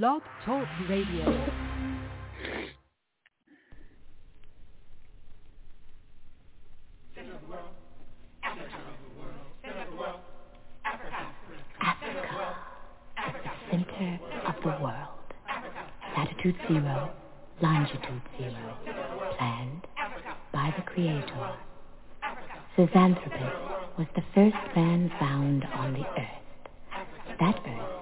Blog Talk Radio. Africa, center of the world. Latitude zero, longitude zero. Planned by the Creator. Zinjanthropus was the first man found on the earth. That earth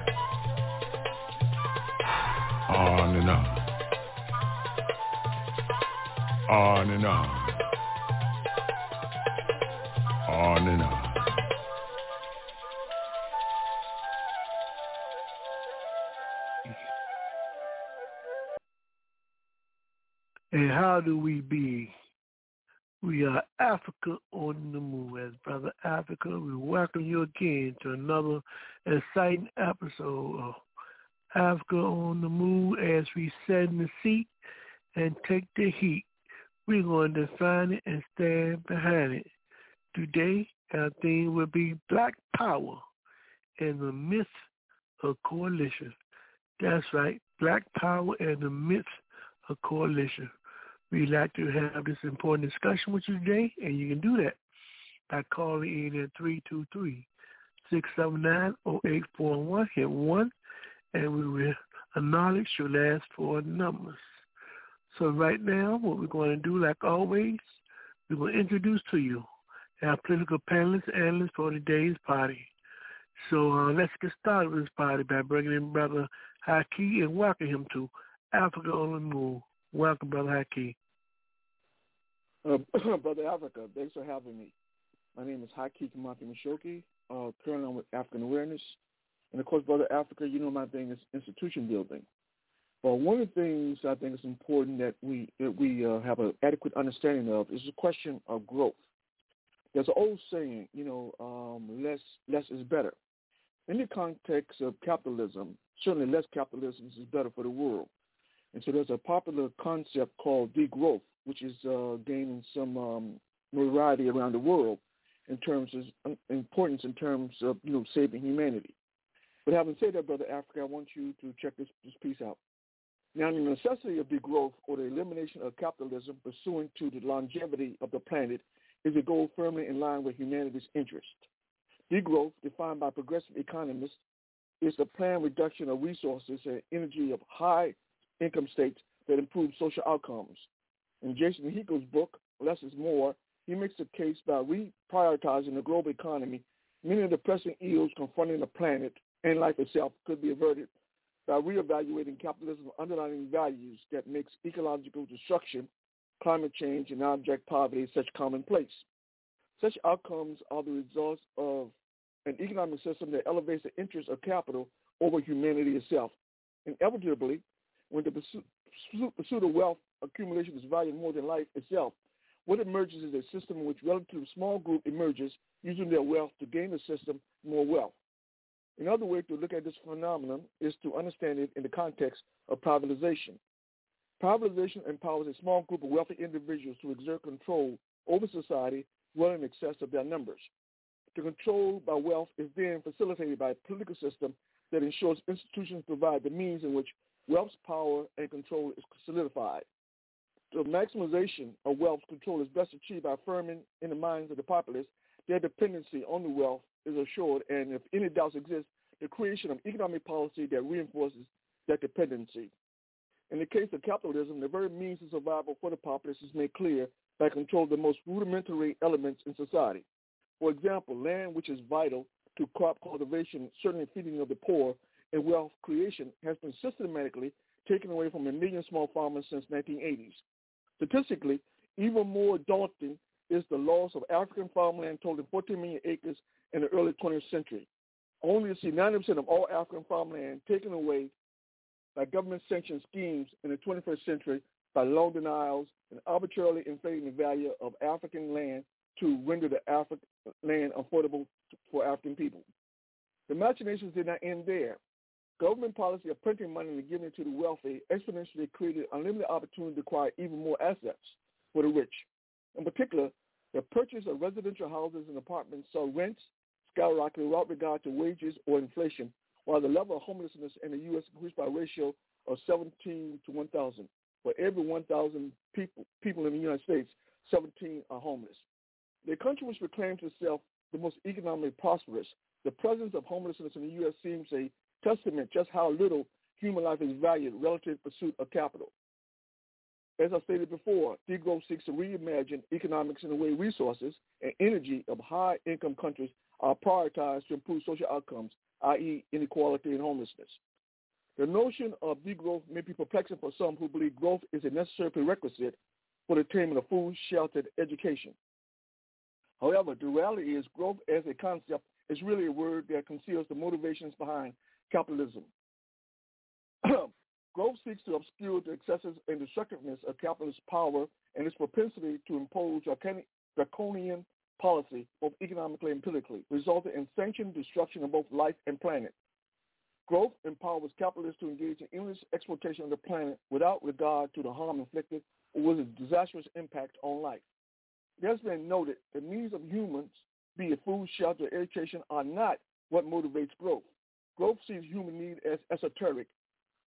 On and on. On and on. And how do we be? We are Africa on the move. As Brother Africa, we welcome you again to another exciting episode of Africa on the move as we set in the seat and take the heat. We're going to define it and stand behind it. Today, our theme will be Black Power in the midst of Coalition. That's right, Black Power in the midst of Coalition. We'd like to have this important discussion with you today, and you can do that by calling in at 323-679-0841, hit 1, and we will acknowledge your last four numbers. So right now, what we're going to do, like always, we will introduce to you our political panelists analysts for today's party. So uh, let's get started with this party by bringing in Brother Haki and welcome him to Africa on the Move. Welcome, Brother Haki. Uh, Brother Africa, thanks for having me. My name is Haki Kamaki Mishoki. Uh, currently I'm with African Awareness. And of course, Brother Africa, you know my thing is institution building. But one of the things I think is important that we that we uh, have an adequate understanding of is the question of growth. There's an old saying, you know, um, less less is better. In the context of capitalism, certainly less capitalism is better for the world. And so there's a popular concept called degrowth, which is uh, gaining some um, notoriety around the world in terms of um, importance in terms of you know saving humanity. But having said that, brother Africa, I want you to check this this piece out. Now, the necessity of degrowth or the elimination of capitalism pursuant to the longevity of the planet is a goal firmly in line with humanity's interest. Degrowth, defined by progressive economists, is the planned reduction of resources and energy of high income states that improve social outcomes. In Jason Hickel's book, Less is More, he makes a case by reprioritizing the global economy. Many of the pressing ills confronting the planet and life itself could be averted by reevaluating capitalism's underlying values that makes ecological destruction, climate change, and abject poverty such commonplace. Such outcomes are the results of an economic system that elevates the interest of capital over humanity itself. Inevitably, when the pursuit, pursuit of wealth accumulation is valued more than life itself, what emerges is a system in which relatively small group emerges using their wealth to gain the system more wealth. Another way to look at this phenomenon is to understand it in the context of privatization. Privatization empowers a small group of wealthy individuals to exert control over society well in excess of their numbers. The control by wealth is then facilitated by a political system that ensures institutions provide the means in which wealth's power and control is solidified. The maximization of wealth control is best achieved by affirming in the minds of the populace their dependency on the wealth is assured, and if any doubts exist, the creation of economic policy that reinforces that dependency. In the case of capitalism, the very means of survival for the populace is made clear by control of the most rudimentary elements in society. For example, land, which is vital to crop cultivation, certainly feeding of the poor, and wealth creation, has been systematically taken away from a million small farmers since 1980s. Statistically, even more daunting is the loss of African farmland totaling 14 million acres in the early 20th century. Only to see 90% of all African farmland taken away by government-sanctioned schemes in the 21st century by loan denials and arbitrarily inflating the value of African land to render the African land affordable for African people. The machinations did not end there. Government policy of printing money and giving it to the wealthy exponentially created unlimited opportunity to acquire even more assets for the rich. In particular, the purchase of residential houses and apartments saw rents skyrocket without regard to wages or inflation, while the level of homelessness in the U.S. increased by a ratio of 17 to 1,000. For every 1,000 people, people in the United States, 17 are homeless. The country which proclaims itself the most economically prosperous, the presence of homelessness in the U.S. seems a testament just how little human life is valued relative to pursuit of capital. As I stated before, degrowth seeks to reimagine economics in the way resources and energy of high-income countries are prioritized to improve social outcomes, i.e. inequality and homelessness. The notion of degrowth may be perplexing for some who believe growth is a necessary prerequisite for the attainment of food, shelter, education. However, the reality is growth as a concept is really a word that conceals the motivations behind capitalism. growth seeks to obscure the excesses and destructiveness of capitalist power and its propensity to impose draconian policy, both economically and politically, resulted in sanctioned destruction of both life and planet. Growth empowers capitalists to engage in endless exploitation of the planet without regard to the harm inflicted or with its disastrous impact on life. It has been noted the needs of humans, be it food, shelter, education, are not what motivates growth. Growth sees human need as esoteric.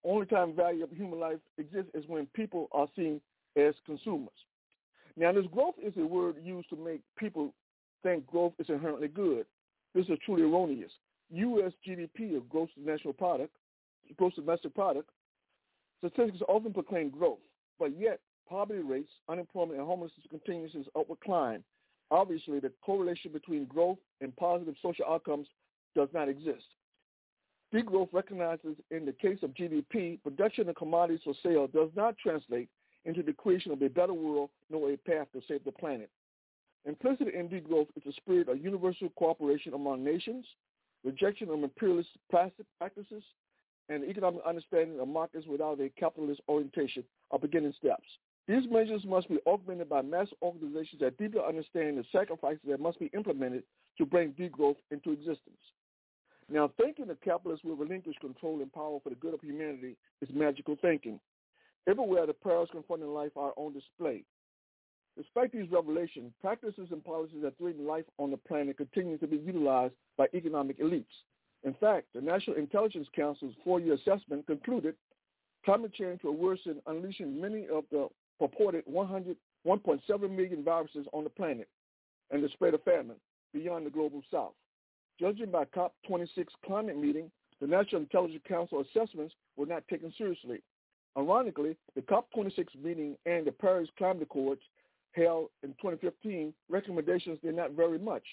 Only time value of human life exists is when people are seen as consumers. Now, this growth is a word used to make people think growth is inherently good. This is truly erroneous. U.S. GDP, or gross national product, gross domestic product, statistics often proclaim growth, but yet poverty rates, unemployment, and homelessness continues its upward climb. Obviously, the correlation between growth and positive social outcomes does not exist. Degrowth recognizes in the case of GDP, production of commodities for sale does not translate into the creation of a better world nor a path to save the planet. Implicit in degrowth is the spirit of universal cooperation among nations, rejection of imperialist practices, and economic understanding of markets without a capitalist orientation are beginning steps. These measures must be augmented by mass organizations that deeply understand the sacrifices that must be implemented to bring degrowth into existence. Now, thinking that capitalists will relinquish control and power for the good of humanity is magical thinking. Everywhere the perils confronting life are on display. Despite these revelations, practices and policies that threaten life on the planet continue to be utilized by economic elites. In fact, the National Intelligence Council's four-year assessment concluded climate change will worsen, unleashing many of the purported 100, 1.7 million viruses on the planet and the spread of famine beyond the global south. Judging by COP26 climate meeting, the National Intelligence Council assessments were not taken seriously. Ironically, the COP26 meeting and the Paris Climate Accords held in 2015, recommendations did not vary much.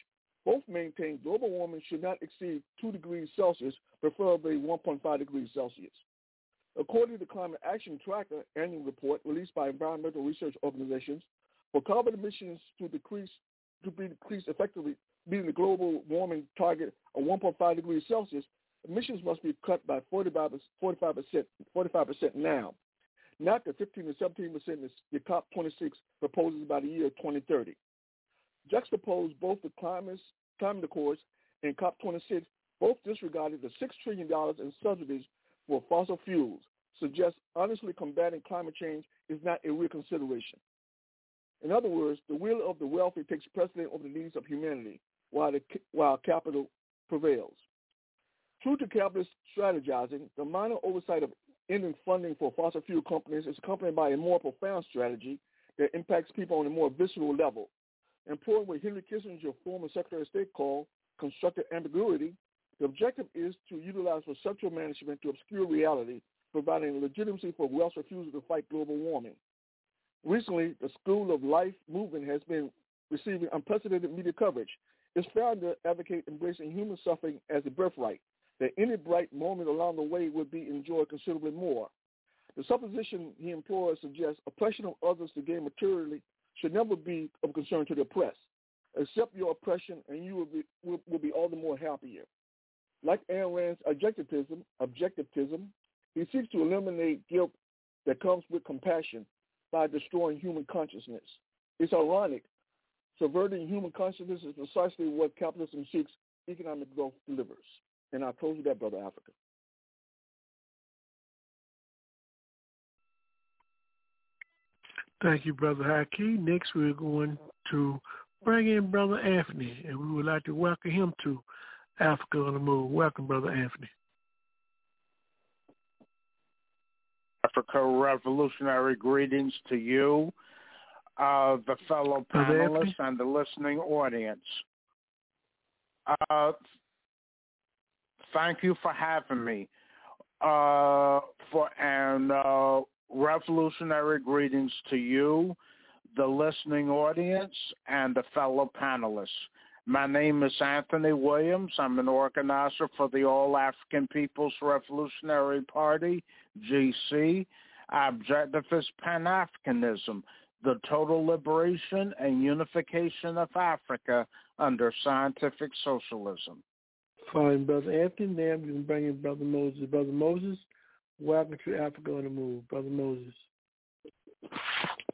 Both maintain global warming should not exceed 2 degrees Celsius, preferably 1.5 degrees Celsius. According to the Climate Action Tracker annual report released by environmental research organizations, for carbon emissions to decrease to be decreased effectively, meeting the global warming target of 1.5 degrees Celsius, emissions must be cut by 45 percent 45 percent now not the 15 to 17 percent the COP26 proposes by the year 2030. Juxtapose both the climate, climate accords and COP26, both disregarded the $6 trillion in subsidies for fossil fuels, suggests honestly combating climate change is not a real consideration. In other words, the will of the wealthy takes precedent over the needs of humanity while, the, while capital prevails. True to capitalist strategizing, the minor oversight of ending funding for fossil fuel companies is accompanied by a more profound strategy that impacts people on a more visceral level. Employing what Henry Kissinger, former Secretary of State, called constructive ambiguity, the objective is to utilize perceptual management to obscure reality, providing legitimacy for wealth's refusal to fight global warming. Recently, the School of Life movement has been receiving unprecedented media coverage. Its founder advocate embracing human suffering as a birthright, that any bright moment along the way would be enjoyed considerably more. The supposition he employs suggests oppression of others to gain materially should never be of concern to the oppressed. Accept your oppression and you will be, will, will be all the more happier. Like Ayn Rand's objectivism, objectivism, he seeks to eliminate guilt that comes with compassion by destroying human consciousness. It's ironic. Subverting human consciousness is precisely what capitalism seeks economic growth delivers. And I'll close with that, Brother Africa. Thank you, Brother Haki. Next, we're going to bring in Brother Anthony, and we would like to welcome him to Africa on the Move. Welcome, Brother Anthony. Africa. Revolutionary greetings to you, uh, the fellow panelists, and the listening audience. Uh, thank you for having me. Uh, for and uh, revolutionary greetings to you, the listening audience, and the fellow panelists. My name is Anthony Williams. I'm an organizer for the All African People's Revolutionary Party, GC. Objective is Pan-Africanism, the total liberation and unification of Africa under scientific socialism. Fine, Brother Anthony. Now we can bring in Brother Moses. Brother Moses, welcome to Africa on the Move. Brother Moses.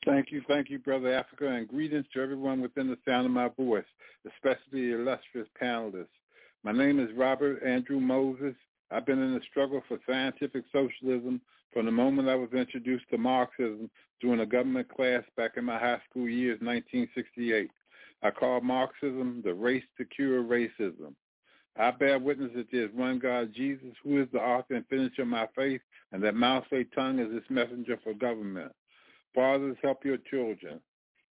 Thank you, thank you, Brother Africa, and greetings to everyone within the sound of my voice, especially the illustrious panelists. My name is Robert Andrew Moses. I've been in the struggle for scientific socialism from the moment I was introduced to Marxism during a government class back in my high school years, 1968. I call Marxism the race to cure racism. I bear witness that there is one God, Jesus, who is the author and finisher of my faith, and that Mao tongue is his messenger for government. Fathers, help your children.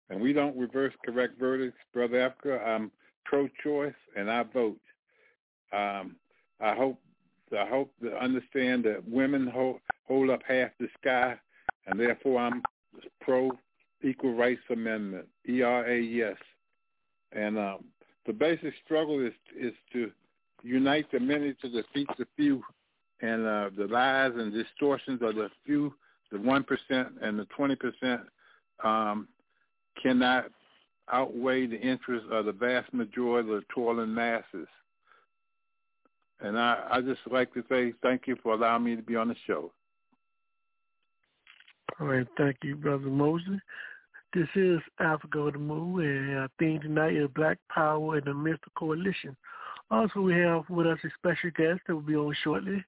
And we don't reverse correct verdicts. Brother Africa, I'm pro-choice, and I vote. Um, I hope I hope to understand that women hold, hold up half the sky, and therefore I'm pro Equal Rights Amendment, ERA yes. And um, the basic struggle is is to unite the many to defeat the few, and uh, the lies and distortions of the few, the one percent and the twenty percent, um, cannot outweigh the interests of the vast majority of the toiling masses. And I, I just like to say thank you for allowing me to be on the show. All right, thank you, Brother Moses. This is Africa the Move, and our theme tonight is Black Power in the of Coalition. Also, we have with us a special guest that will be on shortly,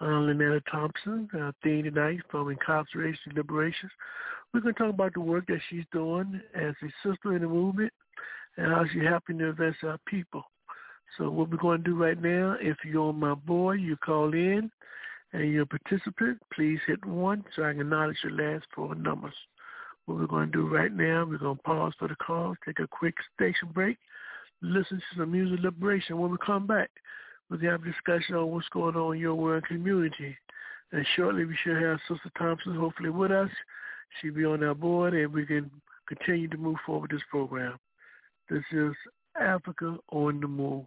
uh, Lynetta Thompson, our theme tonight from Incarceration to Liberations. We're going to talk about the work that she's doing as a sister in the movement and how she's helping to advance our people. So what we're going to do right now, if you're my board, you call in and you're a participant, please hit one so I can acknowledge your last four numbers. What we're going to do right now, we're going to pause for the calls, take a quick station break, listen to some music liberation. When we come back, we'll have a discussion on what's going on in your world community. And shortly we should have Sister Thompson hopefully with us. She'll be on our board and we can continue to move forward this program. This is Africa on the Move.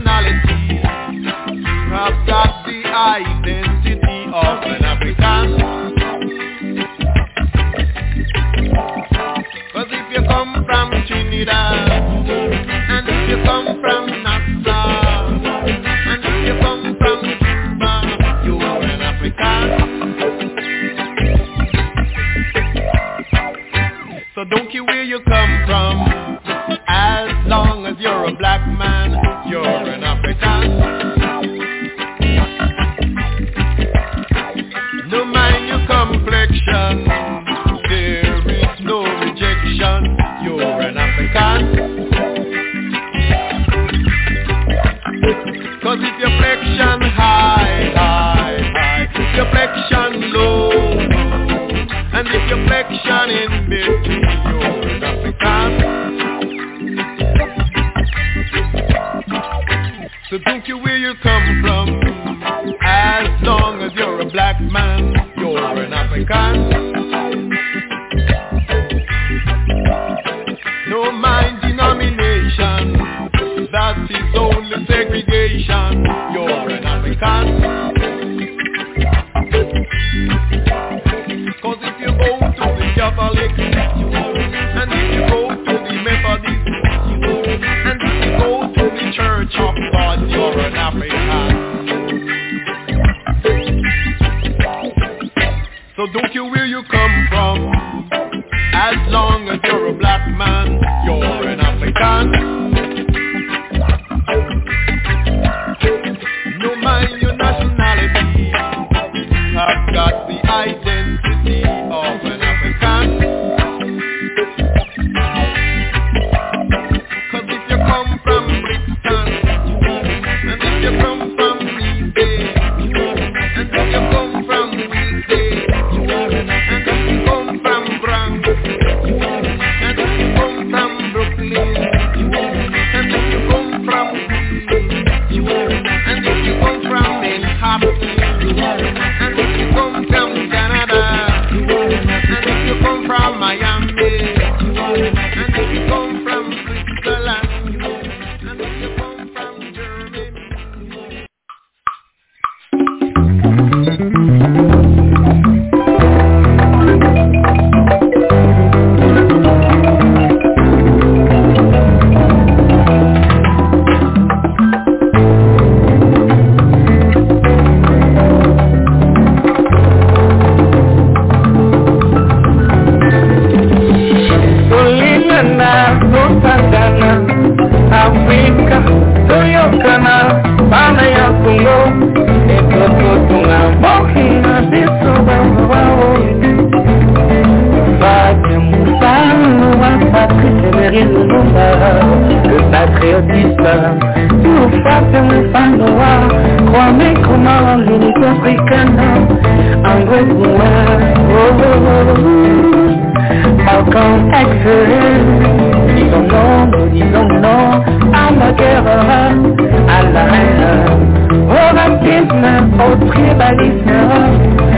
my business, au tribalisme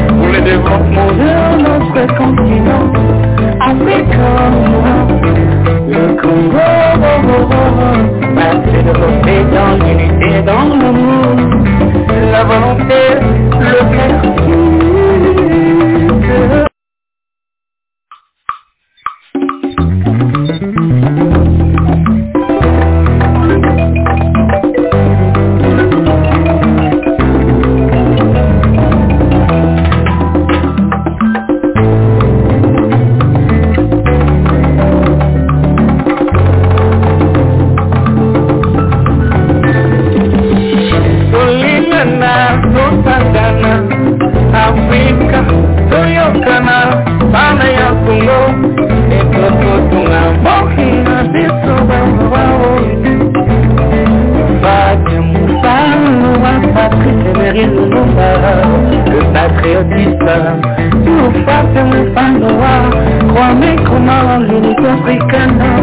Pour les développements de notre continent africain Le Congo, oh, oh, m'a fait développer dans l'unité, dans l'amour La volonté, le vertu yodisa. Tuufate mfano wa wamekoma walini afrikana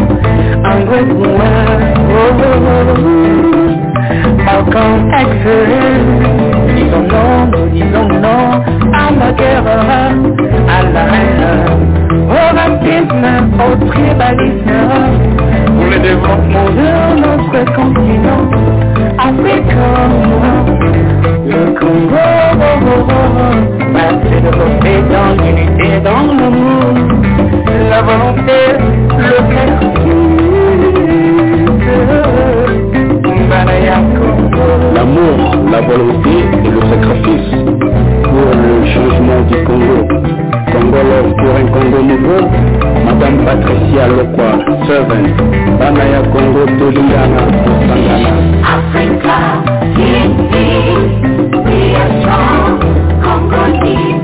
angwekuma Balkan excellent, disons non, nous disons non à la guerre, à la haine, au racisme, au tribalisme, pour les développements. De notre continent. Africain, le Congo, ma plus de beauté dans l'unité, dans l'amour, la volonté, le vertige, l'amour, la volonté et le sacrifice pour le changement du Congo kongolo turin kongo mobo madame patricia lokwa serven bana ya kongo tolingana tosangana africa we are strong congo deep,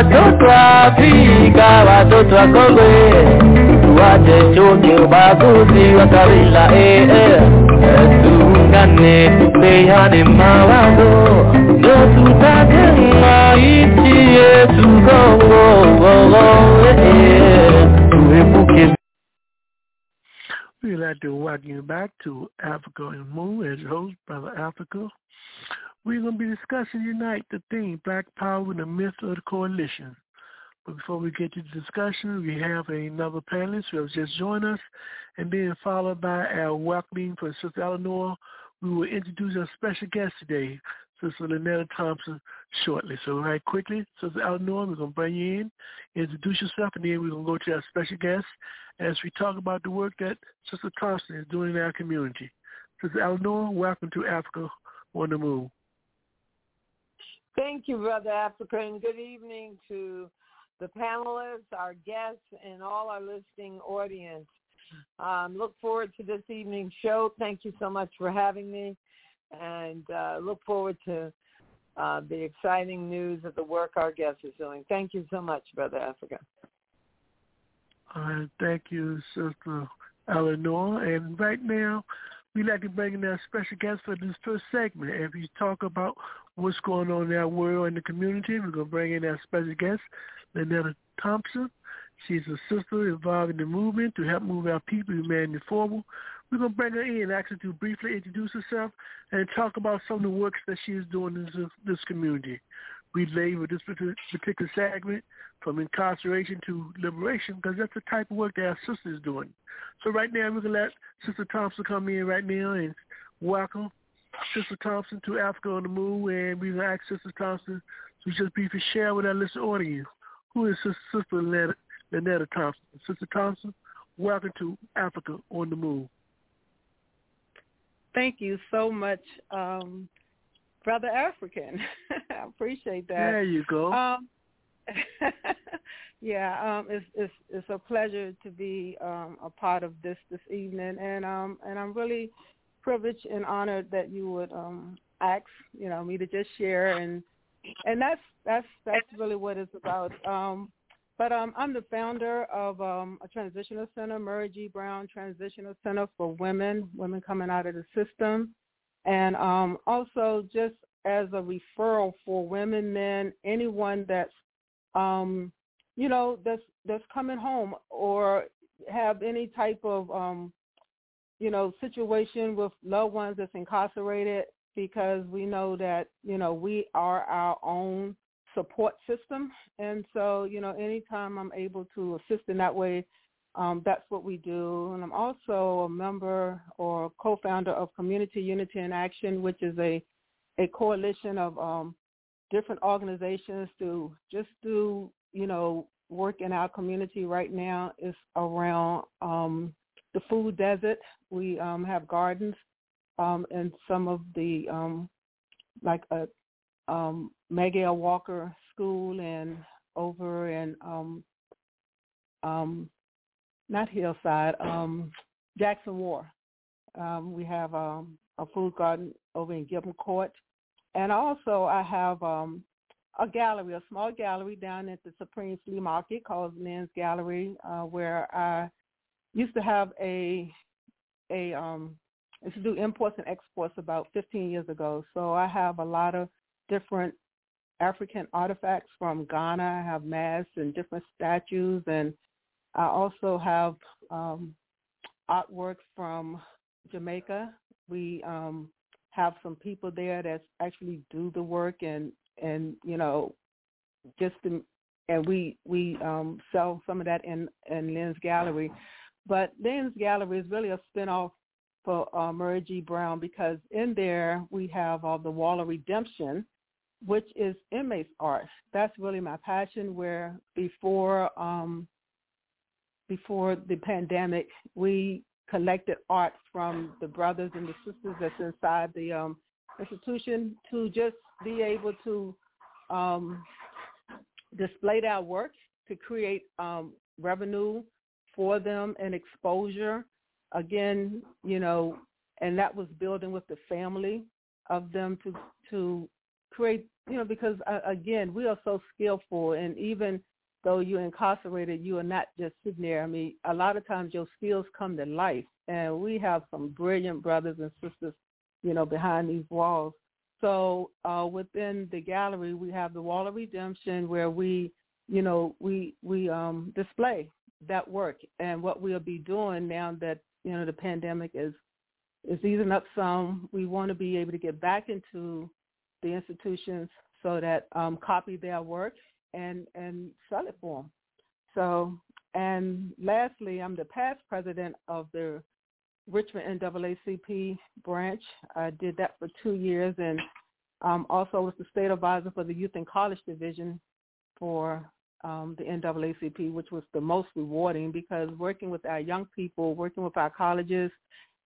watoto Afrika, watoto wa tuache chuki, ubaguzi wa kabila, eh, eh, tuungane, tupeane mawazo, ndio tutajenga nchi yetu Kongo, eh, tuepuke We'd like to welcome you back to Africa and Moon as host, Brother Africa. We're going to be discussing tonight the theme, Black Power and the Myth of the Coalition. But before we get to the discussion, we have another panelist who has just joined us, and then followed by our welcoming for Sister Eleanor. We will introduce our special guest today, Sister Lynetta Thompson, shortly. So right quickly, Sister Eleanor, we're going to bring you in, introduce yourself, and then we're going to go to our special guest as we talk about the work that Sister Thompson is doing in our community. Sister Eleanor, welcome to Africa on the Move. Thank you, Brother Africa, and good evening to the panelists, our guests, and all our listening audience. Um, look forward to this evening's show. Thank you so much for having me, and uh, look forward to uh, the exciting news of the work our guest is doing. Thank you so much, Brother Africa. All right, thank you, Sister Eleanor. And right now, we'd like to bring in our special guest for this first segment. If you talk about what's going on in our world and the community, we're going to bring in our special guest, Lynetta Thompson. She's a sister involved in the movement to help move our people, humanity forward. We're going to bring her in, ask her to briefly introduce herself and talk about some of the works that she is doing in this, this community. We label this particular segment from incarceration to liberation because that's the type of work that our sister is doing. So right now we're going to let Sister Thompson come in right now and welcome Sister Thompson to Africa on the Move. And to ask Sister Thompson to just briefly share with our listening audience who is Sister, Sister Lynetta, Lynetta Thompson. Sister Thompson, welcome to Africa on the Move. Thank you so much, um, Brother African. I appreciate that. There you go. Um, yeah, um, it's it's it's a pleasure to be um, a part of this this evening, and um, and I'm really privileged and honored that you would um, ask you know me to just share, and and that's that's that's really what it's about. Um, but um, I'm the founder of um, a transitional center, Murray G. Brown Transitional Center for Women, women coming out of the system, and um, also just as a referral for women, men, anyone that's um, you know, that's that's coming home or have any type of um, you know, situation with loved ones that's incarcerated because we know that, you know, we are our own support system. And so, you know, anytime I'm able to assist in that way, um, that's what we do. And I'm also a member or co-founder of Community Unity in Action, which is a, a coalition of um, different organizations to just do, you know, work in our community right now is around um, the food desert. We um, have gardens um, and some of the, um, like a um, Walker School and over in, um, um, not Hillside, um, Jackson Ward. Um, we have um, a food garden over in Gilpin Court and also I have um, a gallery, a small gallery down at the Supreme Flea Market called Lynn's Gallery, uh, where I used to have a a um used to do imports and exports about 15 years ago. So I have a lot of different African artifacts from Ghana. I have masks and different statues, and I also have um, artwork from Jamaica. We um, have some people there that actually do the work and and you know just to, and we we um sell some of that in in Lynn's Gallery, but Lynn's Gallery is really a spinoff for uh, Murray G. Brown because in there we have uh, the Wall of Redemption, which is inmates art. That's really my passion. Where before um before the pandemic, we collected art from the brothers and the sisters that's inside the um, institution to just be able to um, display our work to create um, revenue for them and exposure. Again, you know, and that was building with the family of them to to create you know, because uh, again, we are so skillful, and even though you're incarcerated, you are not just sitting there. I mean, a lot of times your skills come to life, and we have some brilliant brothers and sisters, you know, behind these walls. So uh, within the gallery, we have the Wall of Redemption, where we, you know, we we um, display that work and what we'll be doing now that you know the pandemic is is easing up some. We want to be able to get back into the institutions so that um, copy their work and and sell it for them. So, and lastly, I'm the past president of the Richmond NAACP branch. I did that for two years, and um, also was the state advisor for the Youth and College Division for um, the NAACP, which was the most rewarding because working with our young people, working with our colleges,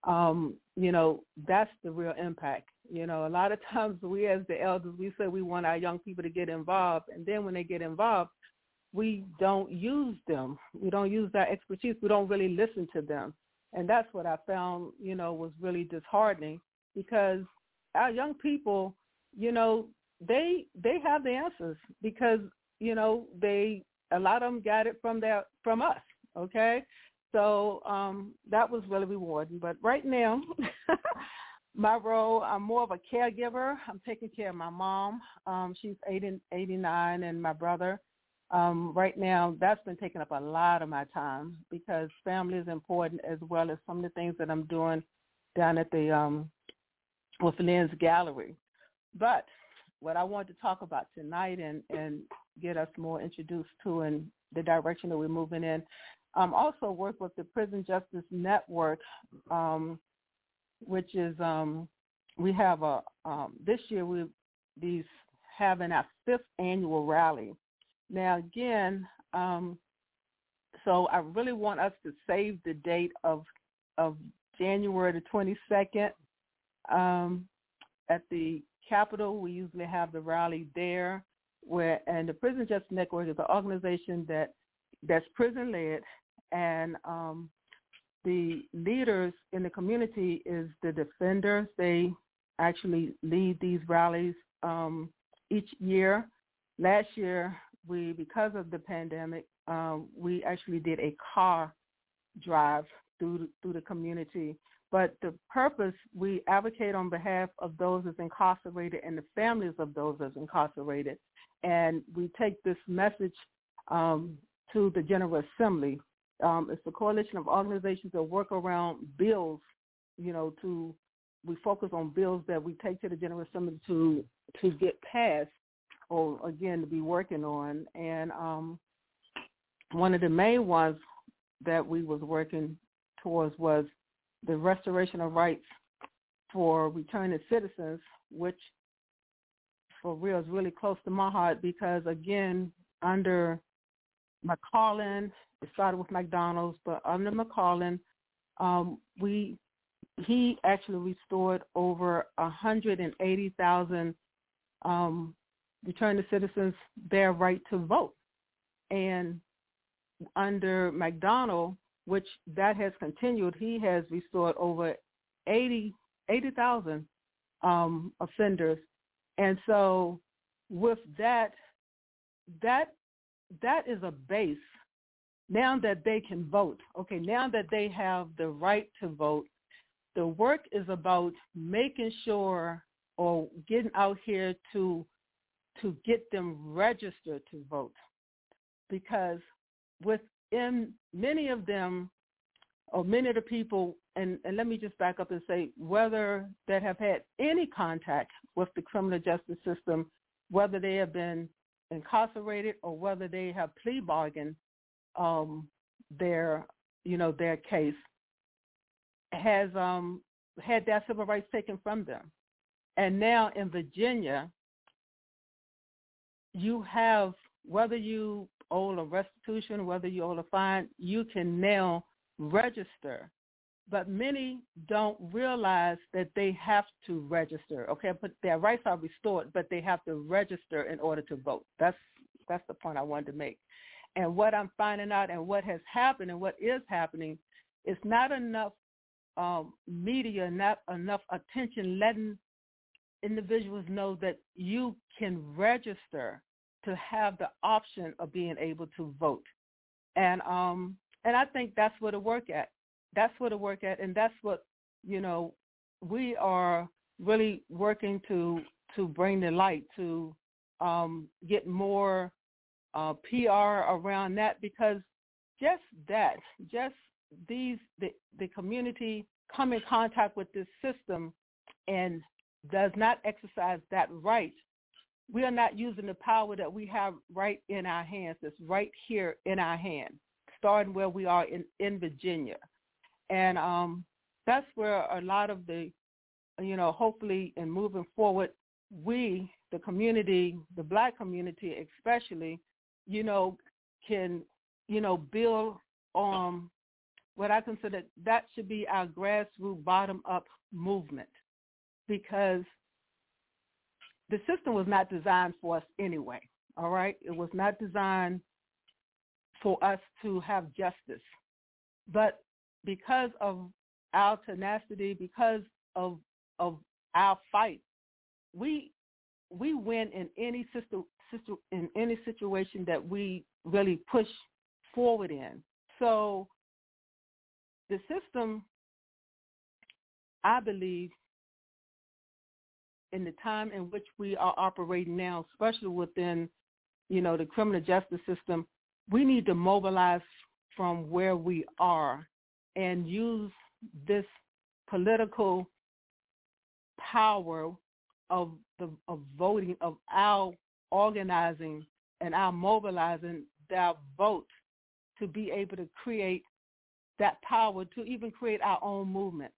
um, you know, that's the real impact. You know, a lot of times we as the elders, we say we want our young people to get involved. And then when they get involved, we don't use them. We don't use that expertise. We don't really listen to them. And that's what I found, you know, was really disheartening because our young people, you know, they they have the answers because, you know, they a lot of them got it from their from us, okay? So um, that was really rewarding. But right now, my role, I'm more of a caregiver. I'm taking care of my mom. Um, she's 80, 89, and my brother. Um, right now, that's been taking up a lot of my time because family is important as well as some of the things that I'm doing down at the um, with Lynn's Gallery. But what I want to talk about tonight and, and get us more introduced to and the direction that we're moving in um, also work with the Prison Justice Network, um, which is um, we have a um, this year we be having our fifth annual rally. Now again, um, so I really want us to save the date of of January the 22nd um, at the Capitol. We usually have the rally there, where and the Prison Justice Network is an organization that that's prison led and um, the leaders in the community is the defenders. They actually lead these rallies um, each year. Last year, we because of the pandemic, um, we actually did a car drive through through the community. But the purpose, we advocate on behalf of those that's incarcerated and the families of those that's incarcerated, and we take this message um, to the General Assembly um, it's a coalition of organizations that work around bills, you know, to we focus on bills that we take to the General Assembly to to get passed or again to be working on. And um, one of the main ones that we was working towards was the restoration of rights for returning citizens, which for real is really close to my heart because again, under McClellan it started with McDonnell's, but under McClellan, um, we he actually restored over 180,000 um, returned citizens their right to vote. And under McDonald, which that has continued, he has restored over 80 80,000 um, offenders. And so with that, that that is a base now that they can vote, okay, now that they have the right to vote, the work is about making sure or getting out here to to get them registered to vote. Because within many of them or many of the people and, and let me just back up and say whether that have had any contact with the criminal justice system, whether they have been incarcerated or whether they have plea bargained um, their you know their case has um, had their civil rights taken from them, and now in Virginia, you have whether you owe a restitution, whether you owe a fine, you can now register. But many don't realize that they have to register. Okay, but their rights are restored, but they have to register in order to vote. That's that's the point I wanted to make. And what I'm finding out and what has happened and what is happening is not enough um, media, not enough attention letting individuals know that you can register to have the option of being able to vote. And um and I think that's where to work at. That's where to work at and that's what, you know, we are really working to to bring the light to um get more uh PR around that because just that, just these the the community come in contact with this system and does not exercise that right, we are not using the power that we have right in our hands. It's right here in our hand, starting where we are in, in Virginia. And um, that's where a lot of the, you know, hopefully in moving forward, we, the community, the black community especially, you know, can, you know, build on what I consider that should be our grassroots bottom-up movement because the system was not designed for us anyway. All right, it was not designed for us to have justice, but because of our tenacity, because of of our fight, we we win in any system, system in any situation that we really push forward in. So the system, I believe, in the time in which we are operating now, especially within, you know, the criminal justice system, we need to mobilize from where we are and use this political power of the of voting of our organizing and our mobilizing our vote to be able to create that power to even create our own movement,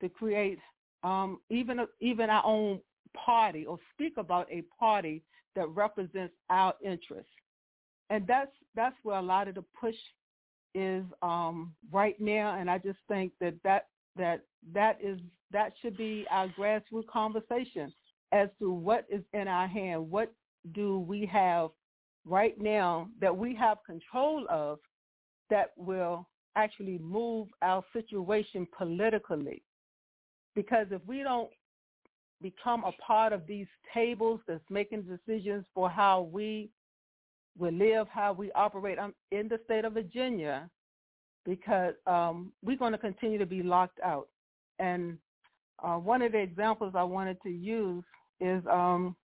to create um, even even our own party or speak about a party that represents our interests. And that's that's where a lot of the push is um, right now. And I just think that that that that is that should be our grassroots conversation as to what is in our hand. What do we have right now that we have control of that will actually move our situation politically? Because if we don't become a part of these tables that's making decisions for how we will live, how we operate I'm in the state of Virginia, because um, we're going to continue to be locked out. And uh, one of the examples I wanted to use is um,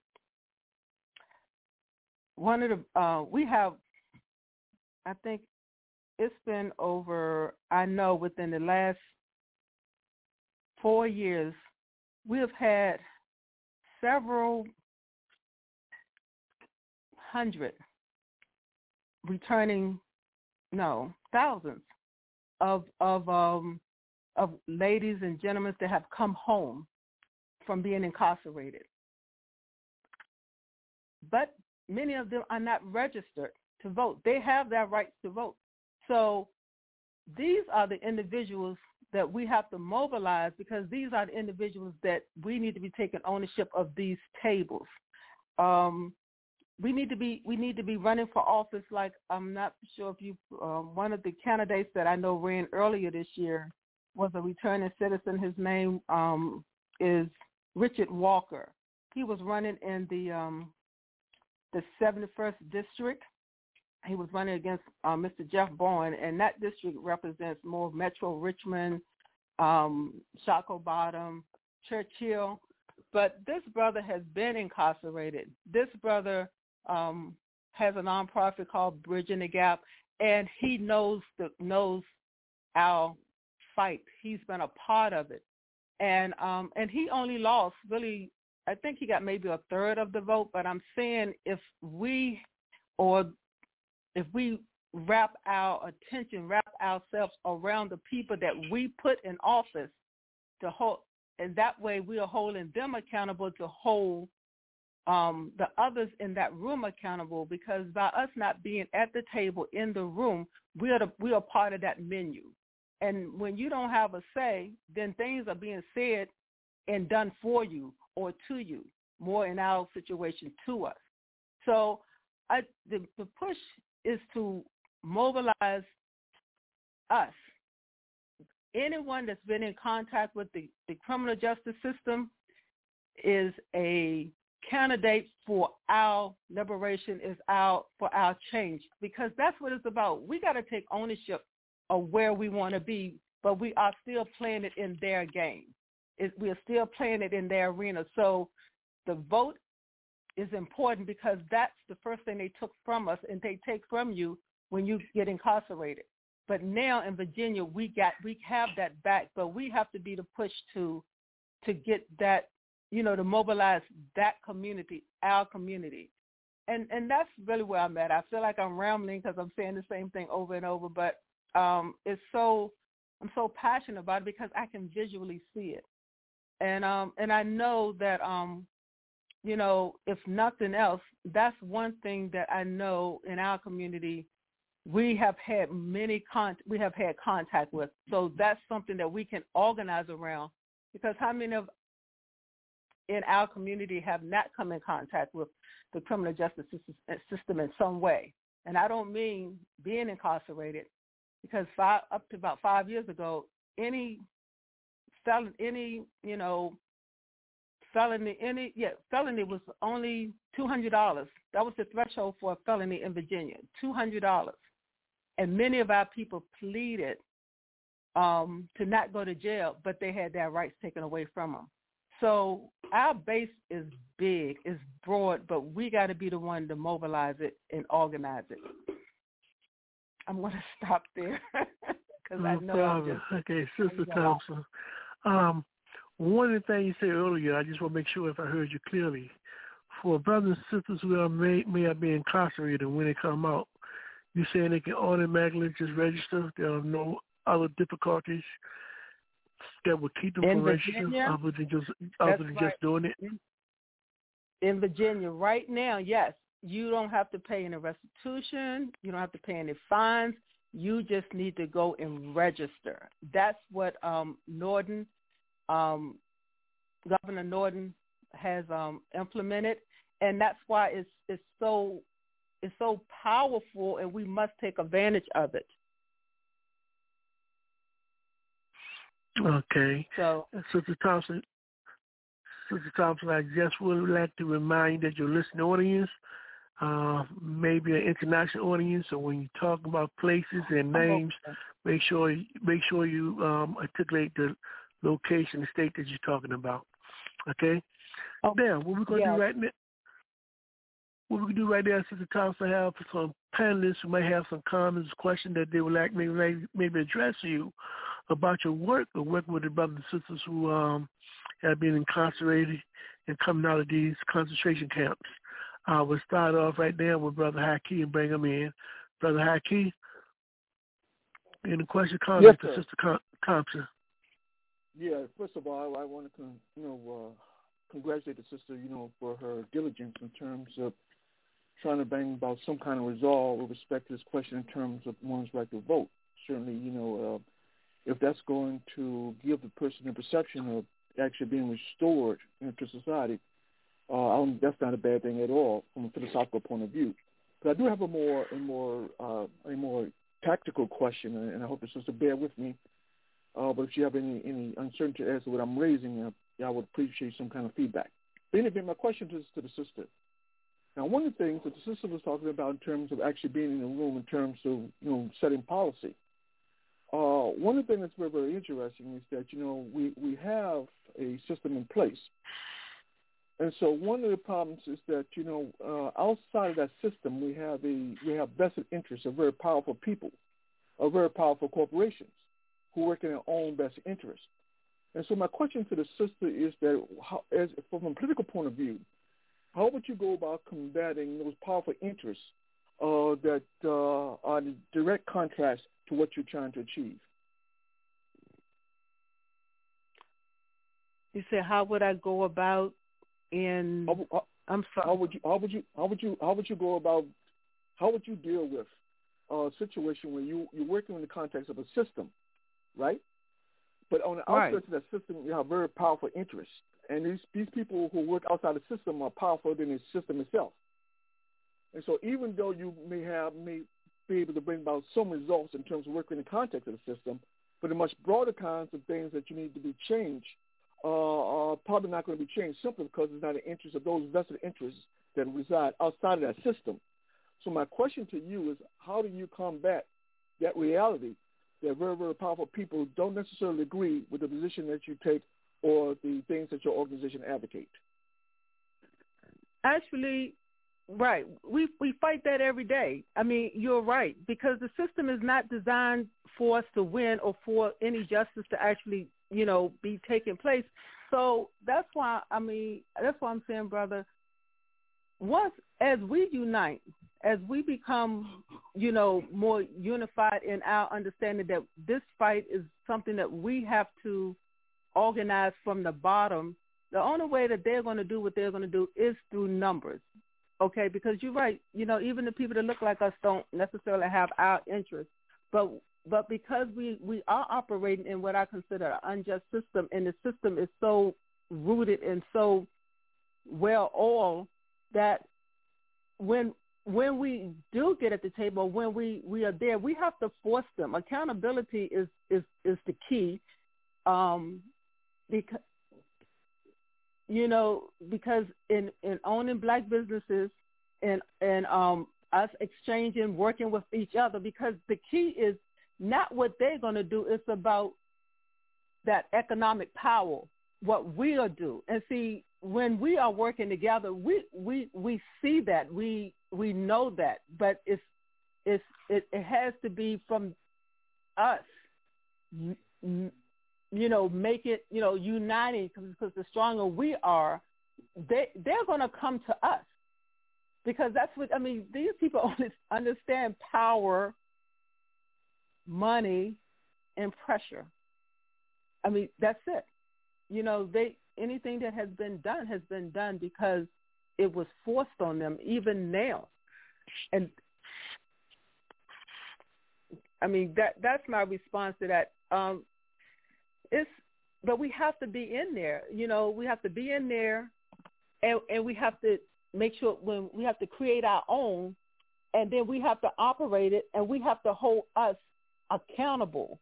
one of the, uh, we have, I think it's been over, I know within the last four years, we have had several hundred returning, no, thousands of of um, of ladies and gentlemen that have come home from being incarcerated. But many of them are not registered to vote. They have their rights to vote. So these are the individuals that we have to mobilize because these are the individuals that we need to be taking ownership of these tables. Um, we need to be we need to be running for office like I'm not sure if you um, one of the candidates that I know ran earlier this year was a returning citizen. His name um, is Richard Walker. He was running in the um, the 71st district he was running against uh, Mr. Jeff Bourne, and that district represents more Metro Richmond, um, Shockoe Bottom, Church Hill. But this brother has been incarcerated. This brother um, has a nonprofit called Bridging the Gap, and he knows the knows our fight. He's been a part of it, and um, and he only lost really. I think he got maybe a third of the vote, but I'm saying if we or if we wrap our attention, wrap ourselves around the people that we put in office to hold, and that way we are holding them accountable to hold um, the others in that room accountable because by us not being at the table in the room, we are the, we are part of that menu. And when you don't have a say, then things are being said and done for you or to you, more in our situation to us. So I, the, the push is to mobilize us. Anyone that's been in contact with the, the criminal justice system, is a candidate for our liberation, is our for our change, because that's what it's about. We got to take ownership of where we want to be, but we are still playing it in their game. It, we are still playing it in their arena. So the vote is important because that's the first thing they took from us, and they take from you when you get incarcerated. But now in Virginia, we got we have that back, but we have to be the push to to get that, you know, to mobilize that community, our community. And and that's really where I'm at. I feel like I'm rambling because I'm saying the same thing over and over, but um, it's so I'm so passionate about it because I can visually see it, and um, and I know that um, you know, if nothing else, that's one thing that I know in our community we have had many con we have had contact with. So that's something that we can organize around because how many of in our community have not come in contact with the criminal justice system in some way? And I don't mean being incarcerated because five, up to about five years ago, any felon, any you know felony, any yeah felony was only two hundred dollars. That was the threshold for a felony in Virginia, two hundred dollars. And many of our people pleaded um, to not go to jail, but they had their rights taken away from them. So our base is big, is broad, but we got to be the one to mobilize it and organize it. I'm going to stop there because no I know. problem. Okay, Sister Thompson. Um, one of the things you said earlier, I just want to make sure if I heard you clearly. For brothers and sisters who are may, may have been incarcerated when they come out, you saying they can automatically just register? There are no other difficulties that would keep them In from registering Virginia? other than just other than right. just doing it? in Virginia right now, yes, you don't have to pay any restitution. You don't have to pay any fines. You just need to go and register. That's what um, Northam, um, Governor Northam, has um, implemented, and that's why it's it's so it's so powerful, and we must take advantage of it. Okay. So, Sister Thompson, Sister Thompson, I just would like to remind that your listening audience, uh, maybe an international audience, so when you talk about places and names, make sure make sure you um, articulate the location, the state that you're talking about. Okay. okay. Now, what we're gonna yeah. do right now. What we can do right now, Sister Thompson, have some panelists who may have some comments, questions that they would like maybe maybe address to you about your work or working with the brothers and sisters who um, have been incarcerated and coming out of these concentration camps. Uh, we'll start off right now with Brother Haki and bring him in. Brother Haki, any question, comment Yes, to. Sister Com- Thompson? Yeah, first of all, I, I want to, con- you know, uh, congratulate the sister, you know, for her diligence in terms of trying to bring about some kind of resolve with respect to this question in terms of one's right to vote. Certainly, you know, uh, if that's going to give the person the perception of actually being restored into society, uh, I that's not a bad thing at all from a philosophical point of view. But I do have a more, a more, uh, a more tactical question, and I hope the sister bear with me. Uh, but if you have any, any uncertainty as to what I'm raising, uh, I would appreciate some kind of feedback. But anyway, my question is to the sister. Now, one of the things that the sister was talking about in terms of actually being in the room in terms of, you know, setting policy, uh, one of the things that's very, very interesting is that, you know, we, we have a system in place. And so one of the problems is that, you know, uh, outside of that system, we have a we have vested interests of very powerful people, of very powerful corporations who work in their own best interest. And so my question to the sister is that, how, as from a political point of view, how would you go about combating those powerful interests uh, that uh, are in direct contrast to what you're trying to achieve? you said, how would I go about in? How, how, I'm sorry. How would you how would you how would you how would you go about how would you deal with a situation where you you're working in the context of a system, right? But on the Right. of that system, you have very powerful interests, and these these people who work outside the system are powerful than the system itself. And so, even though you may have may be able to bring about some results in terms of working in the context of the system, but the much broader kinds of things that you need to be changed uh, are probably not going to be changed simply because it's not in the interest of those vested interests that reside outside of that system. So my question to you is, how do you combat that reality that very, very powerful people don't necessarily agree with the position that you take or the things that your organization advocate? Actually, right. We we fight that every day. I mean, you're right because the system is not designed for us to win or for any justice to actually, you know, be taking place. So that's why I mean, that's why I'm saying, brother, once as we unite, as we become, you know, more unified in our understanding that this fight is something that we have to organize from the bottom, the only way that they're going to do what they're going to do is through numbers. Okay, because you're right. You know, even the people that look like us don't necessarily have our interests, but but because we we are operating in what I consider an unjust system, and the system is so rooted and so well oiled that when when we do get at the table, when we, we are there, we have to force them. Accountability is is, is the key, um, because you know because in, in owning black businesses and and um, us exchanging, working with each other, because the key is not what they're going to do. It's about that economic power, what we'll do, and see when we are working together, we we we see that we we know that, but it's it's it, it has to be from us. You know, make it you know uniting because the stronger we are, they they're going to come to us because that's what I mean. These people only understand power, money, and pressure. I mean, that's it. You know, they anything that has been done has been done because it was forced on them even now and i mean that that's my response to that um it's but we have to be in there you know we have to be in there and and we have to make sure when we have to create our own and then we have to operate it and we have to hold us accountable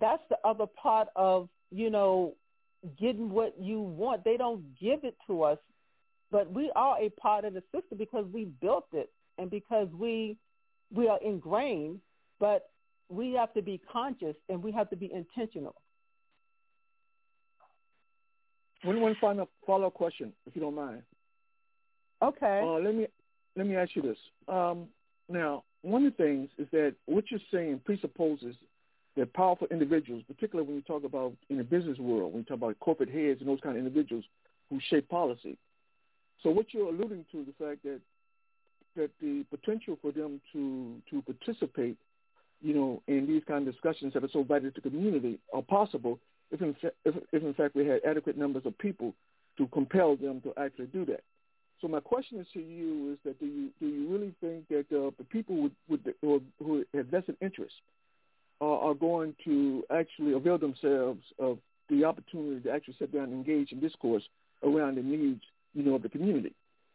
that's the other part of you know getting what you want they don't give it to us but we are a part of the system because we built it and because we we are ingrained, but we have to be conscious and we have to be intentional. One one final follow up question, if you don't mind. Okay. Uh, let me let me ask you this. Um, now, one of the things is that what you're saying presupposes that powerful individuals, particularly when you talk about in the business world, when you talk about corporate heads and those kind of individuals who shape policy, so what you're alluding to is the fact that that the potential for them to to participate, you know, in these kind of discussions that are so vital to the community are possible if in, if, in fact we had adequate numbers of people to compel them to actually do that. So my question is to you is that do you do you really think that uh, the people the, who, who have vested interest uh, are going to actually avail themselves of the opportunity to actually sit down and engage in discourse around the needs you know, of the community.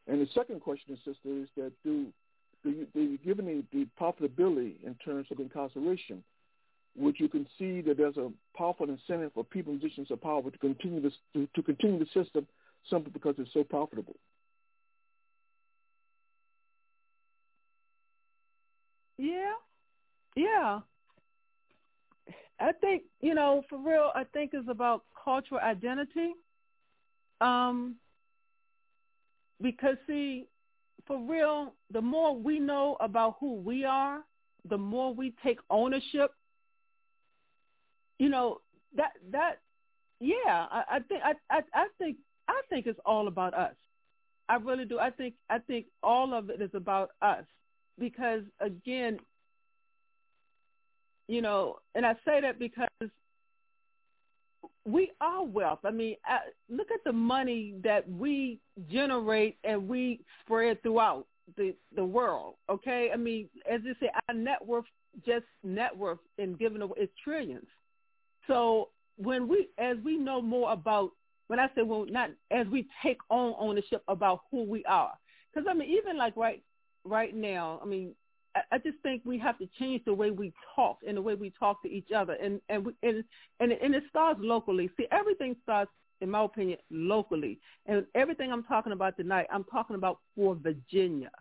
And the second question, sister, is that do, do you, do you given the, the profitability in terms of incarceration, would you can see that there's a powerful incentive for people in positions of power to continue this to, to continue the system simply because it's so profitable? Yeah, yeah. I think you know, for real. I think it's about cultural identity. Um, because see, for real, the more we know about who we are, the more we take ownership. You know that that yeah, I, I think I, I I think I think it's all about us. I really do. I think I think all of it is about us because again, you know, and I say that because we are wealth. I mean, uh, look at the money that we generate and we spread throughout the the world. Okay, I mean, as you say, our net worth, just net worth, and giving away is trillions. So when we, as we know more about, when I say well, not as we take on ownership about who we are, because I mean, even like right right now, I mean, I I just think we have to change the way we talk and the way we talk to each other, and and we, and and and it starts locally. See, everything starts in my opinion, locally. And everything I'm talking about tonight, I'm talking about for Virginia.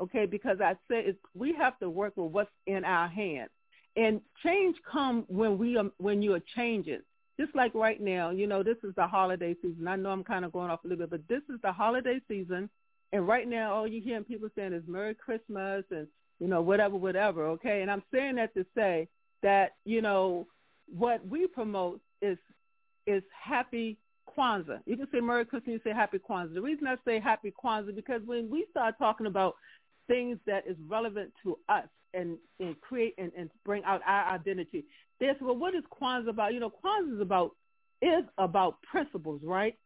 Okay, because I said we have to work with what's in our hands. And change come when we are, when you are changing. Just like right now, you know, this is the holiday season. I know I'm kind of going off a little bit, but this is the holiday season. And right now, all you're hearing people saying is Merry Christmas and, you know, whatever, whatever, okay? And I'm saying that to say that, you know, what we promote is is happy Kwanzaa. You can say Merry Christmas, you say Happy Kwanzaa. The reason I say Happy Kwanzaa because when we start talking about things that is relevant to us and, and create and, and bring out our identity, there's well, what is Kwanzaa about? You know, Kwanzaa is about is about principles, right?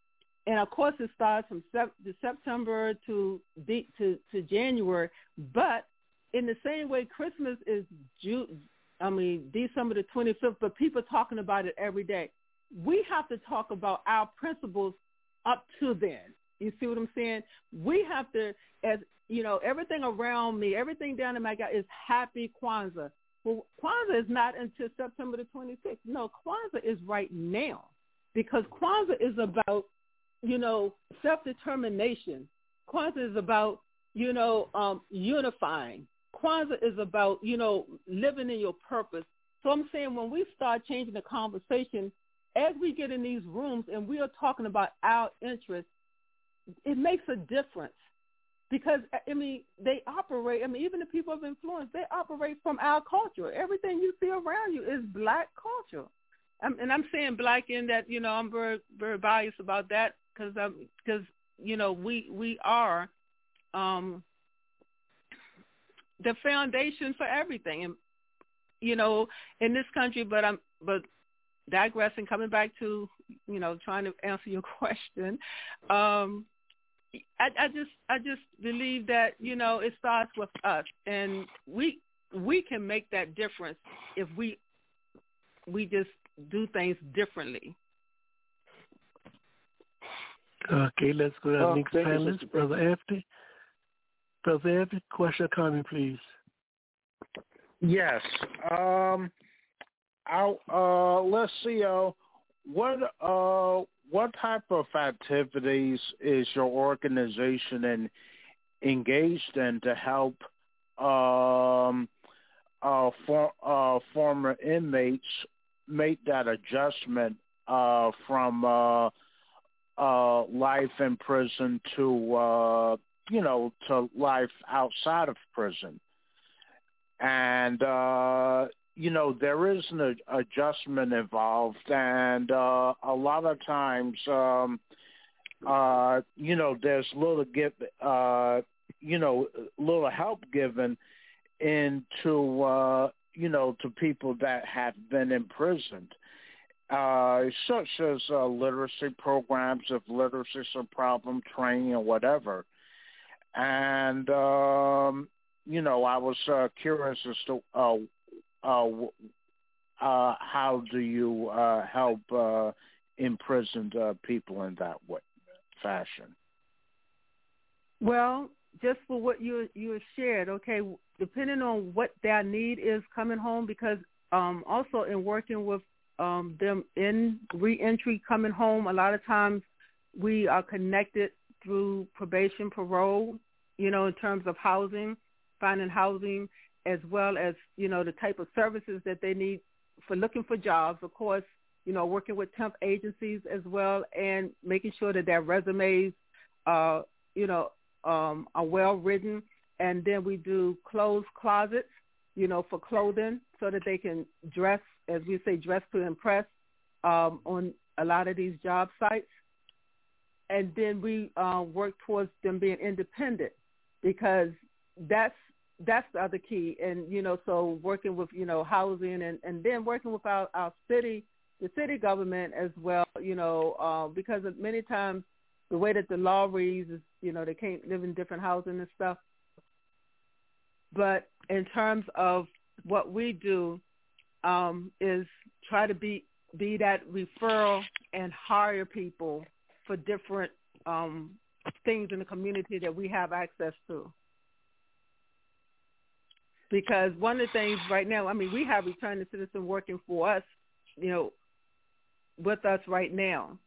And of course, it starts from sep- September to, de- to to January. But in the same way, Christmas is June. I mean, December the 25th. But people talking about it every day we have to talk about our principles up to then. You see what I'm saying? We have to, as you know, everything around me, everything down in my gut is happy Kwanzaa. Well, Kwanzaa is not until September the 26th. No, Kwanzaa is right now because Kwanzaa is about, you know, self-determination. Kwanzaa is about, you know, um, unifying. Kwanzaa is about, you know, living in your purpose. So I'm saying when we start changing the conversation as we get in these rooms and we are talking about our interests, it makes a difference because I mean they operate. I mean even the people of influence they operate from our culture. Everything you see around you is black culture, um, and I'm saying black in that you know I'm very very biased about that because because you know we we are um, the foundation for everything and you know in this country but I'm but digressing, coming back to, you know, trying to answer your question, um, I, I just I just believe that you know it starts with us, and we we can make that difference if we we just do things differently. Okay, let's go to our Oh, next panelist, Sister Brother Anthony. Brother Anthony, question or comment, please. Yes. Um, I, uh, let's see. Uh, what uh, what type of activities is your organization in, engaged in to help um, uh, for, uh, former inmates make that adjustment uh, from uh, uh, life in prison to uh, you know to life outside of prison? And you know there is an adjustment involved and uh a lot of times um uh you know there's little give uh you know little help given into uh you know to people that have been imprisoned. Uh such as uh, literacy programs if literacy is a problem training or whatever. And um you know i was uh, curious as to uh uh, uh, how do you uh, help uh, imprisoned uh, people in that way, fashion? Well, just for what you you shared, okay, depending on what their need is coming home, because um, also in working with um, them in reentry coming home, a lot of times we are connected through probation, parole, you know, in terms of housing, finding housing, as well as you know the type of services that they need for looking for jobs. Of course, you know working with temp agencies as well, and making sure that their resumes, uh, you know, um, are well written. And then we do clothes closets, you know, for clothing, so that they can dress, as we say, dress to impress um, on a lot of these job sites. And then we uh, work towards them being independent because that's that's the other key. And, you know, so working with, you know, housing and, and then working with our, our city, the city government as well, you know, uh, because many times the way that the law reads is, you know, they can't live in different housing and stuff. But in terms of what we do um, is try to be be that referral and hire people for different um, things in the community that we have access to because one of the things right now, I mean, we have returning citizen working for us, you know, with us right now.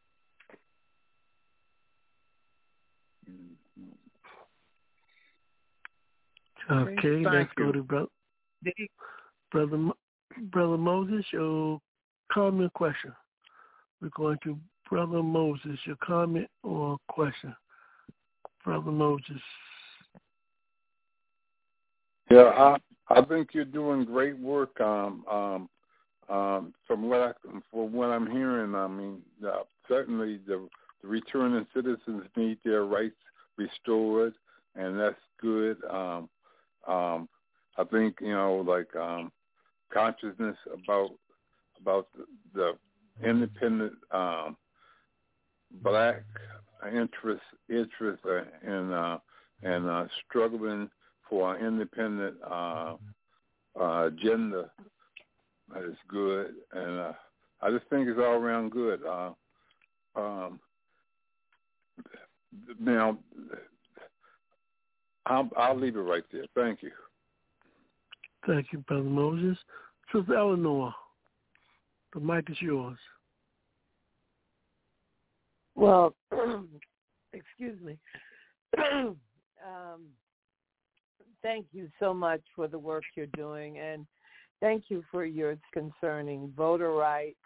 Okay, let's go to brother, brother, brother Moses. Your comment, question. We're going to brother Moses. Your comment or question, brother Moses. Yeah, I, I think you're doing great work. Um, um, um, from what I from what I'm hearing, I mean, uh, certainly the, the returning citizens need their rights restored, and that's good. Um, um, I think you know, like um, consciousness about about the, the independent um, black interest interest in uh, and uh, struggling for an independent uh, uh, agenda is good, and uh, I just think it's all around good. Uh, um, now, I'll, I'll leave it right there. Thank you. Thank you, brother Moses. Sister Eleanor, the mic is yours. Well, excuse me. um, thank you so much for the work you're doing, and thank you for yours concerning voter rights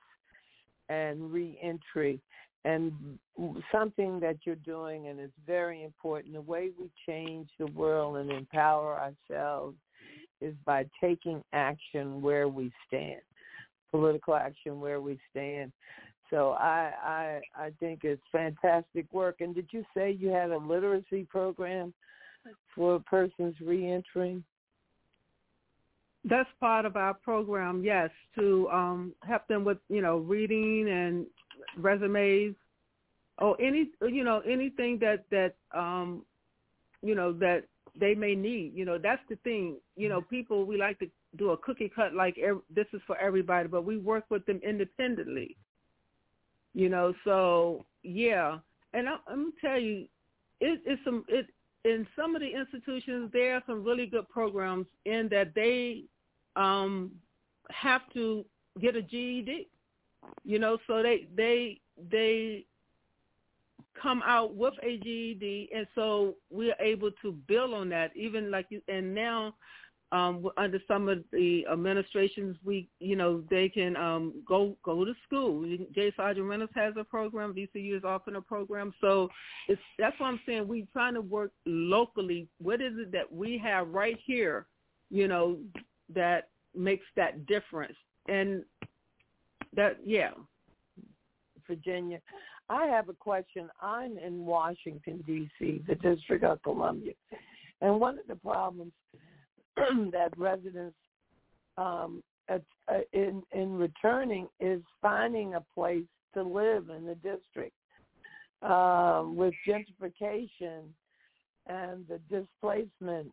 and reentry. And something that you're doing, and it's very important, the way we change the world and empower ourselves is by taking action where we stand, political action where we stand. So I I I think it's fantastic work. And did you say you had a literacy program for persons reentering? That's part of our program, yes, to um, help them with you know reading and resumes, or any you know anything that that um, you know that they may need. You know that's the thing. You know people we like to do a cookie cut like ev- this is for everybody, but we work with them independently. You know, so yeah, and I, I'm gonna tell you, it, it's some it in some of the institutions there are some really good programs in that they um have to get a GED. You know, so they they they come out with a GED, and so we're able to build on that. Even like you, and now um, under some of the administrations, we you know they can um, go go to school. J. Sargeant Reynolds has a program. VCU is offering a program. So it's that's what I'm saying. We're trying to work locally. What is it that we have right here? You know that makes that difference. And that yeah, Virginia. I have a question. I'm in Washington D.C., the District of Columbia, and one of the problems that residents um, uh, in in returning is finding a place to live in the district. Um, with gentrification and the displacement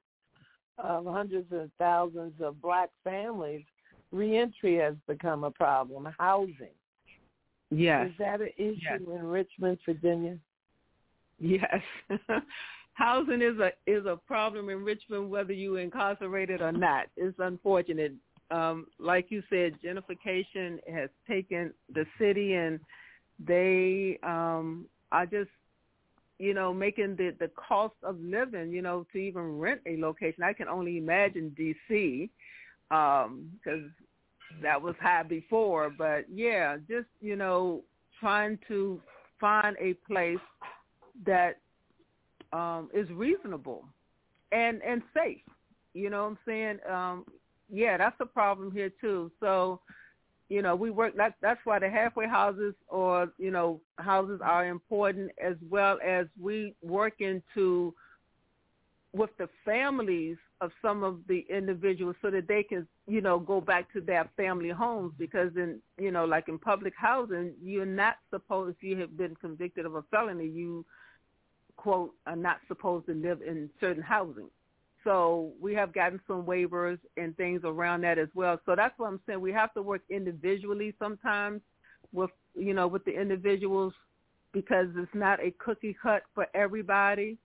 of hundreds of thousands of black families, reentry has become a problem. Housing. yes, Is that an issue Yes. in Richmond, Virginia? yes. Housing is a is a problem in Richmond, whether you're incarcerated or not. It's unfortunate. Um, like you said, gentrification has taken the city, and they um, are just, you know, making the the cost of living, you know, to even rent a location. I can only imagine D.C. because that was high before. But yeah, just you know, trying to find a place that um, is reasonable and and safe. You know what I'm saying? Um, yeah, that's a problem here too. So, you know, we work. That, that's why the halfway houses or you know houses are important, as well as we work into with the families of some of the individuals so that they can you know go back to their family homes because in you know like in public housing you're not supposed if you have been convicted of a felony you quote are not supposed to live in certain housing. So we have gotten some waivers and things around that as well. So that's what i'm saying. We have to work individually sometimes with you know with the individuals because it's not a cookie cut for everybody.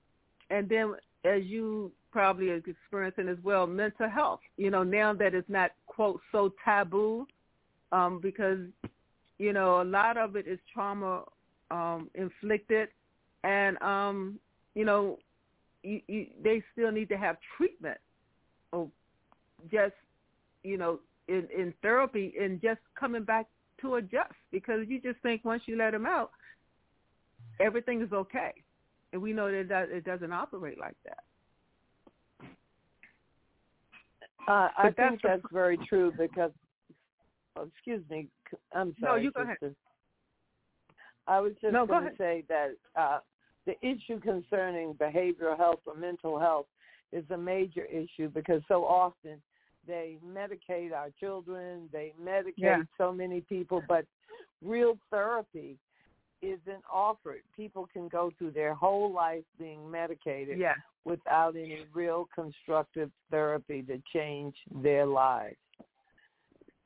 And then as you probably are experiencing as well, mental health. You know, now that it's not quote so taboo, um, because you know a lot of it is trauma um, inflicted, and um, you know, you, you, they still need to have treatment. or just you know in in therapy and just coming back to adjust because you just think once you let them out, everything is okay, and we know that it, does, it doesn't operate like that. Uh, I But think that's very true because, oh, excuse me, I'm sorry. No, you go ahead. I was just No, going to say that uh, the issue concerning behavioral health or mental health is a major issue because so often they medicate our children, they medicate Yeah. so many people, but real therapy isn't offered. People can go through their whole life being medicated Yeah. without any real constructive therapy to change their lives.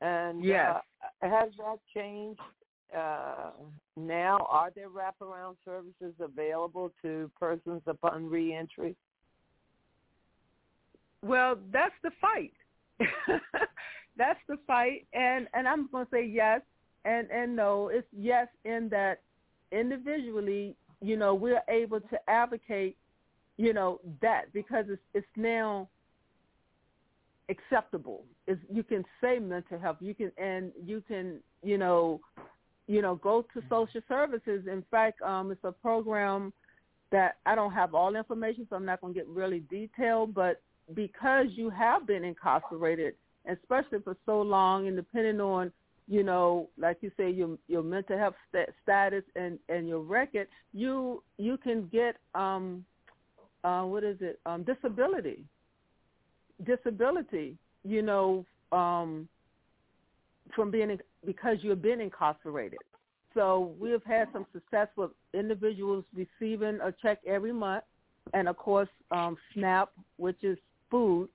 And Yes. uh, has that changed uh, now? Are there wraparound services available to persons upon reentry? Well, that's the fight. that's the fight, and and I'm going to say yes and and no. It's yes in that individually, you know, we're able to advocate, you know, that because it's it's now acceptable. Is you can say mental health, you can and you can, you know, you know, go to social services. In fact, um, it's a program that I don't have all the information, so I'm not going to get really detailed, but because you have been incarcerated, especially for so long, and depending on you know, like you say, your your mental health st- status and and your record, you you can get um, uh, what is it? Um, disability. Disability. You know, um, from being in, because you've been incarcerated. So we have had some success with individuals receiving a check every month, and of course um, SNAP, which is food,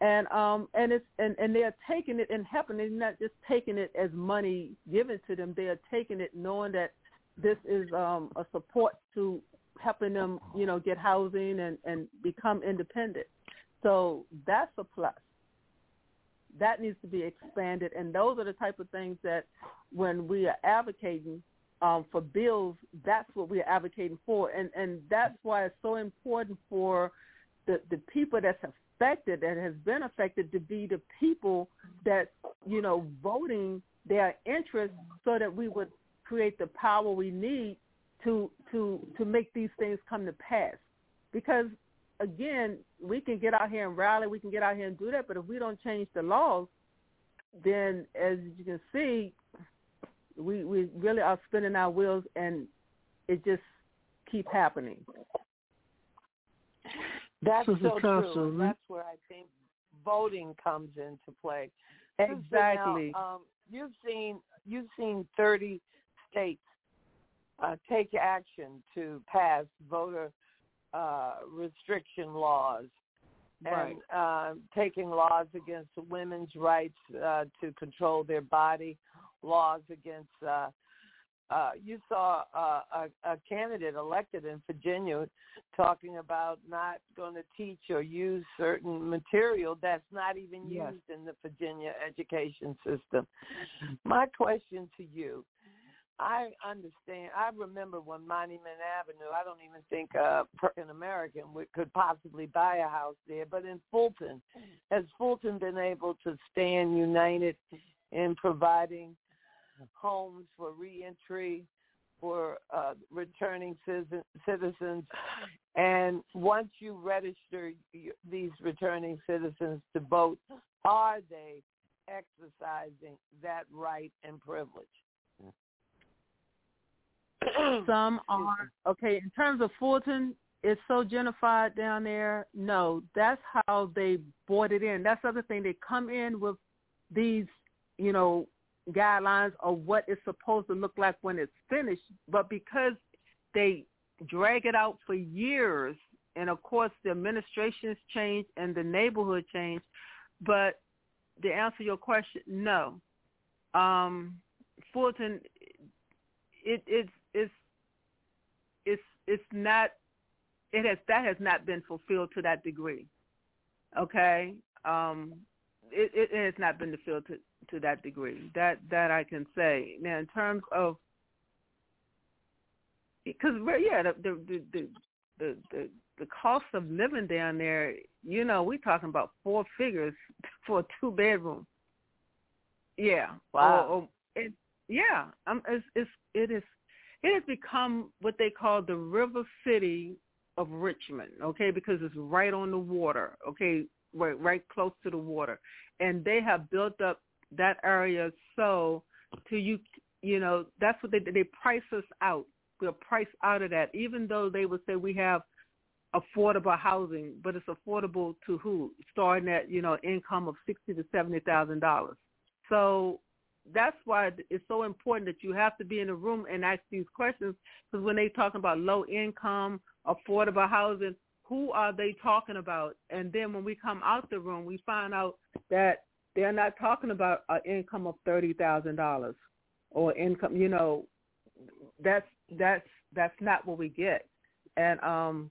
and um and it's and and they're taking it and helping. They're not just taking it as money given to them. They are taking it knowing that this is um a support to helping them, you know, get housing and and become independent. So that's a plus. That needs to be expanded, and those are the type of things that when we are advocating um, for bills, that's what we are advocating for, and and that's why it's so important for the the people that's affected that has been affected to be the people that you know voting their interests so that we would create the power we need to to to make these things come to pass. Because again we can get out here and rally we can get out here and do that but if we don't change the laws then as you can see we we really are spinning our wheels and it just keep happening That's Sister so Thompson, true. That's where I think voting comes into play. Exactly. Now, um, you've seen you've seen 30 states uh, take action to pass voter uh, restriction laws and uh, taking laws against women's rights uh, to control their body, laws against. Uh, uh, you saw uh, a, a candidate elected in Virginia talking about not going to teach or use certain material that's not even Yes. used in the Virginia education system. My question to you, I understand. I remember when Monument Avenue. I don't even think a an American could possibly buy a house there. But in Fulton, has Fulton been able to stand united in providing homes for reentry for uh, returning citizens? And once you register these returning citizens to vote, are they exercising that right and privilege? Some are okay. In terms of Fulton, it's so gentrified down there. No, that's how they bought it in. That's the other thing. They come in with these, you know, guidelines of what it's supposed to look like when it's finished. But because they drag it out for years, and of course the administration's changed and the neighborhood changed. But to answer your question, no. Um, Fulton, it it's it's it's it's not it has that has not been fulfilled to that degree. Okay, um, it, it has not been fulfilled to to that degree. That that I can say. Now, in terms of because yeah, the the the the, the, the the cost of living down there, you know, we're talking about four figures for a two bedroom. Yeah. Wow. Or, or it, yeah. Um, it's, it's it is it has become what they call the river city of Richmond. Okay, because it's right on the water. Okay, right right close to the water, and they have built up that area so to you you know that's what they they price us out. We're priced out of that, even though they would say we have affordable housing, but it's affordable to who? Starting at you know income of sixty to seventy thousand dollars. So that's why it's so important that you have to be in the room and ask these questions because when they talking about low income, affordable housing, who are they talking about? And then when we come out the room, we find out that they're not talking about an income of thirty thousand dollars or income. You know, that's that's that's not what we get. And um,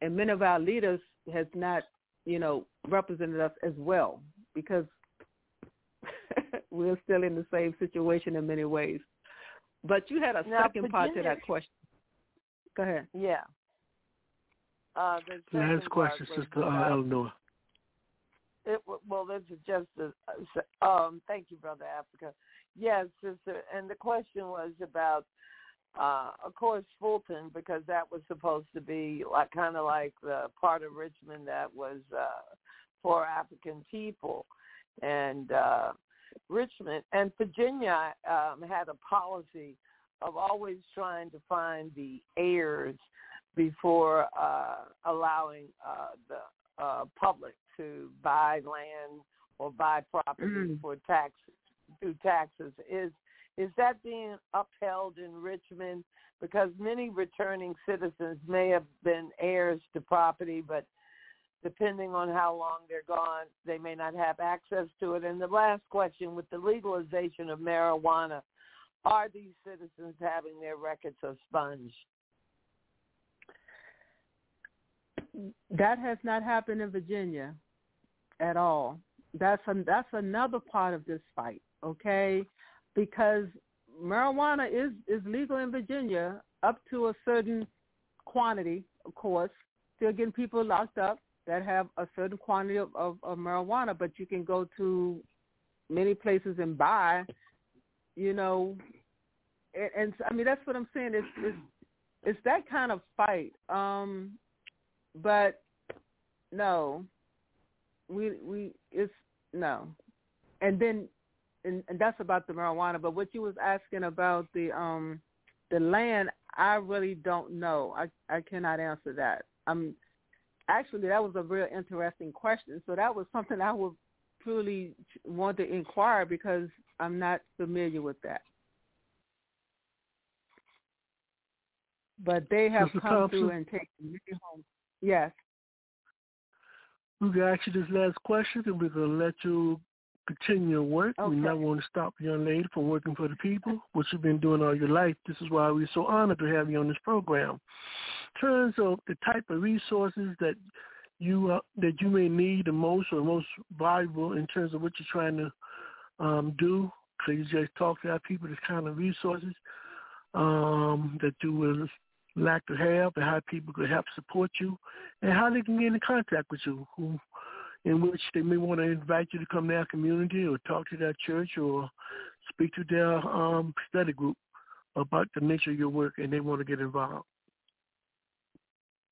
and many of our leaders has not, you know, represented us as well because we're still in the same situation in many ways. But you had a Now, second part to that question. Go ahead. Yeah. Uh, the Last question, Sister uh, Eleanor. It, well, this is just a, um, thank you, Brother Africa. Yes, sister, and the question was about, uh, of course, Fulton, because that was supposed to be like kind of like the part of Richmond that was uh, for African people, and uh, Richmond and Virginia um, had a policy of always trying to find the heirs before uh, allowing uh, the uh, public to buy land or buy property Mhm. for tax through taxes. Is is that being upheld in Richmond? Because many returning citizens may have been heirs to property, but depending on how long they're gone, they may not have access to it. And the last question, with the legalization of marijuana, are these citizens having their records expunged? That has not happened in Virginia at all. That's a, that's another part of this fight, okay? Because marijuana is is legal in Virginia up to a certain quantity, of course. Still getting people locked up that have a certain quantity of, of, of marijuana, but you can go to many places and buy, you know, and, and I mean that's what I'm saying. It's it's it's that kind of fight. Um, but no, we we it's no, and then and, and that's about the marijuana. But what you was asking about the um the land, I really don't know. I I cannot answer that. I'm actually that was a real interesting question. So that was something I would truly want to inquire because I'm not familiar with that. But they have Sister come through and taken me home. Yes. We ask you this last question, and we're going to let you continue your work. We never want to stop young lady from working for the people, which you've been doing all your life. This is why we're so honored to have you on this program. In terms of the type of resources that you uh, that you may need the most or most valuable in terms of what you're trying to um, do, because you just talk to our people, this kind of resources um, that you will lack to have, and how people could help support you, and how they can get in contact with you, who, in which they may want to invite you to come to our community or talk to their church or speak to their um, study group about the nature of your work, and they want to get involved.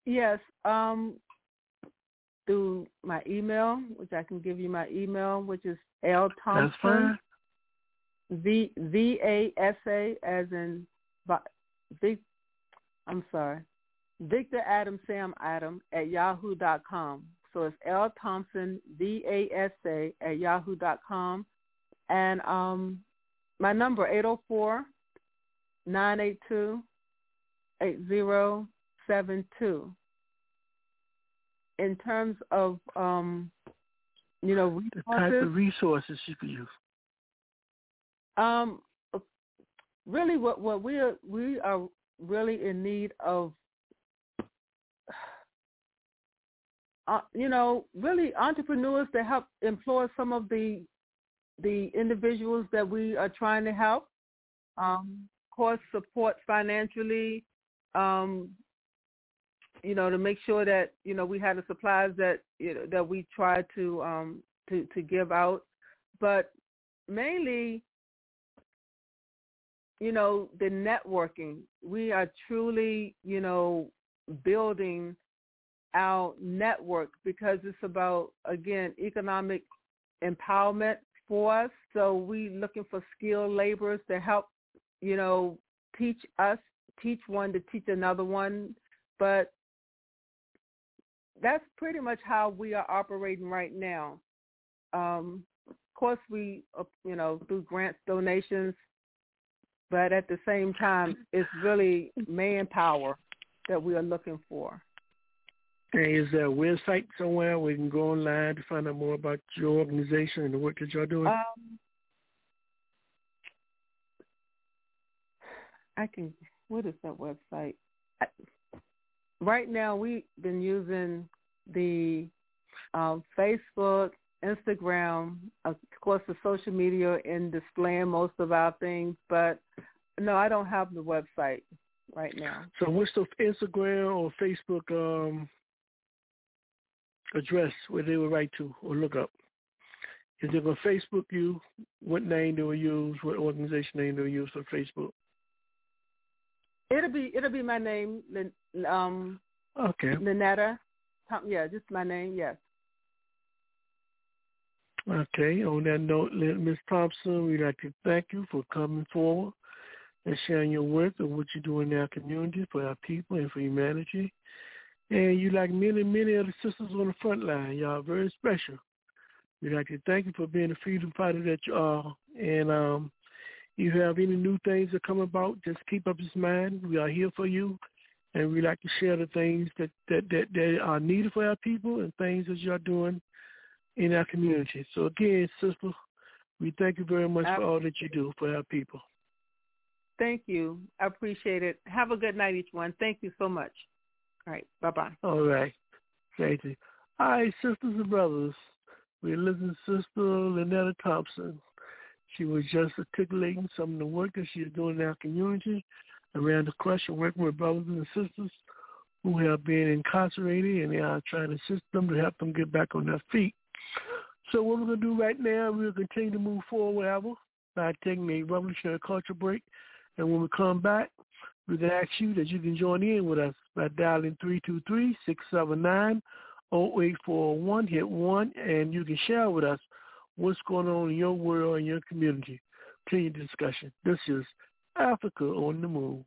Yes. Um, through my email, which I can give you my email, which is L Thompson That's fine. V V A S A as in Vi- Vic. I'm sorry, Victor Adam Sam Adam at yahoo dot com. So it's L Thompson V A S A at yahoo dot com, and um, my number eight zero four nine eight two eight zero seven two. In terms of um, you know The type of resources you could use. um, really, what what we are we are really in need of, uh, you know, really entrepreneurs to help employ some of the the individuals that we are trying to help. Um, of course, support financially. Um, you know, to make sure that you know we had the supplies that you know that we try to um to to give out, but mainly, you know, the networking. We are truly, you know, building our network because it's about again economic empowerment for us. So we looking for skilled laborers to help, you know, teach us, teach one to teach another one. But that's pretty much how we are operating right now. Um, of course, we, uh, you know, through grants, donations, but at the same time, it's really manpower that we are looking for. Is there a website somewhere we can go online to find out more about your organization and the work that you're doing? Um, I can. What is that website? I, right now, we've been using the um, Facebook, Instagram, of course, the social media, in displaying most of our things. But no, I don't have the website right now. So, what's the Instagram or Facebook um, address where they will write to or look up? Is it going to Facebook you? What name do we use? What organization name do we use for Facebook? It'll be it'll be my name, um, okay, Lynetta. Yeah, just my name. Yes. Okay. On that note, Ms. Thompson, we'd like to thank you for coming forward and sharing your work and what you do in our community for our people and for humanity. And you like many, many of the sisters on the front line. Y'all are very special. We'd like to thank you for being the freedom fighter that you are. And um, if you have any new things that come about, just keep up this mind. We are here for you. And we like to share the things that, that, that, that are needed for our people and things that you're doing in our community. So again, sister, we thank you very much for all that you do for our people. Thank you. I appreciate it. Have a good night, each one. Thank you so much. All right. Bye-bye. All right. Thank you. All right, sisters and brothers. We're listening to Sister Lynetta Thompson. She was just articulating some of the work that she's doing in our community around the question, working with brothers and sisters who have been incarcerated and they are trying to assist them to help them get back on their feet. So what we're going to do right now, we'll continue to move forward, however, by taking a revolutionary culture break. And when we come back, we can ask you that you can join in with us by dialing 323-679-0841, hit 1, and you can share with us what's going on in your world and your community. Continue the discussion. This is Africa on the Move.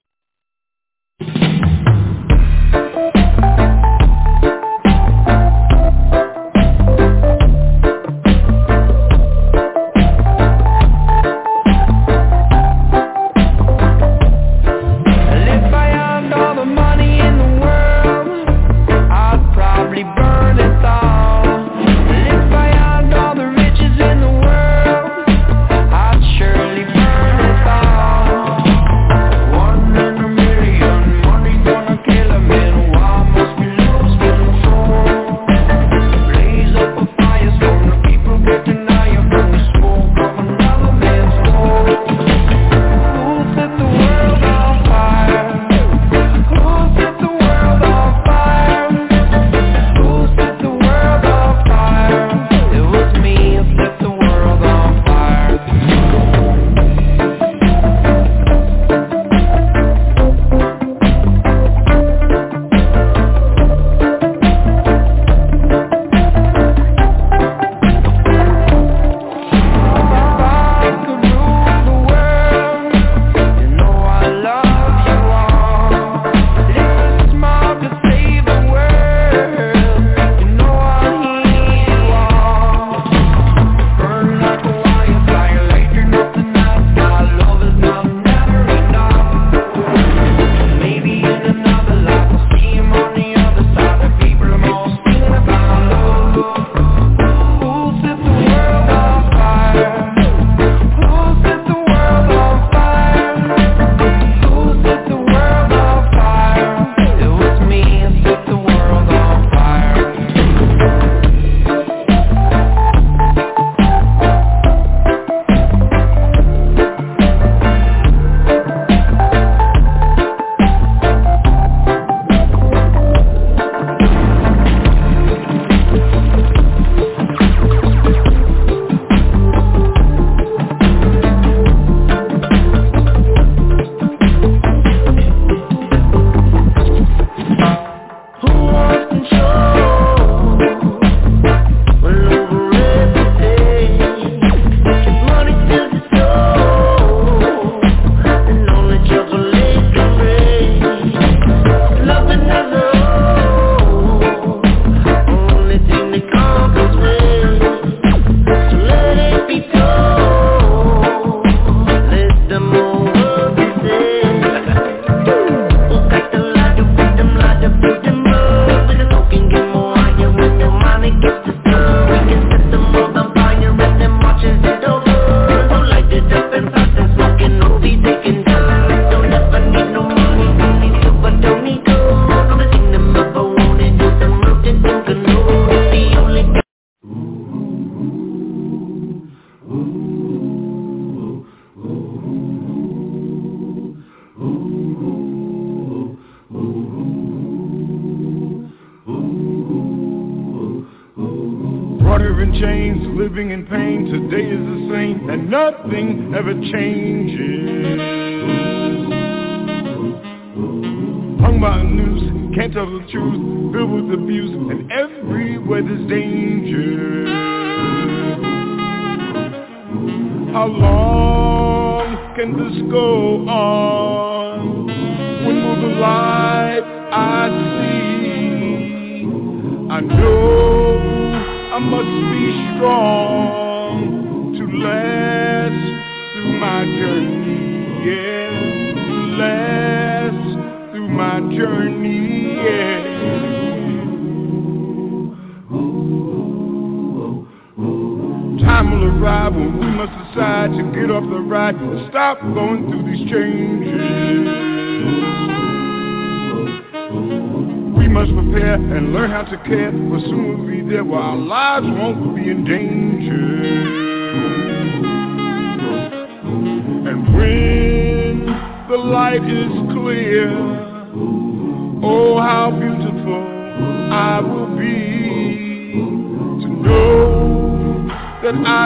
Ever change?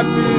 Amen.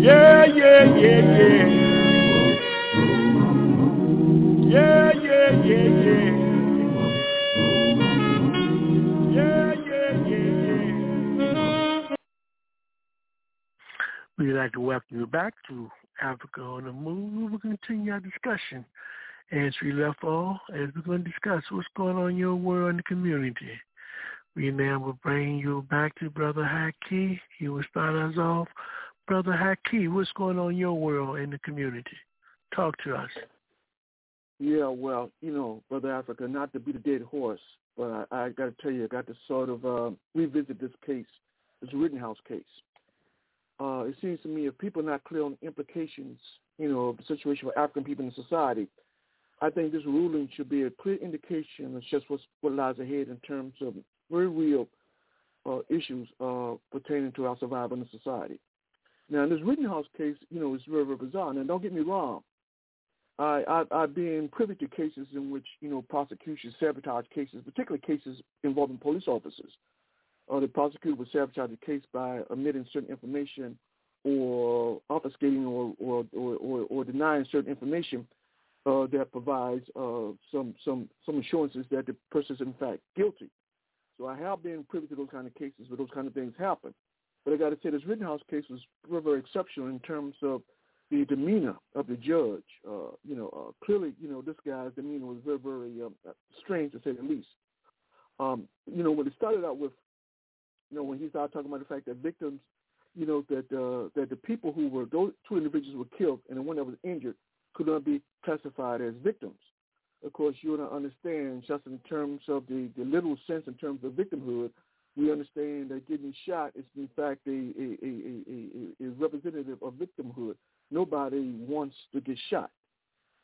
yeah, yeah, yeah, yeah, yeah, yeah, yeah, yeah. Yeah, yeah, yeah, yeah. We'd like to welcome you back to Africa on the Move. We'll continue our discussion as we left off, as we're going to discuss what's going on in your world and the community. We now will bring you back to Brother Haki. He will start us off. Brother Haki, what's going on in your world in the community? Talk to us. Yeah, well, you know, Brother Africa, not to be the dead horse, but I, I got to tell you, I got to sort of uh, revisit this case, this Rittenhouse case. Uh, it seems to me if people are not clear on the implications, you know, of the situation for African people in society, I think this ruling should be a clear indication of just what's, what lies ahead in terms of very real uh, issues uh, pertaining to our survival in society. Now, in this Rittenhouse case, you know, it's very, very bizarre. Now, don't get me wrong. I, I, I've been privy to cases in which, you know, prosecutions sabotage cases, particularly cases involving police officers. Uh, the prosecutor would sabotage the case by omitting certain information or obfuscating or, or, or, or, or denying certain information uh, that provides uh, some, some, some assurances that the person is in fact guilty. So I have been privy to those kind of cases where those kind of things happen. But I got to say, this Rittenhouse case was very, very exceptional in terms of the demeanor of the judge. Uh, you know, uh, clearly, you know, this guy's demeanor was very, very um, strange to say the least. Um, you know, when it started out with, you know, when he started talking about the fact that victims, you know, that uh, that the people who were those two individuals were killed and the one that was injured could not be classified as victims. Of course, you to understand just in terms of the, the literal sense in terms of victimhood, we understand that getting shot is in fact a, a, a, a, representative of victimhood. Nobody wants to get shot.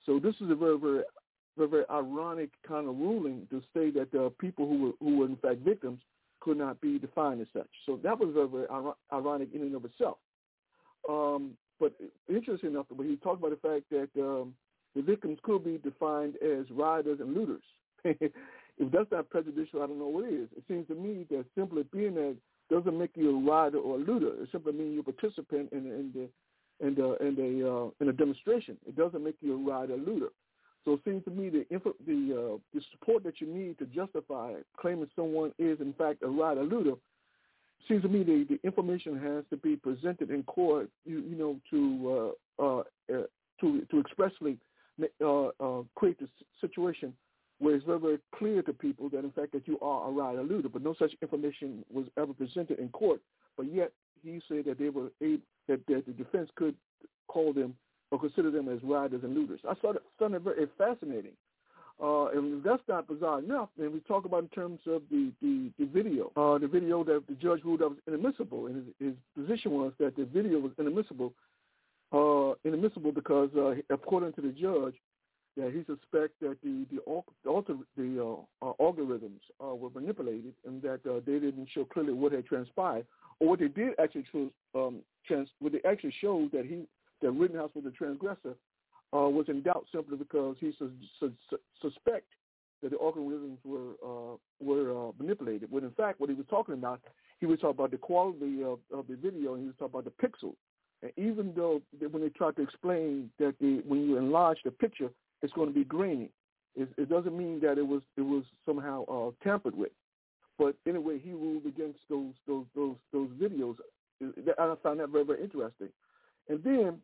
So this is a very, very, very, very ironic kind of ruling to say that uh, people who were who were in fact victims could not be defined as such. So that was very, very ironic in and of itself. Um, but interesting enough, when he talked about the fact that um, the victims could be defined as rioters and looters. if that's not prejudicial, I don't know what is. It seems to me that simply being there doesn't make you a rider or a looter. It simply means you're a participant in, in the in the in the uh, in a demonstration. It doesn't make you a rider or looter. So it seems to me the info, the uh, the support that you need to justify claiming someone is in fact a rider or looter seems to me the, the information has to be presented in court. You you know to uh, uh, uh, to to expressly uh, uh, create the situation where it's very, clear to people that in fact that you are a rider looter, but no such information was ever presented in court. But yet he said that they were able, that, that the defense could call them or consider them as riders and looters. I thought it sounded very fascinating. Uh, and that's not bizarre enough. And we talk about in terms of the the, the video, uh, the video that the judge ruled that was inadmissible, and his, his position was that the video was inadmissible, uh, inadmissible because uh, according to the judge, that he suspects that the the, alter, the uh, uh, algorithms uh, were manipulated and that uh, they didn't show clearly what had transpired, or what they did actually um, trans, what they actually showed that he that Rittenhouse was a transgressor uh, was in doubt simply because he su- su- su- suspect that the algorithms were uh, were manipulated. When in fact, what he was talking about, he was talking about the quality of, of the video, and he was talking about the pixels. And even though they, when they tried to explain that the, when you enlarge the picture, it's going to be grainy. It, it doesn't mean that it was it was somehow uh, tampered with. But anyway, he ruled against those those those those videos. I found that very very interesting. And then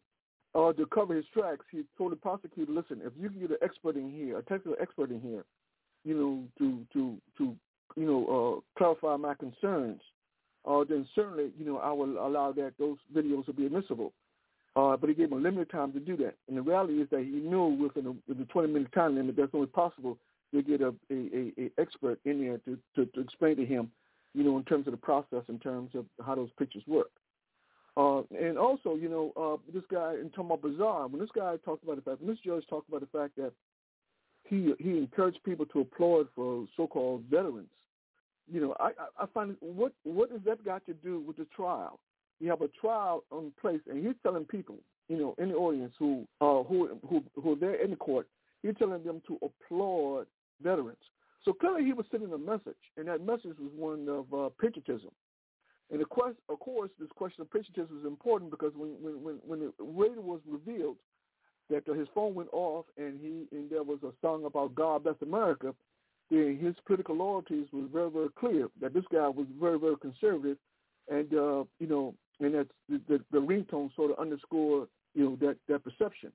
uh, to cover his tracks, he told the prosecutor, "Listen, if you can get an expert in here, a technical expert in here, you know, to to to you know uh, clarify my concerns, uh, then certainly you know I will allow that those videos will be admissible." Uh, but he gave him a limited time to do that. And the reality is that he knew within the, within the 20 minute time limit that's only possible to get a, a, a, a expert in there to, to, to explain to him, you know, in terms of the process, in terms of how those pictures work. Uh, and also, you know, uh, this guy in about bizarre, when this guy talked about the fact, when this judge talked about the fact that he he encouraged people to applaud for so-called veterans, you know, I I find what what has that got to do with the trial? You have a trial on place, and he's telling people, you know, in the audience who uh, who who who are there in the court, he's telling them to applaud veterans. So clearly, he was sending a message, and that message was one of uh, patriotism. And of course, of course, this question of patriotism is important because when when when, when the radio was revealed that his phone went off and he and there was a song about God bless America, then his political loyalties was very very clear that this guy was very very conservative, and uh, you know and that's the, the, the ringtone sort of underscore you know that that perception.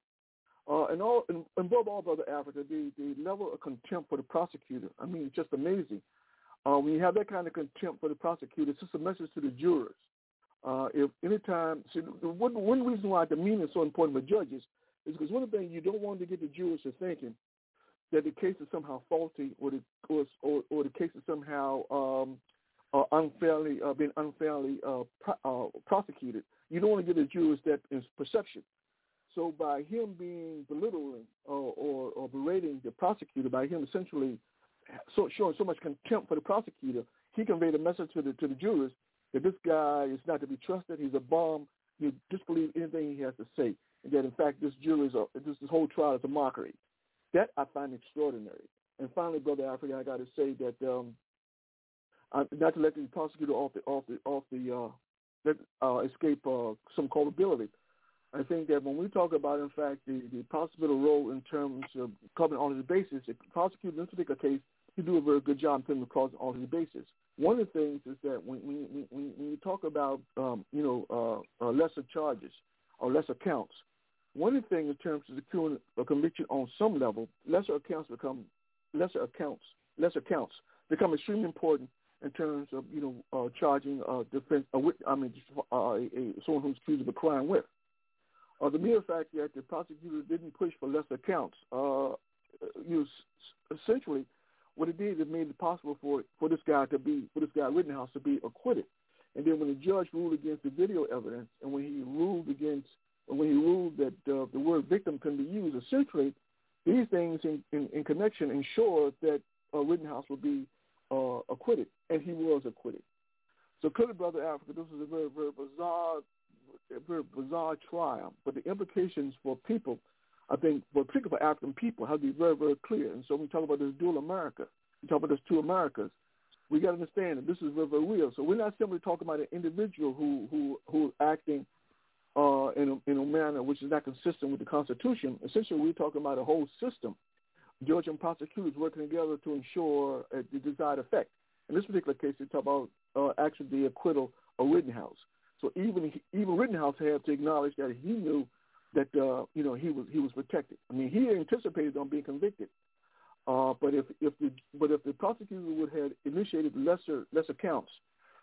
Uh, and all, and, and above all, brother Africa, the the level of contempt for the prosecutor. I mean, it's just amazing. Uh, when you have that kind of contempt for the prosecutor, it's just a message to the jurors. Uh, if anytime, see, one, one reason why demeanor is so important with judges is because one of the things you don't want to get the jurors to thinking that the case is somehow faulty or the or or, or the case is somehow um, uh, unfairly uh, been unfairly uh, pro- uh, prosecuted. You don't want to give the jurors that perception. So by him being belittling or, or, or berating the prosecutor, by him essentially so, showing so much contempt for the prosecutor, he conveyed a message to the to the jurors that this guy is not to be trusted. He's a bomb. You disbelieve anything he has to say, and that in fact this jury is a, this, this whole trial is a mockery. That I find extraordinary. And finally, brother Africa, I got to say that um, I, not to let the prosecutor off the off the off the uh, let, uh, escape uh, some culpability. I think that when we talk about, in fact, the, the possible role in terms of covering on the basis, the prosecutor in this particular case, he do a very good job in terms of covering on the basis. One of the things is that when when when, when you talk about um, you know uh, uh, lesser charges or lesser counts, one of the things in terms of securing a conviction on some level, lesser accounts become lesser accounts lesser counts become extremely important in terms of you know uh, charging uh, defense. Uh, with, I mean, uh, a, a, someone who's accused of a crime with. Uh, the mere fact that the prosecutor didn't push for lesser counts, uh, you know, essentially what it did, is made it possible for for this guy to be for this guy Rittenhouse to be acquitted. And then when the judge ruled against the video evidence, and when he ruled against, when he ruled that uh, the word victim can be used, essentially these things in, in, in connection ensure that uh, Rittenhouse will be acquitted, and he was acquitted. So clearly, Brother Africa, this was a very, very bizarre, very bizarre trial, but the implications for people I think, but particularly for African people, have to be very, very clear. And so when we talk about this dual America, we talk about this two Americas, we got to understand that this is very, very real. So we're not simply talking about an individual who who who acting uh, in a, in a manner which is not consistent with the Constitution. Essentially, we're talking about a whole system. Judge and prosecutors working together to ensure uh, the desired effect. In this particular case, they talk about uh, actually the acquittal of Rittenhouse. So even even Rittenhouse had to acknowledge that he knew that uh, you know he was he was protected. I mean, he anticipated on being convicted. Uh, but if if the but if the prosecutor would have initiated lesser lesser counts,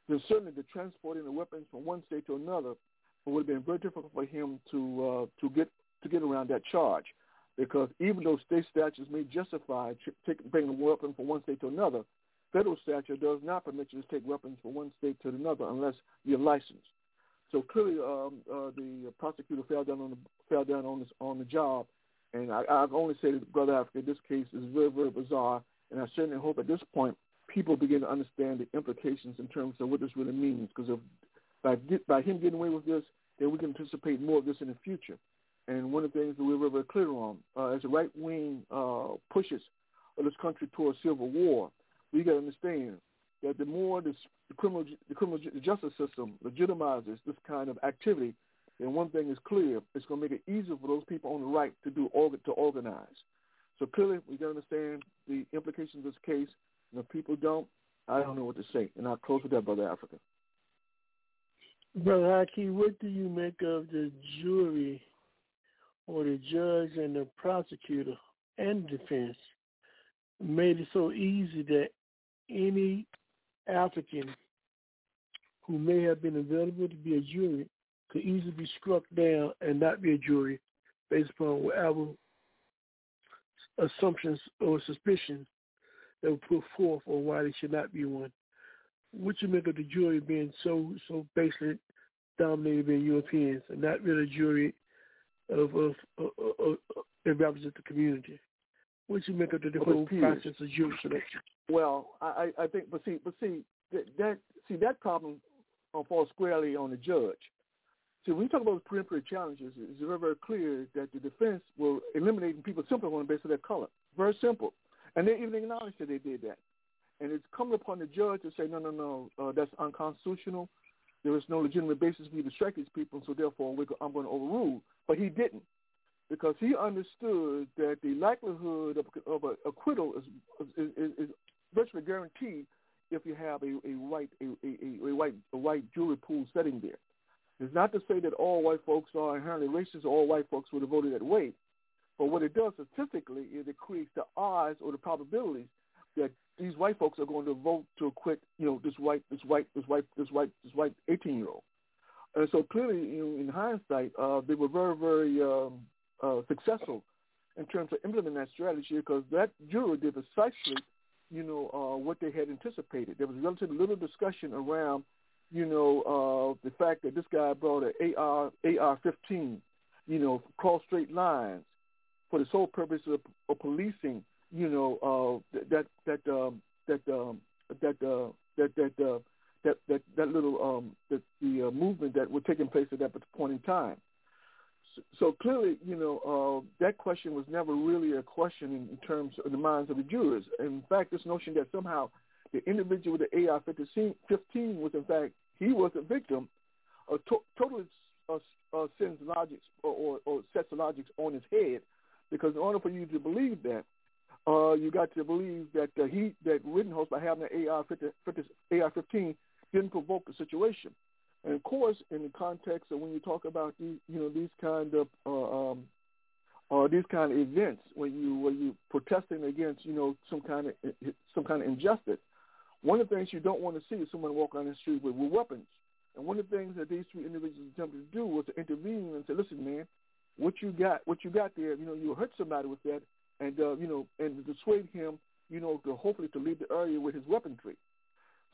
then certainly the transporting the weapons from one state to another would have been very difficult for him to uh, to get to get around that charge, because even though state statutes may justify take, bringing a weapon from one state to another, federal statute does not permit you to take weapons from one state to another unless you're licensed. So clearly, um, uh, the prosecutor fell down on the fell down on this on the job, and I, I only that Brother Africa, this case is very very bizarre, and I certainly hope at this point people begin to understand the implications in terms of what this really means. Because by by him getting away with this, then we can anticipate more of this in the future. And one of the things that we're very, very clear on, uh, as the right wing uh, pushes this country towards civil war, we got to understand that the more this, the criminal the criminal justice system legitimizes this kind of activity, then one thing is clear: it's going to make it easier for those people on the right to do to organize. So clearly, we got to understand the implications of this case. And if people don't, I don't know what to say. And I'll close with that, Brother Africa. Brother Haki, what do you make of the jury or the judge and the prosecutor and defense made it so easy that any African who may have been available to be a jury could easily be struck down and not be a jury based upon whatever assumptions or suspicions that were put forth on why they should not be one. What you make of the jury being so so basically dominated by Europeans and not really a jury of of, of, of, of that represents the community? What you make of the, the whole process of jury selection? Well, I, I think, but see, but see that, that see that problem falls squarely on the judge. See, when you talk about peremptory challenges, it's very, very clear that the defense will eliminating people simply on the basis of their color. Very simple, and they even acknowledge that they did that. And it's coming upon the judge to say, no, no, no, uh, that's unconstitutional. There is no legitimate basis for you to strike these people, so therefore I'm going to overrule. But he didn't because he understood that the likelihood of, of acquittal is, is, is virtually guaranteed if you have a, a white a, a, a white a white jury pool setting there. It's not to say that all white folks are inherently racist or all white folks would have voted that way, But what it does statistically is it creates the odds or the probabilities that these white folks are going to vote to acquit, you know, this white, this white, this white, this white, this white 18 year old. And so clearly, you know, in hindsight, uh, they were very, very um, uh, successful in terms of implementing that strategy because that jury did precisely, you know, uh, what they had anticipated. There was relatively little discussion around, you know, uh, the fact that this guy brought an AR AR-15, you know, cross straight lines for the sole purpose of, of policing, you know, uh, that that um, that um, that uh, that that uh, that that that little um, the, the uh, movement that was taking place at that point in time so clearly, you know, uh, that question was never really a question in, terms of the minds of the jurors. In fact, this notion that somehow the individual with the AR-15 was, in fact, he was a victim, uh, to- totally uh, uh, sends logic or, or, or sets the logic on his head, because in order for you to believe that, uh, you got to believe that uh, he that Rittenhouse by having AR-15 AR-15 didn't provoke the situation. And of course, in the context of when you talk about these, you know, these kind of uh, um, uh, these kind of events, when you when you protesting against, you know, some kind of some kind of injustice, one of the things you don't want to see is someone walk on the street with, with weapons. And one of the things that these three individuals attempted to do was to intervene and say, "Listen, man, what you got, what you got there, you know, you hurt somebody with that, and uh, you know, and dissuade him, you know, to hopefully to leave the area with his weaponry."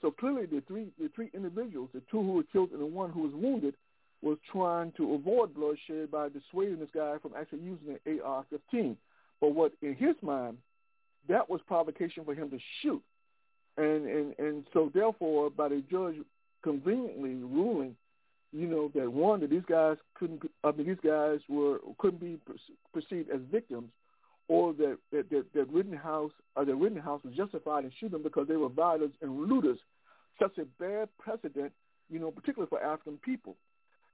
So clearly, the three the three individuals, the two who were killed and the one who was wounded, was trying to avoid bloodshed by dissuading this guy from actually using an AR-15. But what in his mind, that was provocation for him to shoot, and and and so therefore, by the judge conveniently ruling, you know that one that these guys couldn't, I mean these guys were couldn't be perceived as victims, or that that that, that Rittenhouse or that Rittenhouse was justified in shooting them because they were violents and looters, such a bad precedent, you know, particularly for African people.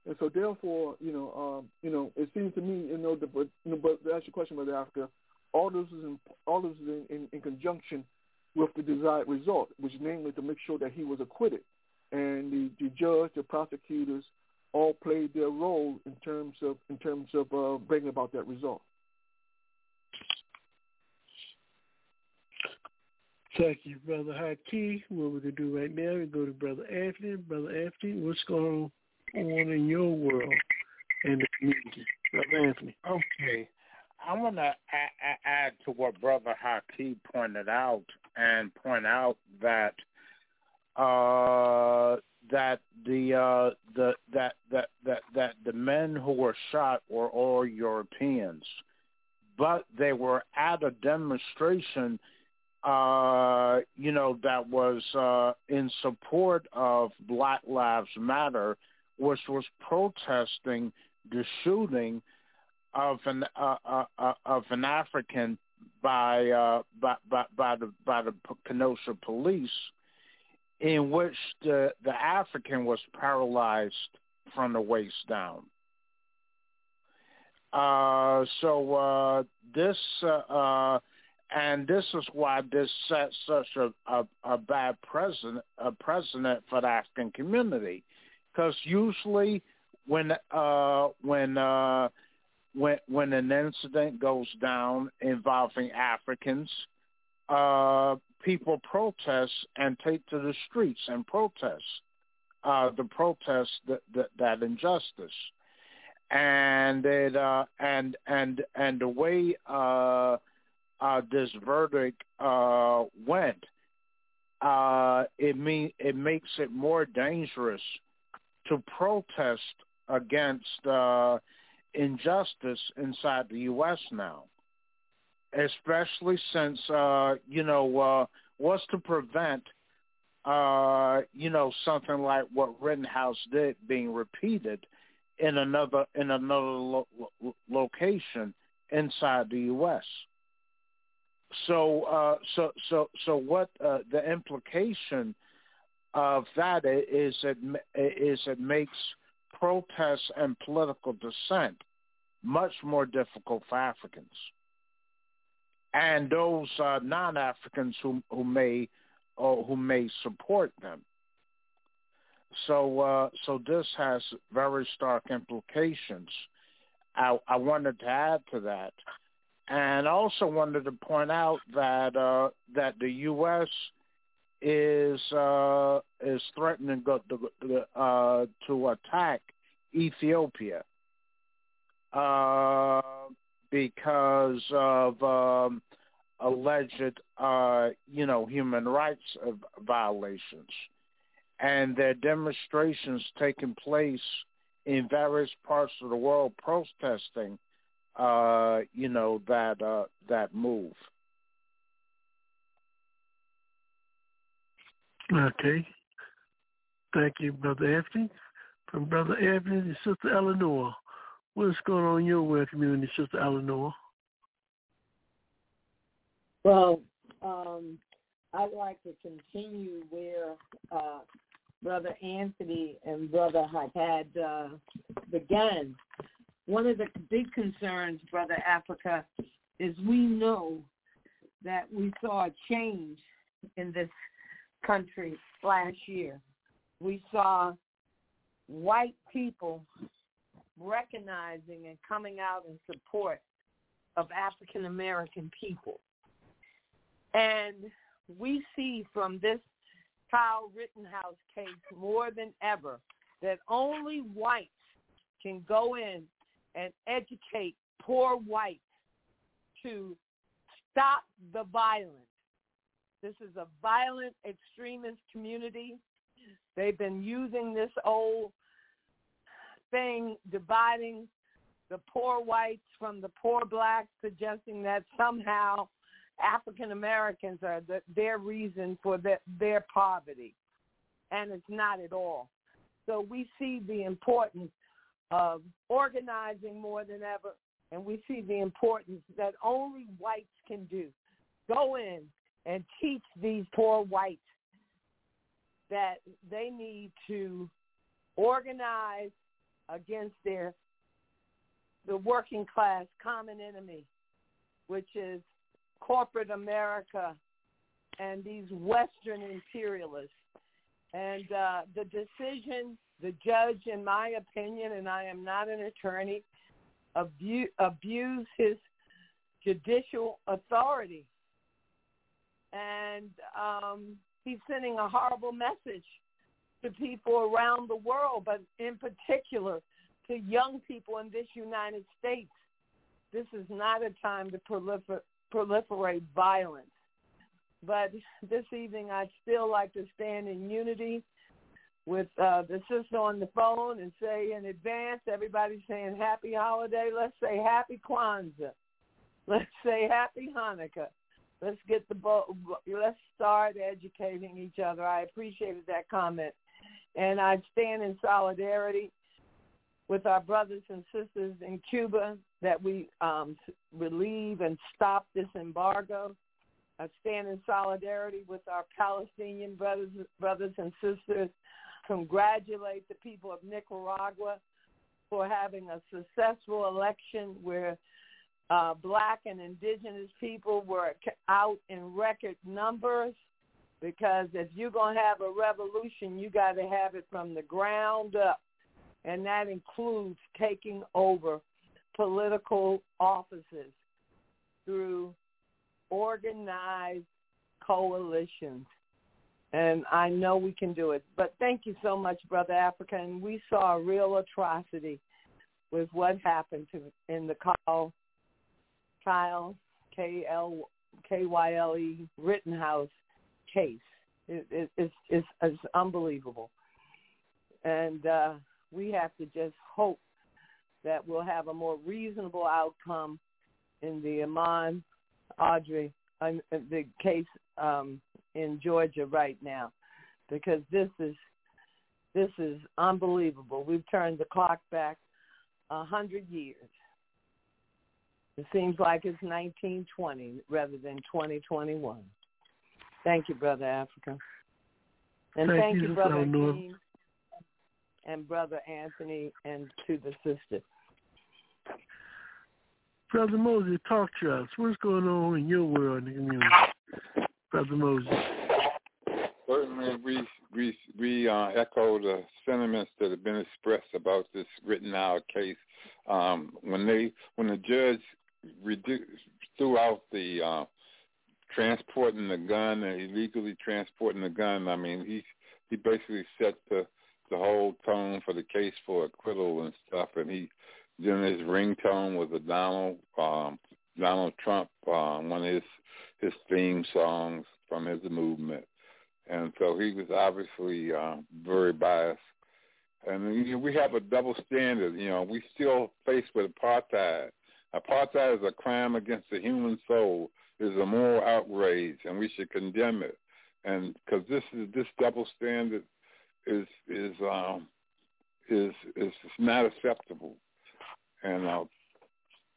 And so, therefore, you know, um, you know, it seems to me, you know, the, but, you know, but to ask your question about Africa, all this is in, all this is in, in, in conjunction with the desired result, which namely to make sure that he was acquitted, and the, the judge, the prosecutors, all played their role in terms of in terms of uh, bringing about that result. Thank you, Brother Haki. What we're going to do right now, we go to Brother Anthony. Brother Anthony, what's going on in your world and the community? Brother Anthony. Okay. I want to add to what Brother Haki pointed out and point out that uh, that the uh, the that that that that the men who were shot were all Europeans, but they were at a demonstration uh, you know, that was uh, in support of Black Lives Matter, which was protesting the shooting of an uh, uh, uh, of an African by, by by by the by the Kenosha police, in which the the African was paralyzed from the waist down. So this and this is why this sets such a, a, a bad precedent, a precedent for the African community, because usually when uh, when uh, when when an incident goes down involving Africans, uh, people protest and take to the streets and protest uh, the protest that, that, that injustice, and it uh, and and and the way. Uh, uh, this verdict uh, went, uh, it mean it makes it more dangerous to protest against uh, injustice inside the U.S. now, especially since uh, you know uh, what's to prevent uh, you know something like what Rittenhouse did being repeated in another in another lo- location inside the U.S. So, uh, so, so, so, what uh, the implication of that is it is it makes protests and political dissent much more difficult for Africans and those uh, non-Africans who who may who may support them. So, uh, so this has very stark implications. I, I wanted to add to that and also wanted to point out that uh, that the U.S. is uh, is threatening to, uh, to attack Ethiopia uh, because of um, alleged, uh, you know, human rights violations, and there are demonstrations taking place in various parts of the world protesting, uh, you know, that uh, that move. Okay. Thank you, Brother Anthony. From Brother Anthony to Sister Eleanor. What's going on in your world community, Sister Eleanor? Well, um, I'd like to continue where uh, Brother Anthony and Brother had uh, begun. One of the big concerns, Brother Africa, is we know that we saw a change in this country last year. We saw white people recognizing and coming out in support of African American people. And we see from this Kyle Rittenhouse case more than ever that only whites can go in and educate poor whites to stop the violence. This is a violent extremist community. They've been using this old thing dividing the poor whites from the poor blacks, suggesting that somehow African Americans are the, their reason for the, their poverty. And it's not at all. So we see the importance of organizing more than ever, and we see the importance that only whites can do. Go in and teach these poor whites that they need to organize against their the working class common enemy, which is corporate America and these Western imperialists. And uh, the decision, the judge, in my opinion, and I am not an attorney, abu- abused his judicial authority. And um, he's sending a horrible message to people around the world, but in particular to young people in this United States. This is not a time to prolifer- proliferate violence. But this evening, I'd still like to stand in unity with uh, the sister on the phone and say in advance, everybody's saying happy holiday. Let's say happy Kwanzaa. Let's say happy Hanukkah. Let's get the bo- let's start educating each other. I appreciated that comment, and I stand in solidarity with our brothers and sisters in Cuba that we um, relieve and stop this embargo. I stand in solidarity with our Palestinian brothers, brothers and sisters. Congratulate the people of Nicaragua for having a successful election where uh, black and indigenous people were out in record numbers because if you're going to have a revolution, you got to have it from the ground up. And that includes taking over political offices through organized coalitions. And I know we can do it. But thank you so much, Brother Africa. And we saw a real atrocity with what happened to in the Kyle, Kyle K L K Y L E Rittenhouse case. It, it, it's, it's it's unbelievable, and uh, we have to just hope that we'll have a more reasonable outcome in the Ahmaud Arbery uh, the case um, in Georgia right now, because this is this is unbelievable. We've turned the clock back a hundred years. It seems like it's 1920 rather than 2021. Thank you, Brother Africa. And thank, thank you, you, Brother Eleanor. And Brother Anthony and to the sister. Brother Moses, talk to us. What's going on in your world in the community? Brother Moses. Certainly, we we we uh, echo the sentiments that have been expressed about this Rittenhouse case. Um, when they when the judge redu- throughout the uh, transporting the gun and illegally transporting the gun. I mean, he he basically set the the whole tone for the case for acquittal and stuff. And he then his ringtone was a Donald um, Donald Trump, uh, one of his his theme songs from his movement, and so he was obviously uh, very biased. And you know, we have a double standard. You know, we still faced with apartheid. Apartheid is a crime against the human soul. It is a moral outrage, and we should condemn it. And because this is this double standard is is um, is is not acceptable. And uh,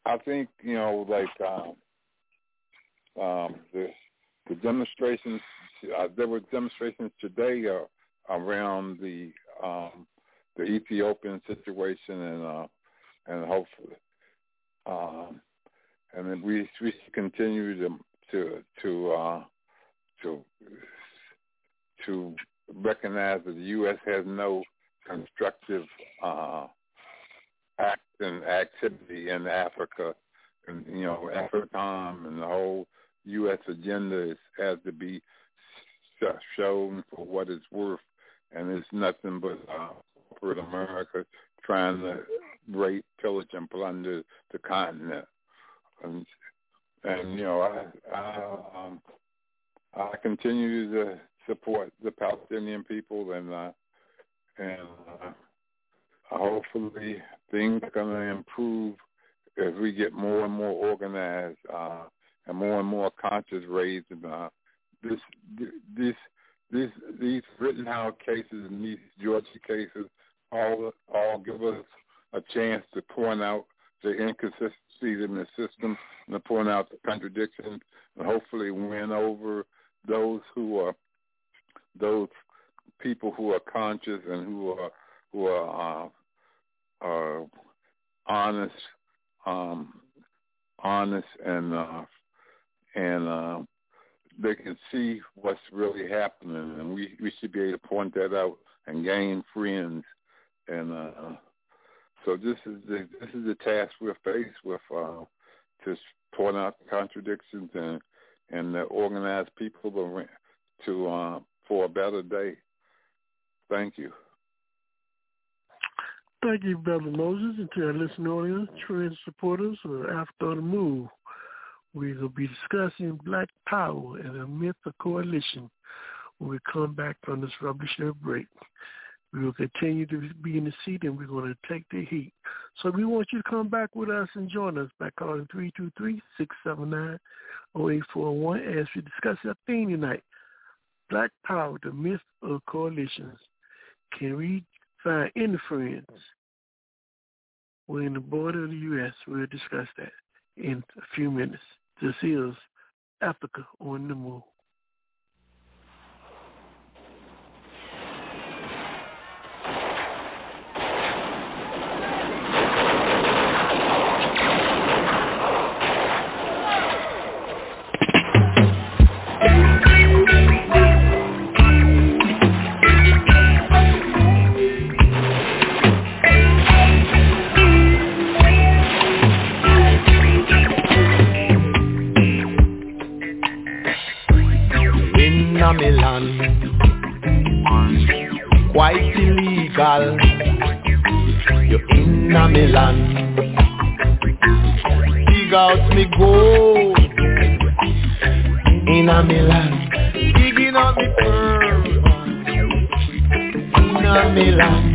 I think you know, like um, um, the the demonstrations. Uh, there were demonstrations today uh, around the um, the Ethiopian situation, and uh, and hopefully, um, and then we we continue to to to uh, to to recognize that the U.S. has no constructive uh, act and activity in Africa, and you know, AFRICOM and the whole U.S. agenda is, has to be shown for what it's worth, and it's nothing but uh, corporate America trying to rape, pillage, and plunder the continent. And, and you know, I I, um, I continue to support the Palestinian people, and uh, and uh, hopefully things are going to improve as we get more and more organized uh, and more and more conscious raised. And uh, this, this, this, these Rittenhouse cases and these Georgia cases all all give us a chance to point out the inconsistencies in the system and to point out the contradictions and hopefully win over those who are those people who are conscious and who are who are uh, are honest, um, honest, and uh, and uh, they can see what's really happening, and we we should be able to point that out and gain friends, and uh, so this is the this is the task we're faced with uh, to point out contradictions and and uh, organize people to to uh, for a better day. Thank you. Thank you, Brother Moses, and to our listening audience, trans supporters on the Move. We will be discussing Black Power and the myth of coalition when we come back from this revolutionary break. We will continue to be in the seat and we're going to take the heat. So we want you to come back with us and join us by calling 323-679-0841 as we discuss our theme tonight, Black Power, the myth of coalitions. Can we find friends within the border of the U.S.? We'll discuss that in a few minutes. This is Africa on the Move. A Milan. Dig out me gold in a Milan. Digging out me pearl in a Milan. Dig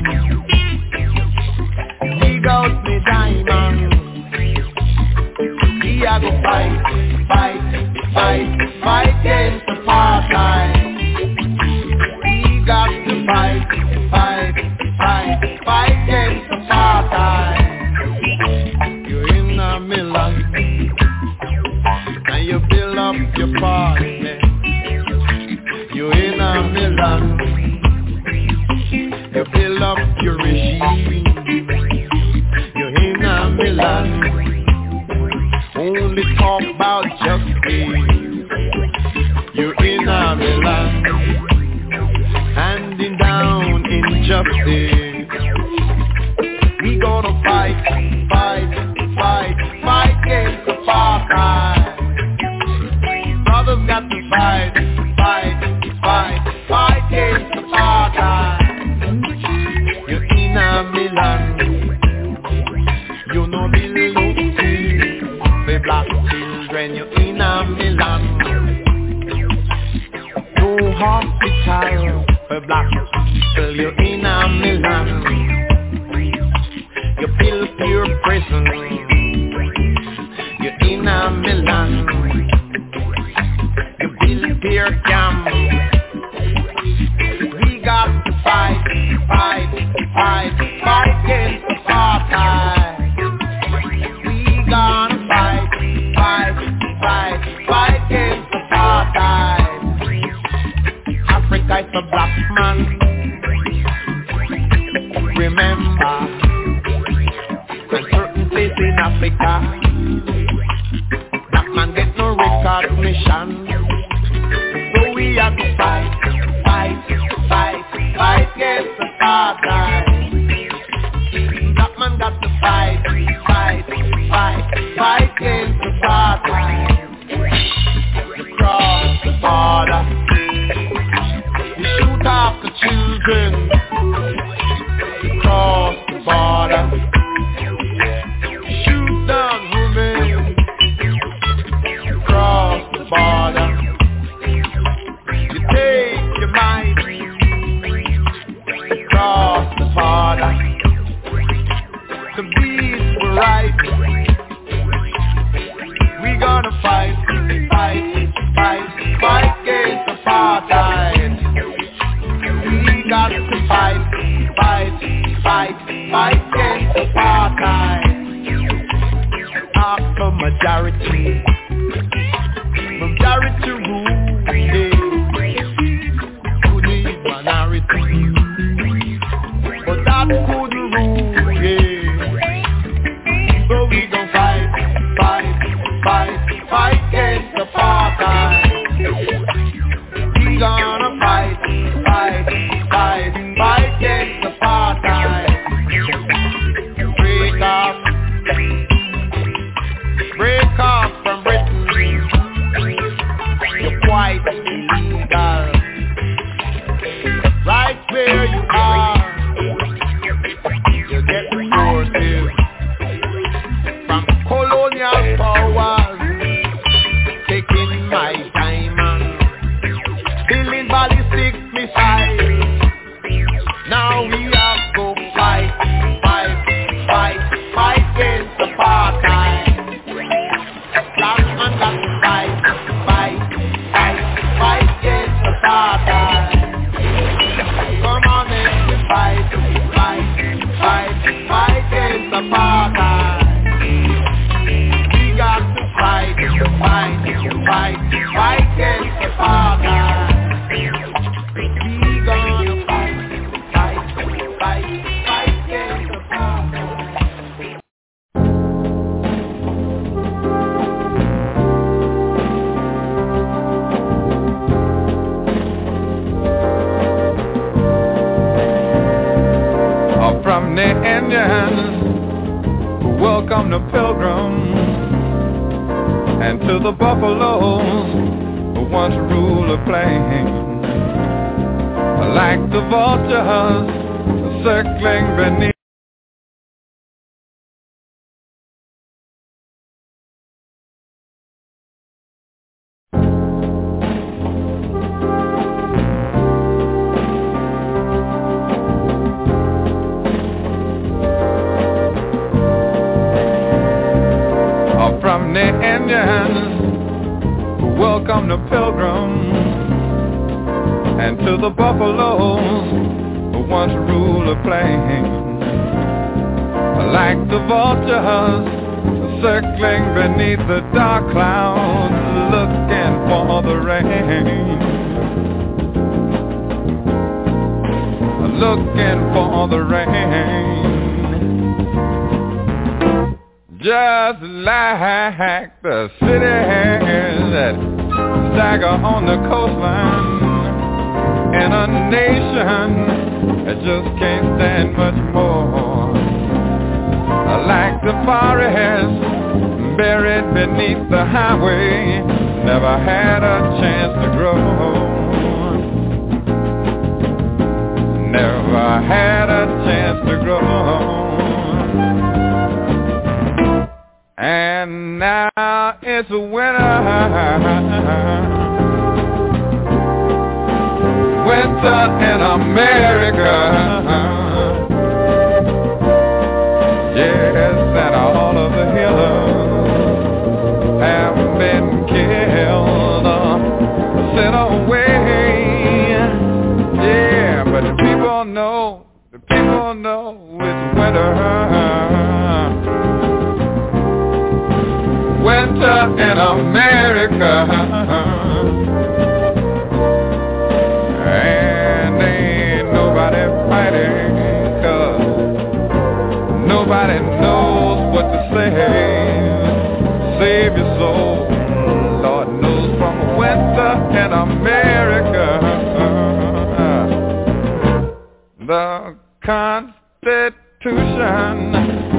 The Constitution,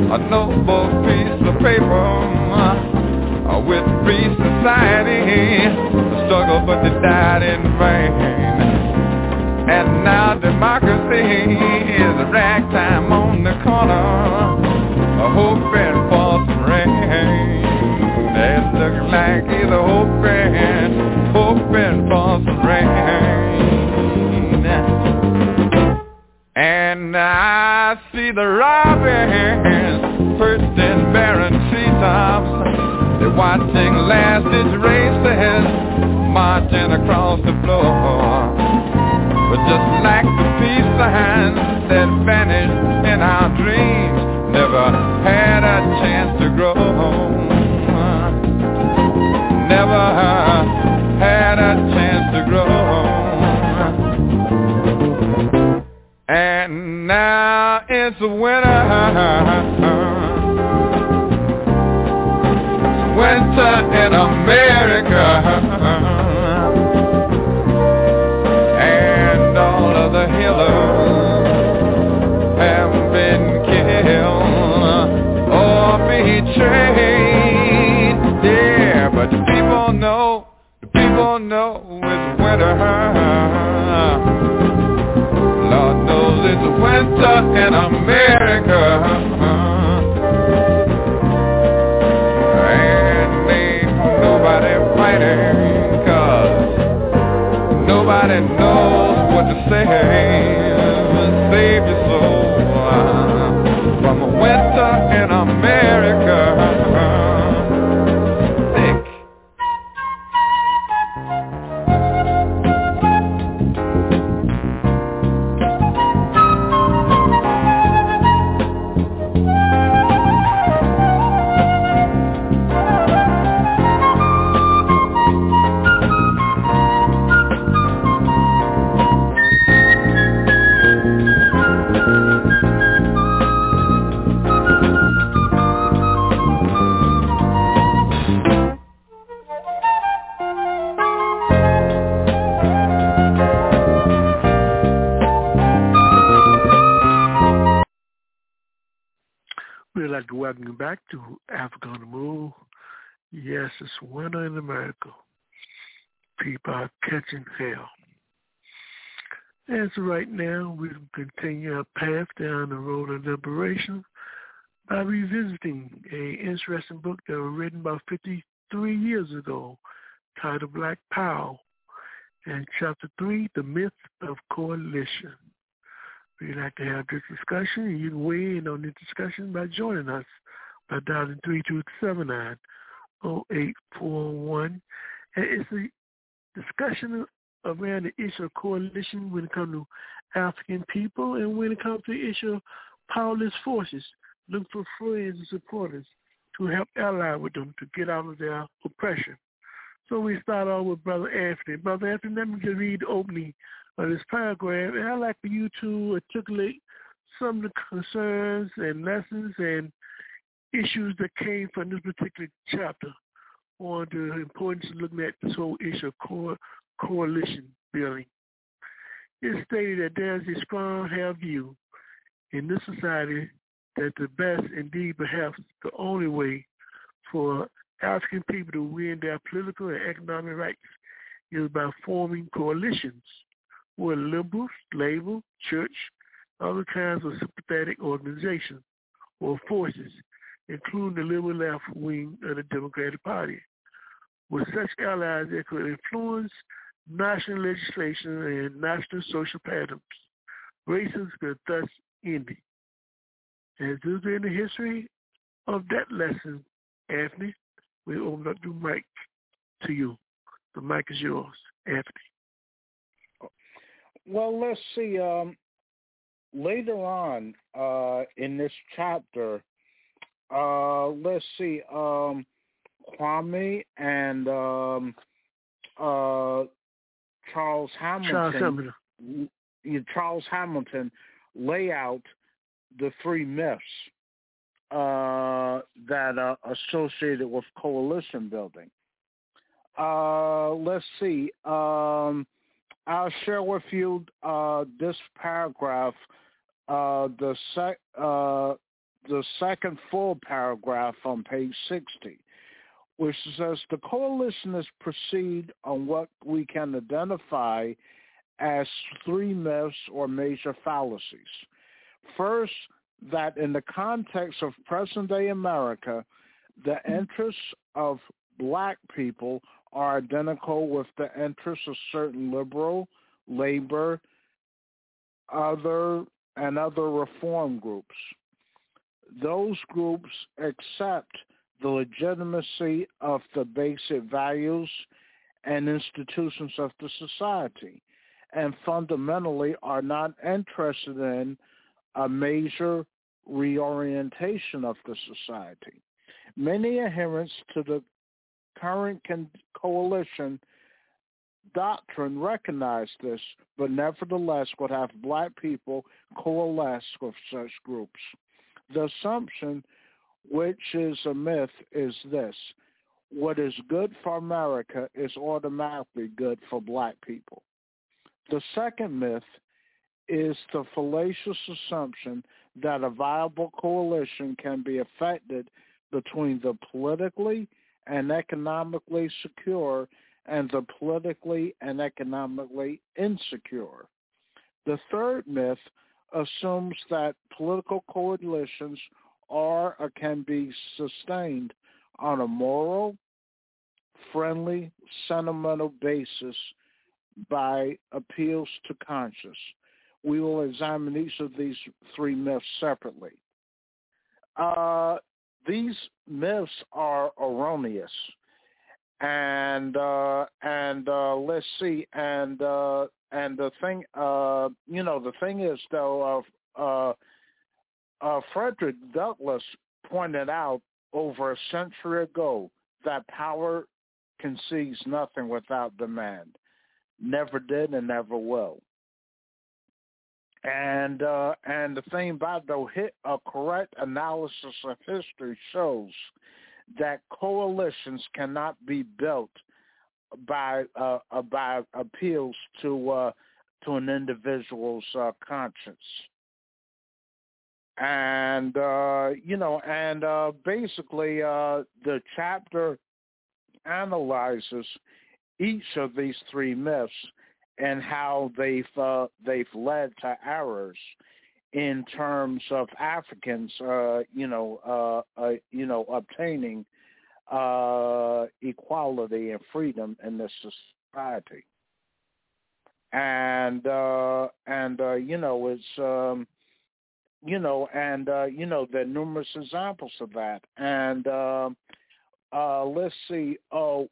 a noble piece of paper uh, with free society. The struggle, but they died in vain. And now democracy is a ragtime on the corner, hoping for some rain. It's looking like he's hoping, hoping And I see the robins perched in barren treetops they're watching last ditch races marching across the floor. But just like the peace signs that vanished in our dreams, never had a chance to grow. Never now it's winter winter in America. And all of the healers have been killed or betrayed. Yeah, but the people know, the people know it's winter. Winter in America. nobody knows what to say. Save your catching hell. As right now, we continue our path down the road of liberation by revisiting a interesting book that was written about 53 years ago titled Black Power. And chapter 3, The Myth of Coalition. We'd like to have this discussion, and you can weigh in on this discussion by joining us by dialing 3279 0841. And it's a discussion around the issue of coalition when it comes to African people and when it comes to the issue of powerless forces. Look for friends and supporters to help ally with them to get out of their oppression. So we start off with Brother Anthony. Brother Anthony, let me just read the opening of this paragraph, and I'd like for you to articulate some of the concerns and lessons and issues that came from this particular chapter on the importance of looking at this whole issue of co- coalition building. It stated that there is a strong held view in this society that the best, indeed perhaps the only way for African people to win their political and economic rights is by forming coalitions with liberals, labor, church, other kinds of sympathetic organizations or forces, including the liberal left wing of the Democratic Party. With such allies, they could influence national legislation and national social patterns. Racism could thus end. And due to the history of that lesson, Anthony, we open up the mic to you. The mic is yours, Anthony. Well, let's see. Um, later on uh, in this chapter, uh, let's see. Um, Kwame and um, uh, Charles Hamilton. Charles Hamilton. Charles Hamilton lay out the three myths uh, that are associated with coalition building. Uh, let's see. Um, I'll share with you uh, this paragraph, uh, the sec- uh, the second full paragraph on page 60, which says the coalitionists proceed on what we can identify as three myths or major fallacies. First, that in the context of present-day America, the interests of black people are identical with the interests of certain liberal, labor, other, and other reform groups. Those groups accept the legitimacy of the basic values and institutions of the society and fundamentally are not interested in a major reorientation of the society. Many adherents to the current coalition doctrine recognize this, but nevertheless would have black people coalesce with such groups. The assumption, which is a myth, is this. What is good for America is automatically good for black people. The second myth is the fallacious assumption that a viable coalition can be effected between the politically and economically secure and the politically and economically insecure. The third myth assumes that political coalitions are or can be sustained on a moral, friendly, sentimental basis by appeals to conscience. We will examine each of these three myths separately. Uh, these myths are erroneous, and uh, and uh, let's see, and uh, and the thing, uh, you know, the thing is though, uh, uh, Frederick Douglass pointed out over a century ago that power concedes nothing without demand never did and never will. And uh, and the thing about though, hit a correct analysis of history shows that coalitions cannot be built by uh, by appeals to uh, to an individual's uh, conscience. And uh, you know, and uh, basically, uh, the chapter analyzes each of these three myths and how they've they've led to errors in terms of Africans, you know, you know, obtaining uh, equality and freedom in this society. And uh, and uh, you know, it's um, you know, and uh, you know, there are numerous examples of that. And uh, uh, let's see. Oh,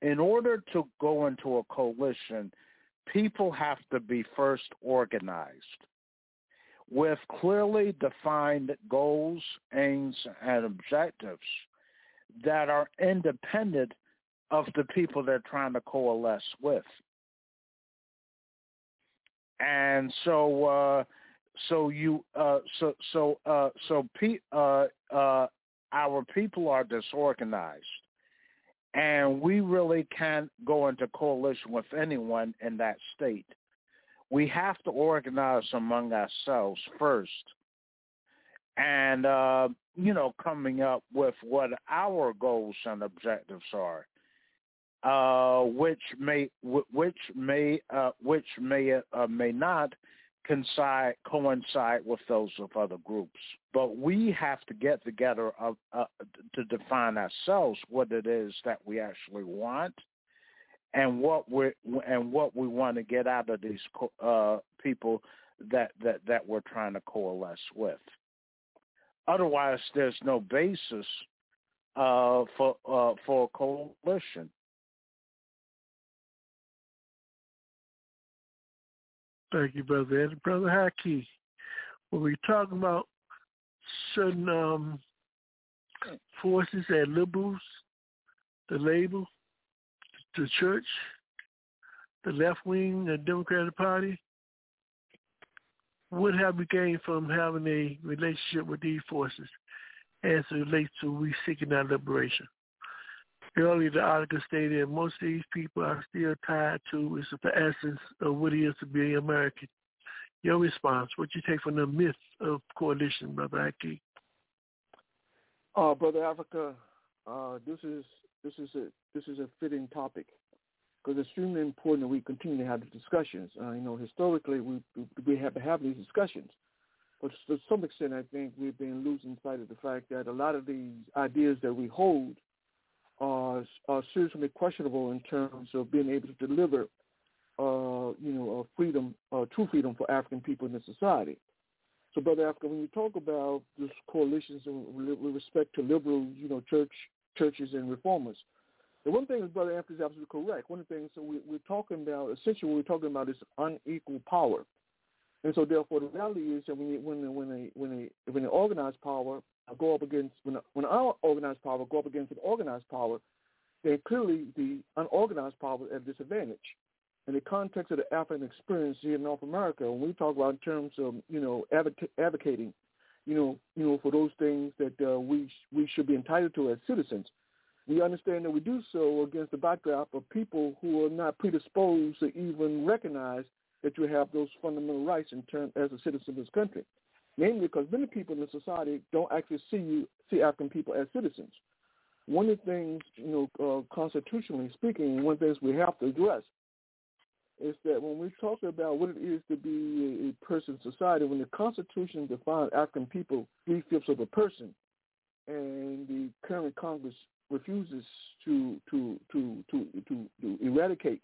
in order to go into a coalition, people have to be first organized with clearly defined goals, aims, and objectives that are independent of the people they're trying to coalesce with. And so, uh, so you, uh, so so uh, so pe- uh, uh, our people are disorganized and we really can't go into coalition with anyone in that state. We have to organize among ourselves first. And uh, you know coming up with what our goals and objectives are, uh, which may which may uh, which may uh, may not coincide coincide with those of other groups. But we have to get together uh, uh, to define ourselves what it is that we actually want, and what we and what we want to get out of these people that that that we're trying to coalesce with. Otherwise, there's no basis uh, for uh, for a coalition. Thank you, brother. And brother Haki, when we talk about certain um, forces and liberals, the label, the church, the left wing, the Democratic Party, what have we gained from having a relationship with these forces as it relates to we seeking our liberation? Earlier, the article stated most of these people are still tied to is the essence of what it is to be an American. Your response, what you take from the myth of coalition, Brother Haki? Uh, Brother Africa, uh, this is this is a this is a fitting topic because it's extremely important that we continue to have the discussions. Uh, you know, historically we we have to have these discussions, but to some extent, I think we've been losing sight of the fact that a lot of these ideas that we hold are, are seriously questionable in terms of being able to deliver, uh, you know, freedom, uh, true freedom for African people in the society. So, Brother Africa, when you talk about this coalitions with respect to liberal, you know, church churches and reformers, the one thing is, Brother Anthony is absolutely correct. One of the things so we, we're talking about, essentially what we're talking about is unequal power. And so therefore the reality is that when you, when when when when an organized power go up against when when our organized power go up against an organized power, then clearly the unorganized power is at a disadvantage. In the context of the African experience here in North America, when we talk about in terms of you know advocating, you know you know for those things that uh, we we should be entitled to as citizens, we understand that we do so against the backdrop of people who are not predisposed to even recognize that you have those fundamental rights in term as a citizen of this country. Namely, because many people in the society don't actually see you see African people as citizens. One of the things, you know, uh, constitutionally speaking, one of the things we have to address is that when we talk about what it is to be a, person in society, when the Constitution defines African people three fifths of a person, and the current Congress refuses to to to to to, to eradicate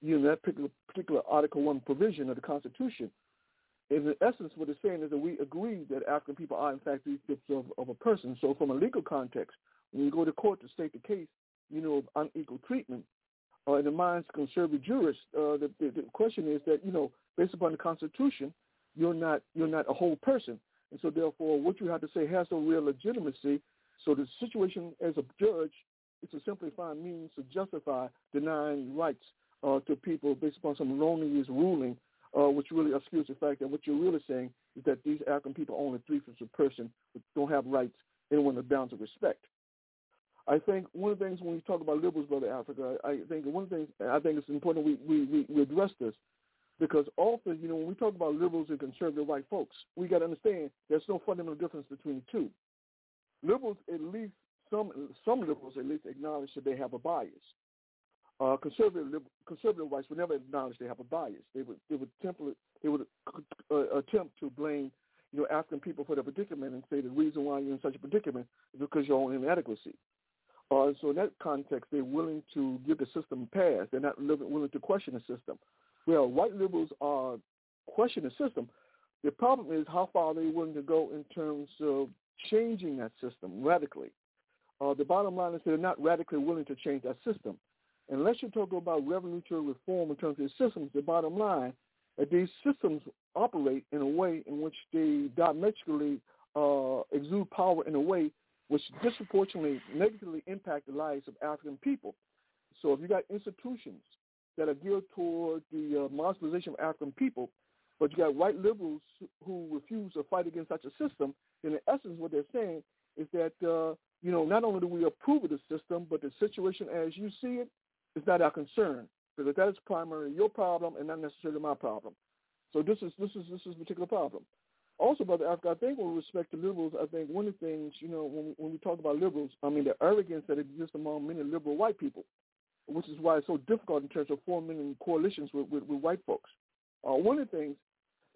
you know that particular particular Article One provision of the Constitution. In the essence, what it's saying is that we agree that African people are in fact three fifths of, of a person. So, from a legal context, when you go to court to state the case, you know, of unequal treatment, uh, in the minds of conservative jurists, uh, the, the, the question is that you know, based upon the Constitution, you're not you're not a whole person, and so therefore, what you have to say has no real legitimacy. So, the situation as a judge is to simply find means to justify denying rights uh, to people based upon some erroneous ruling, uh, which really obscures the fact that what you're really saying is that these African people only three-fifths of a person, don't have rights, anyone is bound to respect. I think one of the things when we talk about liberals, brother Africa, I think one of the things I think it's important we, we, we address this because often, you know, when we talk about liberals and conservative white folks, we got to understand there's no fundamental difference between the two. Liberals, at least some some liberals, at least acknowledge that they have a bias. Uh, conservative conservative whites would never acknowledge they have a bias. They would they would simply they would uh, attempt to blame you know African people for their predicament and say the reason why you're in such a predicament is because your own inadequacy. Uh, so in that context, they're willing to give the system a pass. They're not willing to question the system. Well, white liberals are questioning the system. The problem is how far are they willing to go in terms of changing that system radically. Uh, the bottom line is they're not radically willing to change that system unless you talk about revolutionary reform in terms of systems, the bottom line that these systems operate in a way in which they diametrically uh, exude power in a way which disproportionately negatively impact the lives of African people. So if you got institutions that are geared toward the uh, marginalization of African people, but you got white liberals who refuse to fight against such a system, then in essence what they're saying is that, uh, you know, not only do we approve of the system, but the situation as you see it's not our concern because that is primarily your problem and not necessarily my problem. So this is this is this is a particular problem. Also, Brother Africa, I think with respect to liberals, I think one of the things, you know, when we, when we talk about liberals, I mean, the arrogance that exists among many liberal white people, which is why it's so difficult in terms of forming coalitions with, with, with white folks. Uh, one of the things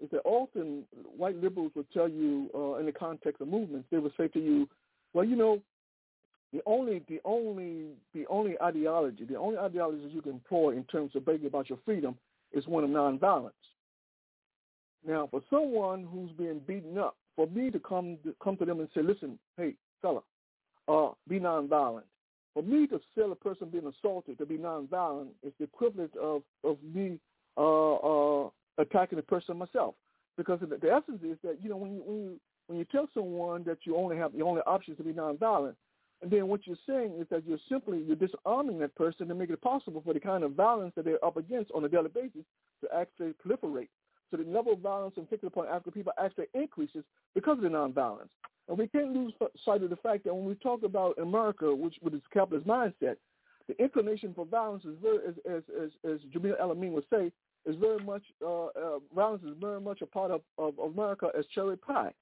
is that often white liberals will tell you uh, in the context of movements, they will say to you, well, you know, the only the only the only ideology, the only ideology that you can employ in terms of begging about your freedom is one of nonviolence. Now, for someone who's being beaten up, for me to come to come to them and say, "Listen, hey, fella, uh, be nonviolent." For me to tell a person being assaulted to be nonviolent is the equivalent of of me uh, uh, attacking the person myself, because the, the essence is that you know when you when you when you tell someone that you only have the only option is to be nonviolent, and then what you're saying is that you're simply you're disarming that person to make it possible for the kind of violence that they're up against on a daily basis to actually proliferate. So the level of violence inflicted upon African people actually increases because of the nonviolence. And we can't lose sight of the fact that when we talk about America, which with its capitalist mindset, the inclination for violence is very, as as as, as Jamil Al-Amin would say, is very much uh, uh, violence is very much a part of, of America as cherry pie,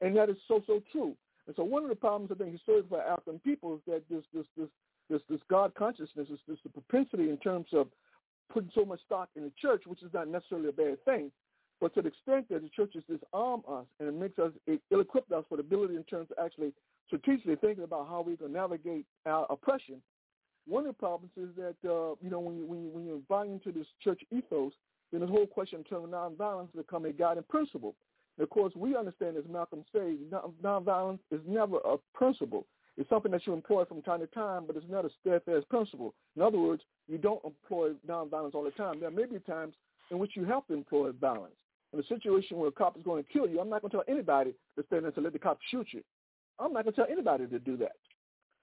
and that is so so true. And so one of the problems I think historically for African people is that this this this this this God consciousness is this propensity in terms of putting so much stock in the church, which is not necessarily a bad thing, but to the extent that the churches disarm us and it makes us it ill-equipped us for the ability in terms of actually strategically thinking about how we can navigate our oppression. One of the problems is that uh, you know when you when you when you buy into this church ethos, then the whole question of nonviolence become a guiding principle. And of course, we understand, as Malcolm says, nonviolence is never a principle. It's something that you employ from time to time, but it's not a steadfast principle. In other words, you don't employ nonviolence all the time. There may be times in which you have to employ violence. In a situation where a cop is going to kill you, I'm not going to tell anybody to stand there to let the cop shoot you. I'm not going to tell anybody to do that.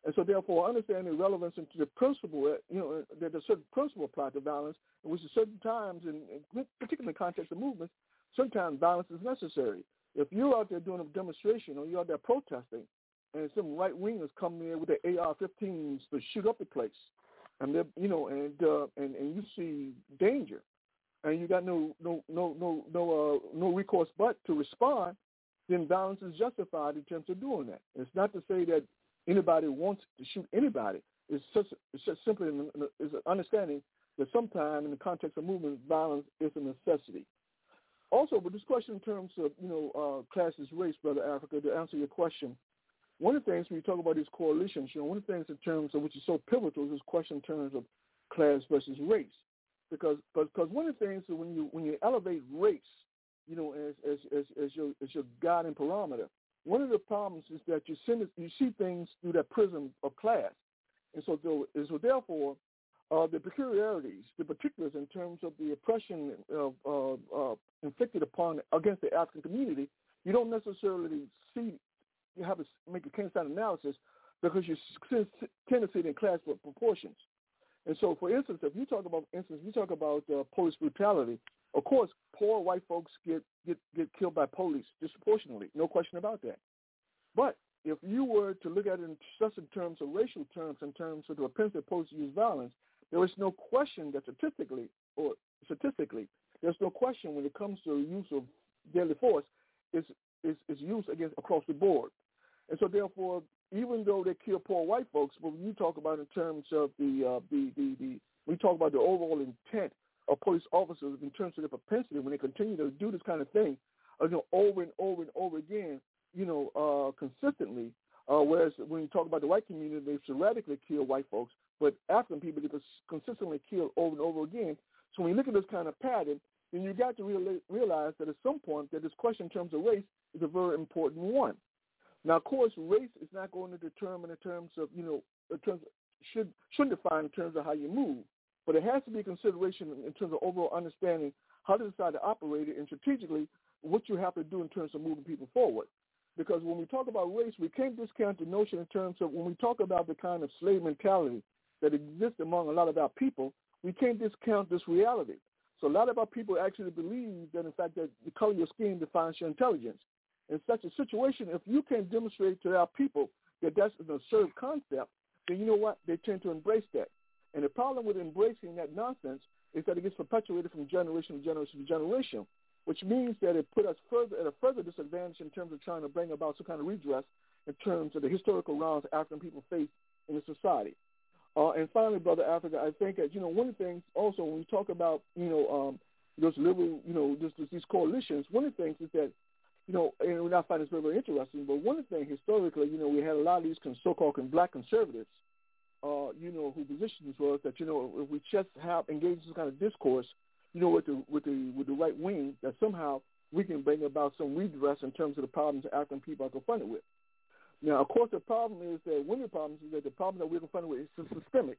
And so therefore, understanding the relevance into the principle, you know, there's a certain principle applied to violence, which at certain times, in, in particular in the context of movements, sometimes violence is necessary. If you're out there doing a demonstration or you're out there protesting, and some right wingers come in with their AR-15s to shoot up the place, and they you know, and uh, and and you see danger, and you got no no no no no uh, no recourse but to respond, then violence is justified in terms of doing that. It's not to say that anybody wants to shoot anybody. It's just it's just simply an, it's an understanding that sometimes in the context of movement, violence is a necessity. Also, with this question in terms of you know uh, classes, race, brother Africa, to answer your question, one of the things when you talk about these coalitions, you know, one of the things in terms of which is so pivotal is this question in terms of class versus race, because because one of the things that when you when you elevate race, you know, as as as, as your as your guiding parameter, one of the problems is that you send you see things through that prism of class, and so so therefore uh, the peculiarities, the particulars in terms of the oppression uh, uh, inflicted upon against the African community, you don't necessarily see. You have to make a Keynesstein analysis because you tend to see it in class proportions. And so, for instance, if you talk about, instance, you talk about uh, police brutality. Of course, poor white folks get, get get killed by police disproportionately, no question about that. But if you were to look at it in just in terms of racial terms, in terms of the propensity of police to use violence, there is no question that statistically, or statistically, there's no question when it comes to the use of deadly force is is, is used against across the board. And so therefore, even though they kill poor white folks, when you talk about in terms of the uh, the, the the we talk about the overall intent of police officers in terms of their propensity when they continue to do this kind of thing, uh, you know, over and over and over again, you know, uh, consistently. Uh, whereas when you talk about the white community, they sporadically kill white folks but African people get consistently killed over and over again. So when you look at this kind of pattern, then you got to really realize that at some point that this question in terms of race is a very important one. Now, of course, race is not going to determine in terms of you know in terms of, should should define in terms of how you move, but it has to be a consideration in terms of overall understanding how to decide to operate it and strategically what you have to do in terms of moving people forward. Because when we talk about race, we can't discount the notion in terms of when we talk about the kind of slave mentality that exists among a lot of our people, we can't discount this reality. So a lot of our people actually believe that, in fact, that the color of your skin defines your intelligence. In such a situation, if you can demonstrate to our people that that's an absurd concept, then you know what? They tend to embrace that. And the problem with embracing that nonsense is that it gets perpetuated from generation to generation to generation. which means that it put us further at a further disadvantage in terms of trying to bring about some kind of redress in terms of the historical wrongs African people face in the society. Uh, and finally, Brother Africa, I think that, you know, one of the things also when we talk about, you know, um, those liberal, you know, just, these coalitions, one of the things is that, you know, and we're not finding this very, very interesting, but one of the things historically, you know, we had a lot of these so-called black conservatives, uh, you know, who positions was that, you know, if we just have engaged in some kind of discourse, you know, with the with the with the right wing, that somehow we can bring about some redress in terms of the problems that African people are confronted with. Now, of course, the problem is that one of the problems is that the problem that we're confronted with is systemic.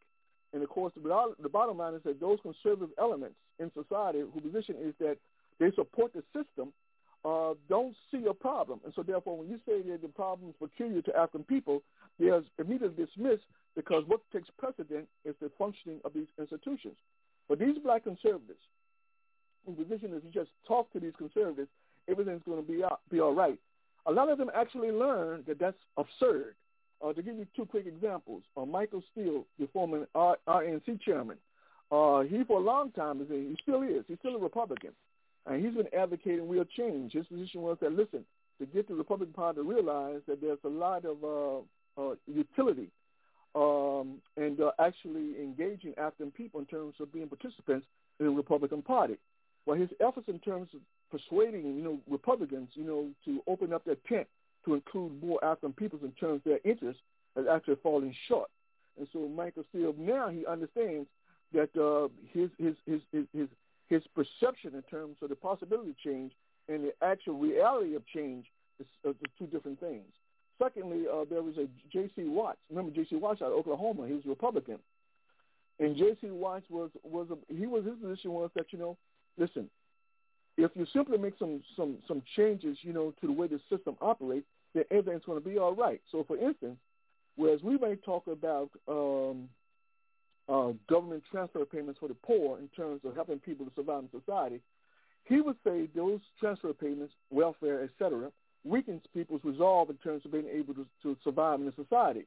And of course, the, the bottom line is that those conservative elements in society whose position is that they support the system uh, don't see a problem. And so therefore, when you say that the problem is peculiar to African people, they are immediately dismissed because what takes precedent is the functioning of these institutions. But these black conservatives, whose position is you just talk to these conservatives, everything's going to be, out, be all right. A lot of them actually learn that that's absurd. Uh, to give you two quick examples, uh, Michael Steele, the former RNC chairman, uh, he for a long time is a, he still is, he's still a Republican, and he's been advocating real change. His position was that listen, to get the Republican Party to realize that there's a lot of uh, uh, utility um, and uh, actually engaging African people in terms of being participants in the Republican Party. Well, his efforts in terms of persuading, you know, Republicans, you know, to open up their tent to include more African peoples in terms of their interests has actually fallen short. And so Michael Steele now he understands that uh, his, his, his, his, his, his perception in terms of the possibility of change and the actual reality of change is uh, two different things. Secondly, uh, there was a J.C. Watts. Remember J.C. Watts out of Oklahoma? He was a Republican, and J.C. Watts was was a, he was his position was that you know, listen, if you simply make some some some changes, you know, to the way the system operates, then everything's going to be all right. So, for instance, whereas we may talk about um, uh, government transfer payments for the poor in terms of helping people to survive in society, he would say those transfer payments, welfare, etc., weakens people's resolve in terms of being able to, to survive in society.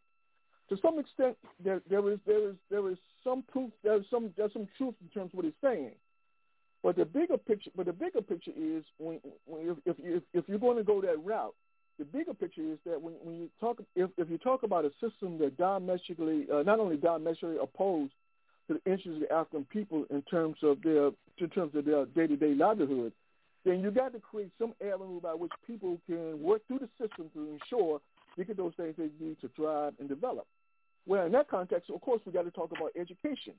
To some extent, there, there is there is there is some proof there's some there's some truth in terms of what he's saying. But the bigger picture, but the bigger picture is when, when if, if, if you're going to go that route, the bigger picture is that when, when you talk, if, if you talk about a system that diametrically, uh, not only diametrically opposed to the interests of the African people in terms of their, in terms of their day-to-day livelihood, then you got to create some avenue by which people can work through the system to ensure they get those things they need to thrive and develop. Well, in that context, of course, we got to talk about education.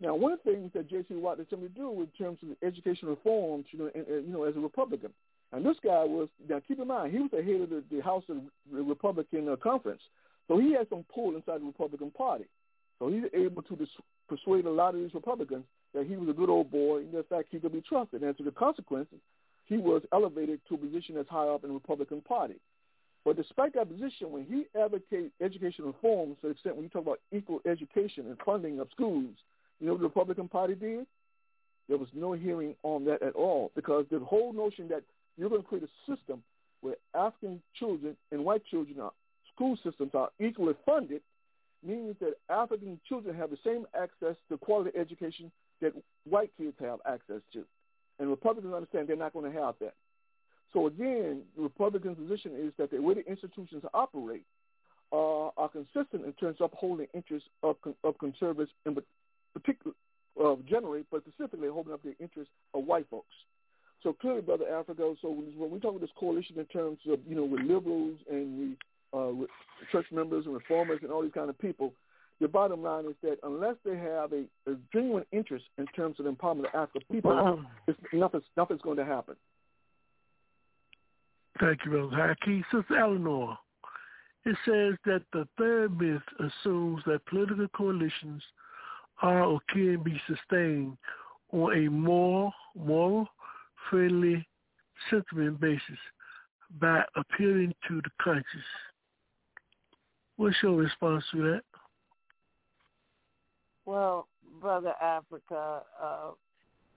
Now, one of the things that J.C. Watt attempted to do in terms of education reforms, you know, and, and, you know, as a Republican, and this guy was now keep in mind he was the head of the, the House of the Republican uh, Conference, so he had some pull inside the Republican Party. So he's able to dis- persuade a lot of these Republicans that he was a good old boy, and in fact he could be trusted. And as a consequence, he was elevated to a position as high up in the Republican Party. But despite that position, when he advocated education reforms to the extent when you talk about equal education and funding of schools, you know what the Republican Party did? There was no hearing on that at all because the whole notion that you're going to create a system where African children and white children are, school systems are equally funded meaning that African children have the same access to quality education that white kids have access to. And Republicans understand they're not going to have that. So again, the Republican position is that the way the institutions operate uh, are consistent in terms of upholding interests of, of conservatives in particular, uh, generally, but specifically holding up the interests of white folks. So clearly, Brother Africa, so when we talk about this coalition in terms of, you know, with liberals and the uh, church members and reformers and all these kind of people, the bottom line is that unless they have a, a genuine interest in terms of the empowerment of African people, wow. nothing's, nothing's going to happen. Thank you, Brother Haki. Sister Eleanor, it says that the third myth assumes that political coalitions – are or can be sustained on a more moral, friendly sentiment basis by appealing to the conscience. What's your response to that? Well, Brother Africa, uh,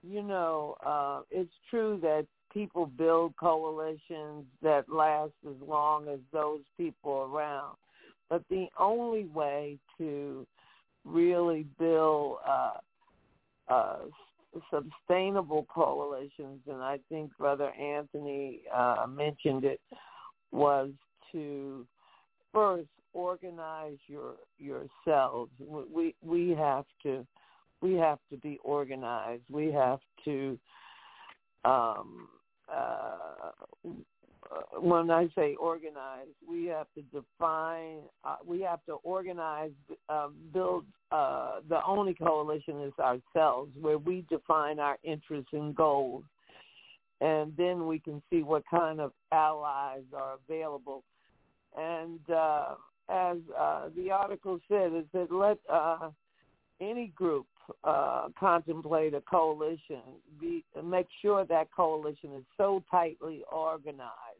you know, uh, it's true that people build coalitions that last as long as those people around. But the only way to really build uh, uh, sustainable coalitions, and I think Brother Anthony uh, mentioned it, was to first organize your yourselves. We we have to we have to be organized. We have to um, uh, when I say organize, we have to define. Uh, we have to organize, uh, build. Uh, the only coalition is ourselves, where we define our interests and goals, and then we can see what kind of allies are available. And uh, as uh, the article said, is that let uh, any group uh, contemplate a coalition, be, make sure that coalition is so tightly organized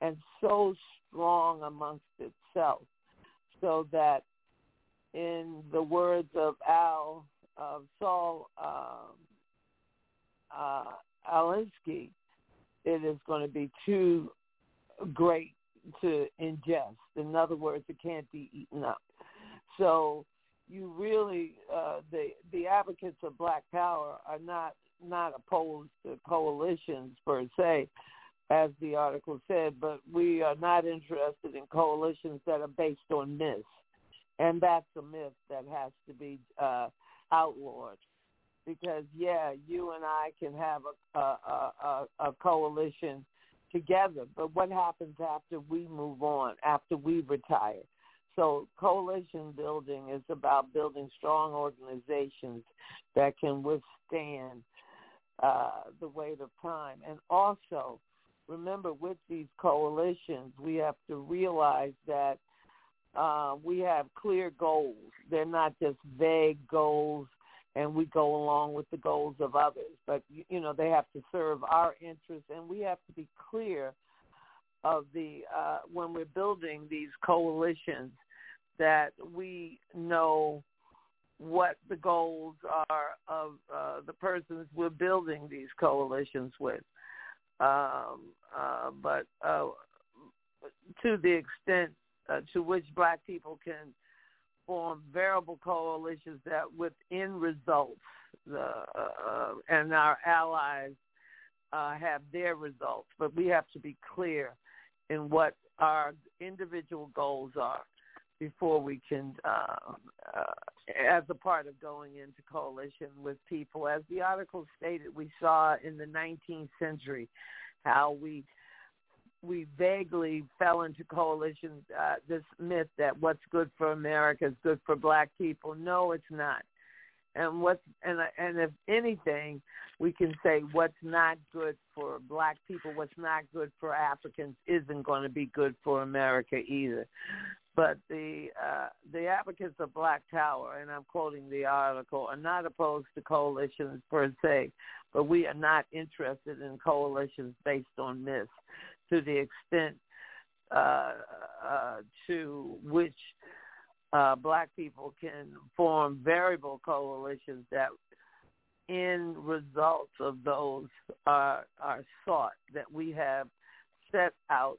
and so strong amongst itself so that in the words of Al of Saul um, uh, Alinsky, it is going to be too great to ingest. In other words, it can't be eaten up. So you really uh, the the advocates of Black Power are not not opposed to coalitions per se, as the article said, but we are not interested in coalitions that are based on myths, and that's a myth that has to be uh, outlawed. Because yeah, you and I can have a a, a, a coalition together, but what happens after we move on, after we retire? So coalition building is about building strong organizations that can withstand uh, the weight of time. And also, remember with these coalitions, we have to realize that uh, we have clear goals. They're not just vague goals and we go along with the goals of others. But, you know, they have to serve our interests and we have to be clear of the, uh, when we're building these coalitions, that we know what the goals are of uh, the persons we're building these coalitions with. Um, uh, but uh, to the extent uh, to which black people can form variable coalitions that within results the, uh, and our allies uh, have their results, but we have to be clear in what our individual goals are before we can, uh, uh, as a part of going into coalition with people. As the article stated, we saw in the 19th century how we we vaguely fell into coalition uh, this myth that what's good for America is good for black people. No, it's not. And what's and and if anything, we can say what's not good for black people, what's not good for Africans isn't going to be good for America either. But the uh, the advocates of Black Power, and I'm quoting the article, are not opposed to coalitions per se, but we are not interested in coalitions based on myths to the extent uh, uh, to which uh, black people can form variable coalitions that in results of those are are sought that we have set out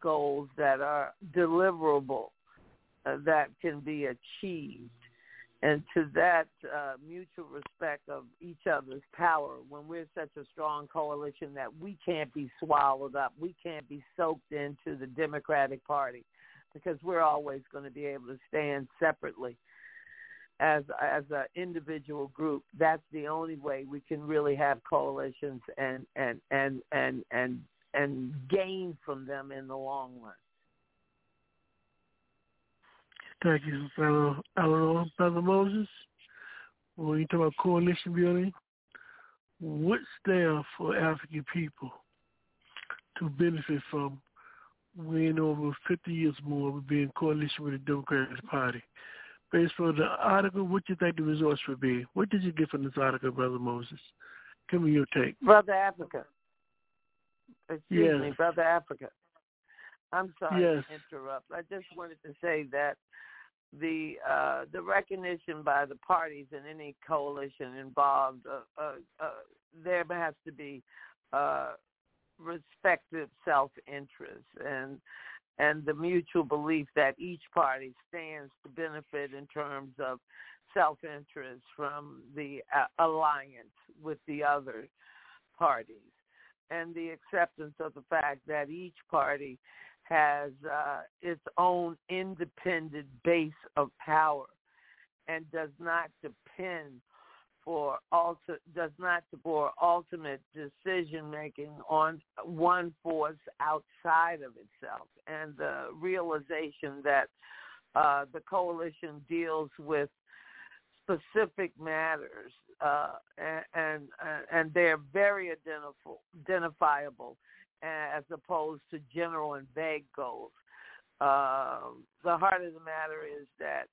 goals that are deliverable, uh, that can be achieved. And to that uh, mutual respect of each other's power, when we're such a strong coalition that we can't be swallowed up, we can't be soaked into the Democratic Party, because we're always going to be able to stand separately as as an individual group. That's the only way we can really have coalitions and and and and and and gain from them in the long run. Thank you, fellow Eleanor, Brother Moses. When you talk about coalition building, what's there for African people to benefit from when over 50 years more we be in coalition with the Democratic Party? Based on the article, what do you think the results would be? What did you get from this article, Brother Moses? Give me your take. Brother Africa. Excuse yes. me, Brother Africa. I'm sorry yes. to interrupt. I just wanted to say that the uh, the recognition by the parties in any coalition involved, uh, uh, uh, there has to be uh, respective self-interest, and and the mutual belief that each party stands to benefit in terms of self-interest from the uh, alliance with the other parties and the acceptance of the fact that each party has uh, its own independent base of power and does not depend for ulti- does not for ultimate decision making on one force outside of itself. And the realization that uh, the coalition deals with specific matters uh, and, and and they're very identifiable as opposed to general and vague goals. Uh, the heart of the matter is that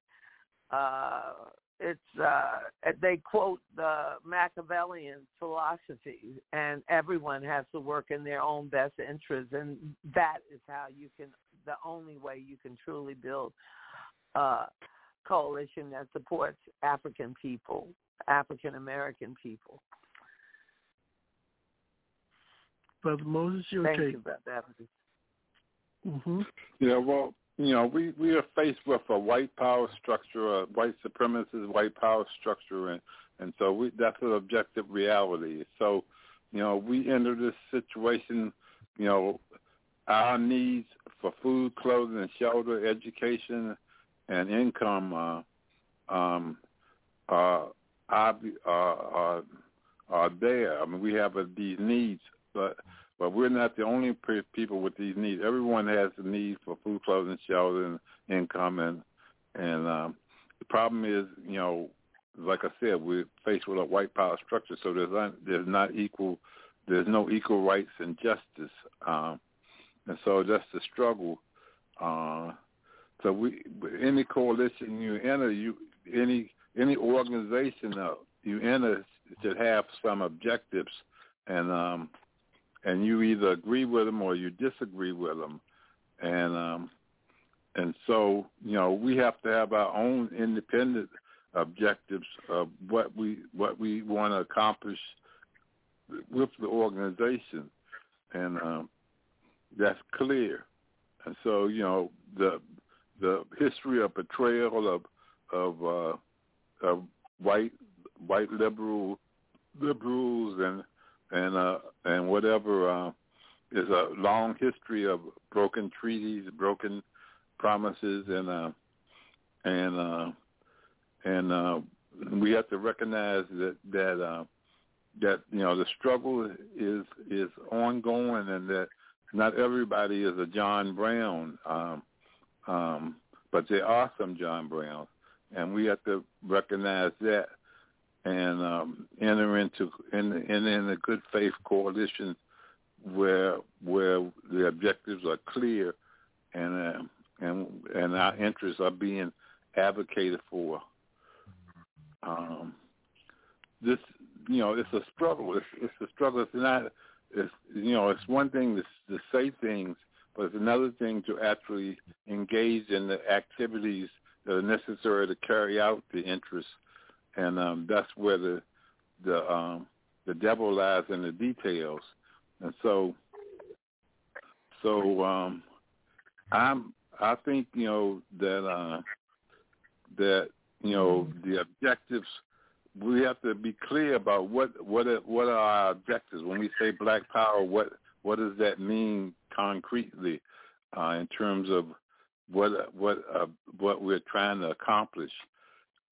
uh, it's uh, they quote the Machiavellian philosophy, and everyone has to work in their own best interest, and that is how you can. The only way you can truly build a coalition that supports African people, African American people. Brother Moses, your Thank take. you, Brother Mm-hmm. Yeah, well, you know, we we are faced with a white power structure, a white supremacist white power structure, and and so we that's an objective reality. So, you know, we enter this situation, you know, our needs for food, clothing, and shelter, education, and income, uh, um, uh, are, are, are there. I mean, we have uh, these needs, but but we're not the only pe- people with these needs. Everyone has the need for food, clothing, shelter, and income, and and um, the problem is, you know, like I said, we're faced with a white power structure, so there's not, there's not equal, there's no equal rights and justice, um, and so that's the struggle. Uh, so we, any coalition you enter, you any any organization uh, you enter should have some objectives, and um, and you either agree with them or you disagree with them, and um, and so you know we have to have our own independent objectives of what we what we want to accomplish with the organization, and um, that's clear. And so you know the the history of betrayal of of, uh, of white white liberal liberals and and uh, and whatever uh, is a long history of broken treaties, broken promises, and uh, and uh, and uh, we have to recognize that that uh, that you know the struggle is is ongoing, and that not everybody is a John Brown, um, um, but there are some John Browns, and we have to recognize that and um, enter into in, in a good faith coalition where where the objectives are clear and uh, and and our interests are being advocated for. Um, this you know it's a struggle. It's, it's a struggle. It's not. It's you know it's one thing to, to say things, but it's another thing to actually engage in the activities that are necessary to carry out the interests and um, that's where the the um, the devil lies in the details. And so, so um, I'm I think you know that uh, that you know the objectives. We have to be clear about what what are, what are our objectives when we say Black Power. What what does that mean concretely uh, in terms of what what uh, what we're trying to accomplish?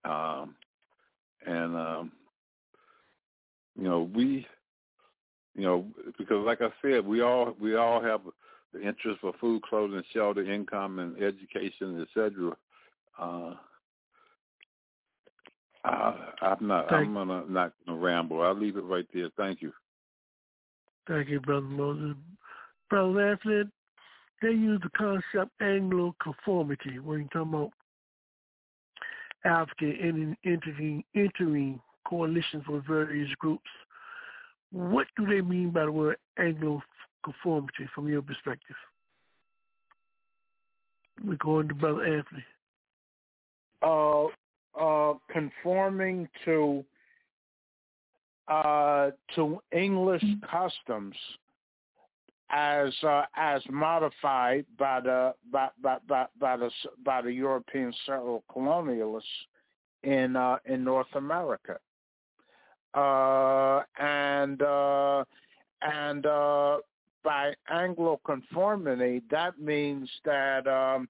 Um, and um, you know we, you know, because like I said, we all we all have the interest for food, clothing, shelter, income, and education, etc. Uh, I, I'm not. Thank I'm gonna not gonna ramble. I'll leave it right there. Thank you. Thank you, Brother Moses. Brother Lanford, they use the concept Anglo conformity when you talk about African entering, entering coalitions with various groups. What do they mean by the word Anglo conformity from your perspective? We're going to Brother Anthony. Uh, uh, conforming to uh, to English customs as uh, as modified by the by by by, by the by the European settler colonialists in uh, in North America, uh, and uh, and uh, by Anglo conformity, that means that um,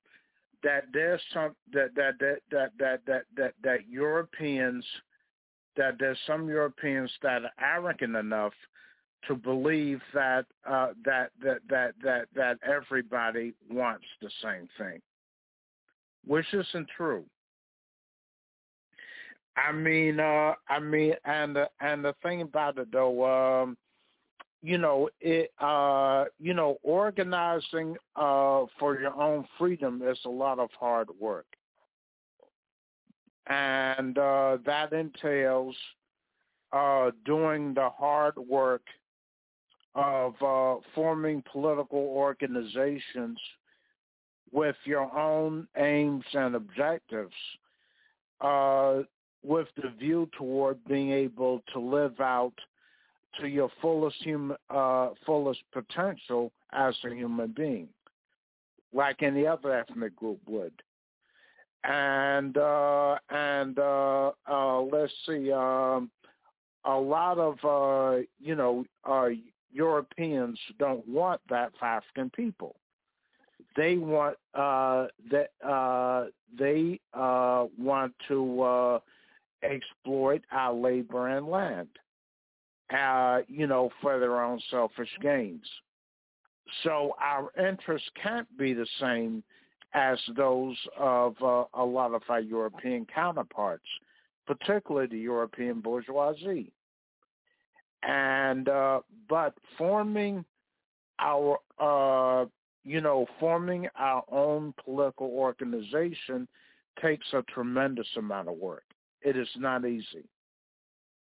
that there's some that that that that that that that, that Europeans that there's some Europeans that are arrogant enough to believe that uh, that that that that that everybody wants the same thing, which isn't true. I mean, uh, I mean, and the, and the thing about it though, um, you know, it, uh, you know, organizing uh, for your own freedom is a lot of hard work, and uh, that entails uh, doing the hard work of uh, forming political organizations with your own aims and objectives uh, with the view toward being able to live out to your fullest human, uh, fullest potential as a human being, like any other ethnic group would. And uh, and uh, uh, let's see, um, a lot of uh, you know Europeans don't want that African people. They want uh, that uh, they uh, want to uh, exploit our labor and land, uh, you know, for their own selfish gains. So our interests can't be the same as those of uh, a lot of our European counterparts, particularly the European bourgeoisie and uh, but forming our uh, you know forming our own political organization takes a tremendous amount of work. It is not easy.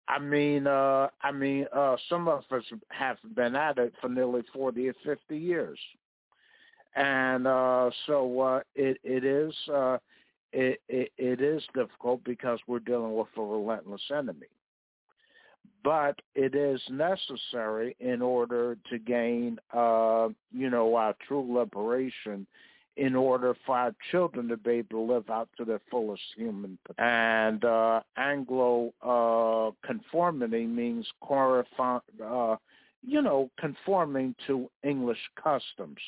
I mean, uh, I mean, uh, some of us have been at it for nearly forty or fifty years, and uh, so uh, it it is uh, it, it it is difficult because we're dealing with a relentless enemy but it is necessary in order to gain, uh, you know, our true liberation in order for our children to be able to live out to their fullest human potential. And uh, Anglo uh, conformity means, uh, you know, conforming to English customs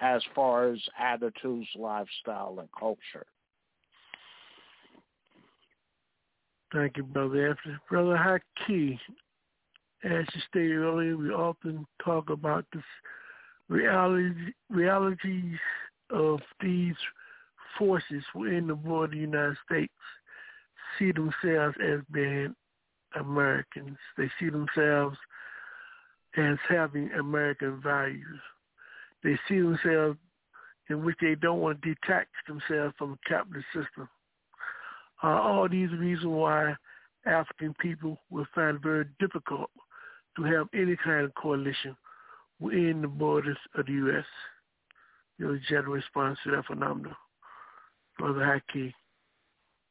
as far as attitudes, lifestyle, and culture. Thank you, Brother Anthony. Brother Haki, as you stated earlier, we often talk about this reality, realities of these forces within the border of the United States see themselves as being Americans. They see themselves as having American values. They see themselves in which they don't want to detach themselves from the capitalist system uh, all these reasons why African people will find it very difficult to have any kind of coalition within the borders of the U.S. Your general response to that phenomenon, Brother Haki.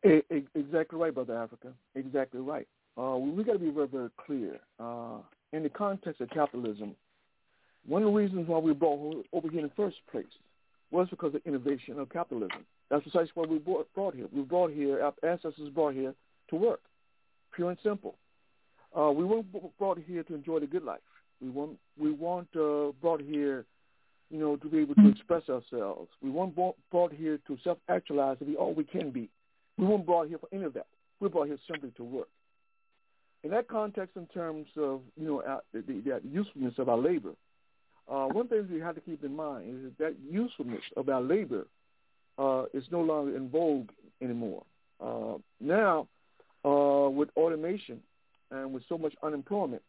Exactly right, Brother Africa. Exactly right. Uh, we got to be very, very clear. Uh, in the context of capitalism, one of the reasons why we brought over here in the first place was because of innovation of capitalism. That's precisely why we brought, brought here. We brought here, our ancestors brought here to work, pure and simple. Uh, we weren't brought here to enjoy the good life. We weren't, we weren't uh, brought here, you know, to be able to express ourselves. We weren't brought here to self-actualize and be all we can be. We weren't brought here for any of that. We were brought here simply to work. In that context, in terms of, you know, uh, the, the, the usefulness of our labor, uh, one thing we have to keep in mind is that usefulness of our labor uh, is no longer in vogue anymore. Uh, now, uh, with automation and with so much unemployment,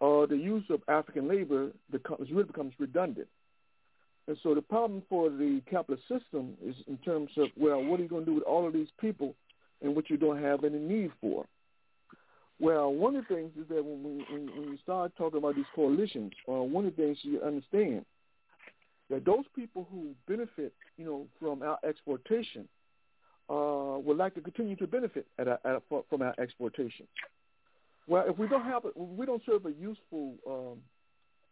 uh, the use of African labor becomes really becomes redundant. And so the problem for the capitalist system is in terms of, well, what are you going to do with all of these people and what you don't have any need for? Well, one of the things is that when, we, when, you start talking about these coalitions, uh, one of the things you understand that those people who benefit, you know, from our exportation uh, would like to continue to benefit at a, at from our exportation. Well, if we don't have, we don't serve a useful, um,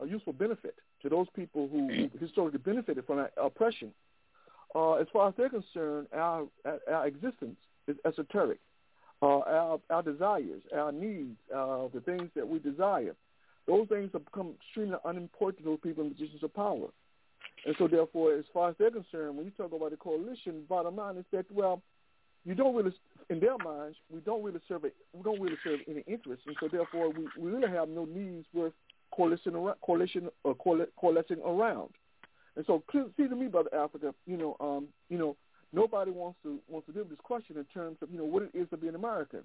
a useful benefit to those people who historically benefited from our oppression. Uh, as far as they're concerned, our our existence is esoteric. Uh, our our desires, our needs, uh, the things that we desire, those things have become extremely unimportant to those people in positions of power. And so, therefore, as far as they're concerned, when you talk about the coalition, bottom line is that well, you don't really, in their minds, we don't really serve a, we don't really serve any interest, and so therefore, we, we really have no needs worth coalition coalition or coalescing around. And so, see to me, brother Africa, you know, um, you know, nobody wants to wants to deal with this question in terms of you know what it is to be an American.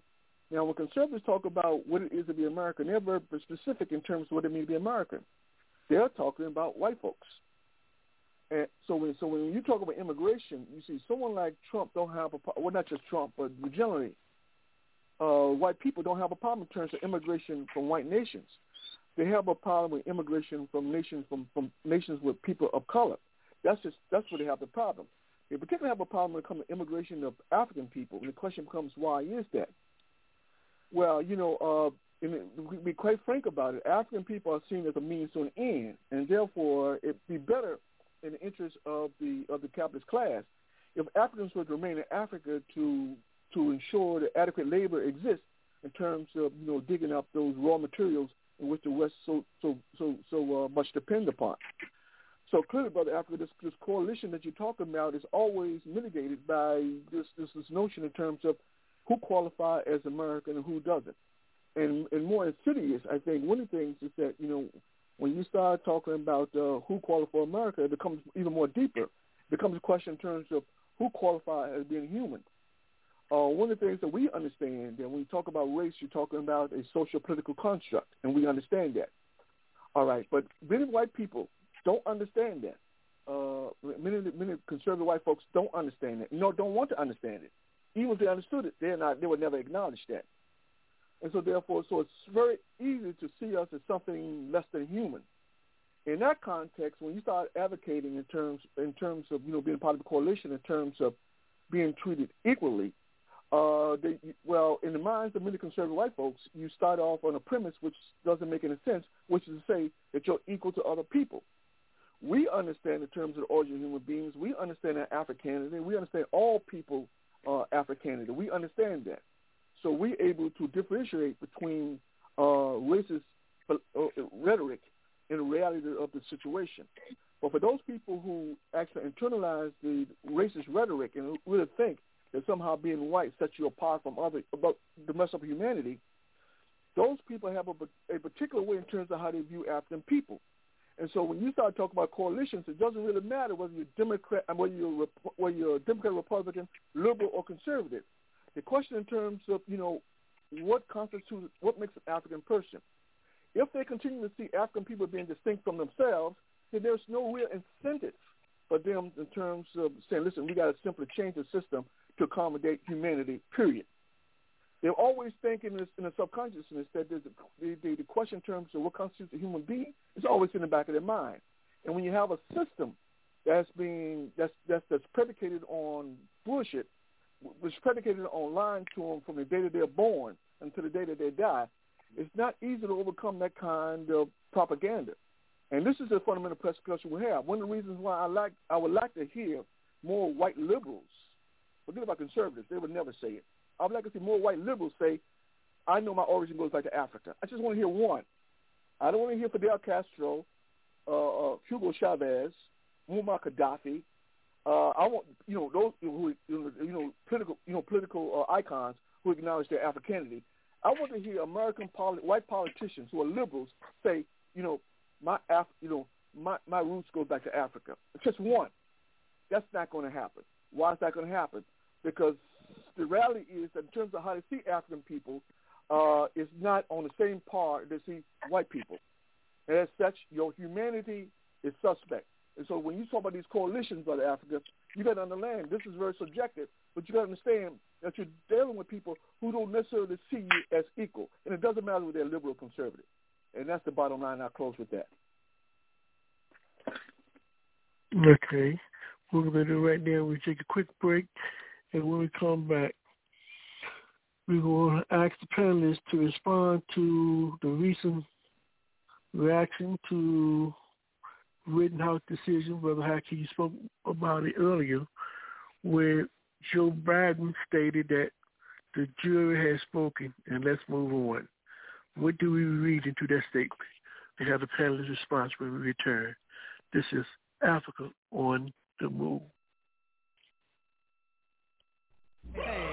Now, when conservatives talk about what it is to be American, they're very specific in terms of what it means to be American. They're talking about white folks. And so when so when you talk about immigration, you see someone like Trump don't have a well not just Trump but generally, uh, white people don't have a problem in terms of immigration from white nations. They have a problem with immigration from nations from, from nations with people of color. That's just that's where they have the problem. They particularly have a problem when it comes to immigration of African people. And the question becomes, why is that? Well, you know, uh, and to be quite frank about it, African people are seen as a means to an end, and therefore it'd be better in the interest of the of the capitalist class if Africans were to remain in Africa to to ensure that adequate labor exists in terms of you know digging up those raw materials in which the West so so so so uh, much depend upon. So clearly, brother Africa, this this coalition that you're talking about is always mitigated by this this, this notion in terms of who qualify as American and who doesn't. And and more insidious, I think one of the things is that you know when you start talking about uh, who qualifies for America, it becomes even more deeper. It becomes a question in terms of who qualifies as being human. Uh, one of the things that we understand that when you talk about race, you're talking about a social political construct, and we understand that. All right, but many white people don't understand that. Uh, many many conservative white folks don't understand it. No, don't want to understand it. Even if they understood it, they're not. They would never acknowledge that. And so therefore, so it's very easy to see us as something less than human. In that context, when you start advocating in terms in terms of you know being part of the coalition, in terms of being treated equally, uh, they, well, in the minds of many conservative white folks, you start off on a premise which doesn't make any sense, which is to say that you're equal to other people. We understand in terms of the origin of human beings. We understand that Africanity. We understand all people are Africanity. We understand that. So we're able to differentiate between uh, racist uh, rhetoric and the reality of the situation. But for those people who actually internalize the racist rhetoric and really think that somehow being white sets you apart from other about the rest of humanity, those people have a, a particular way in terms of how they view African people. And so when you start talking about coalitions, it doesn't really matter whether you're Democrat, whether you're whether you're Democrat, Republican, liberal, or conservative. The question in terms of, you know, what constitutes, what makes an African person. If they continue to see African people being distinct from themselves, then there's no real incentive for them in terms of saying, listen, we got to simply change the system to accommodate humanity, period. They're always thinking in, in a subconsciousness that there's a, the, the, the question in terms of what constitutes a human being is always in the back of their mind. And when you have a system that's being that's that's, that's predicated on bullshit was predicated on lying to them from the day that they're born until the day that they die, it's not easy to overcome that kind of propaganda. And this is a fundamental discussion we have. One of the reasons why I like I would like to hear more white liberals, forget about conservatives, they would never say it. I would like to see more white liberals say, I know my origin goes back to Africa. I just want to hear one. I don't want to hear Fidel Castro, uh, uh, Hugo Chavez, Muammar Gaddafi, uh, I want you know those who you know political you know political uh, icons who acknowledge their Africanity. I want to hear American poli- white politicians who are liberals say, you know, my Af- you know my my roots go back to Africa. Just one. That's not going to happen. Why is that going to happen? Because the reality is that in terms of how they see African people, uh, is not on the same par they see white people. And as such, your humanity is suspect. And so when you talk about these coalitions, brother Africa, you got to understand this is very subjective, but you got to understand that you're dealing with people who don't necessarily see you as equal, and it doesn't matter whether they're liberal or conservative. And that's the bottom line. I'll close with that. Okay. We're going to do right now, we take a quick break, and when we come back, we will ask the panelists to respond to the recent reaction to Rittenhouse decision, Brother Haki, you spoke about it earlier, where Joe Biden stated that the jury has spoken and let's move on. What do we read into that statement? We have the panelist response when we return. This is Africa on the move. Hey,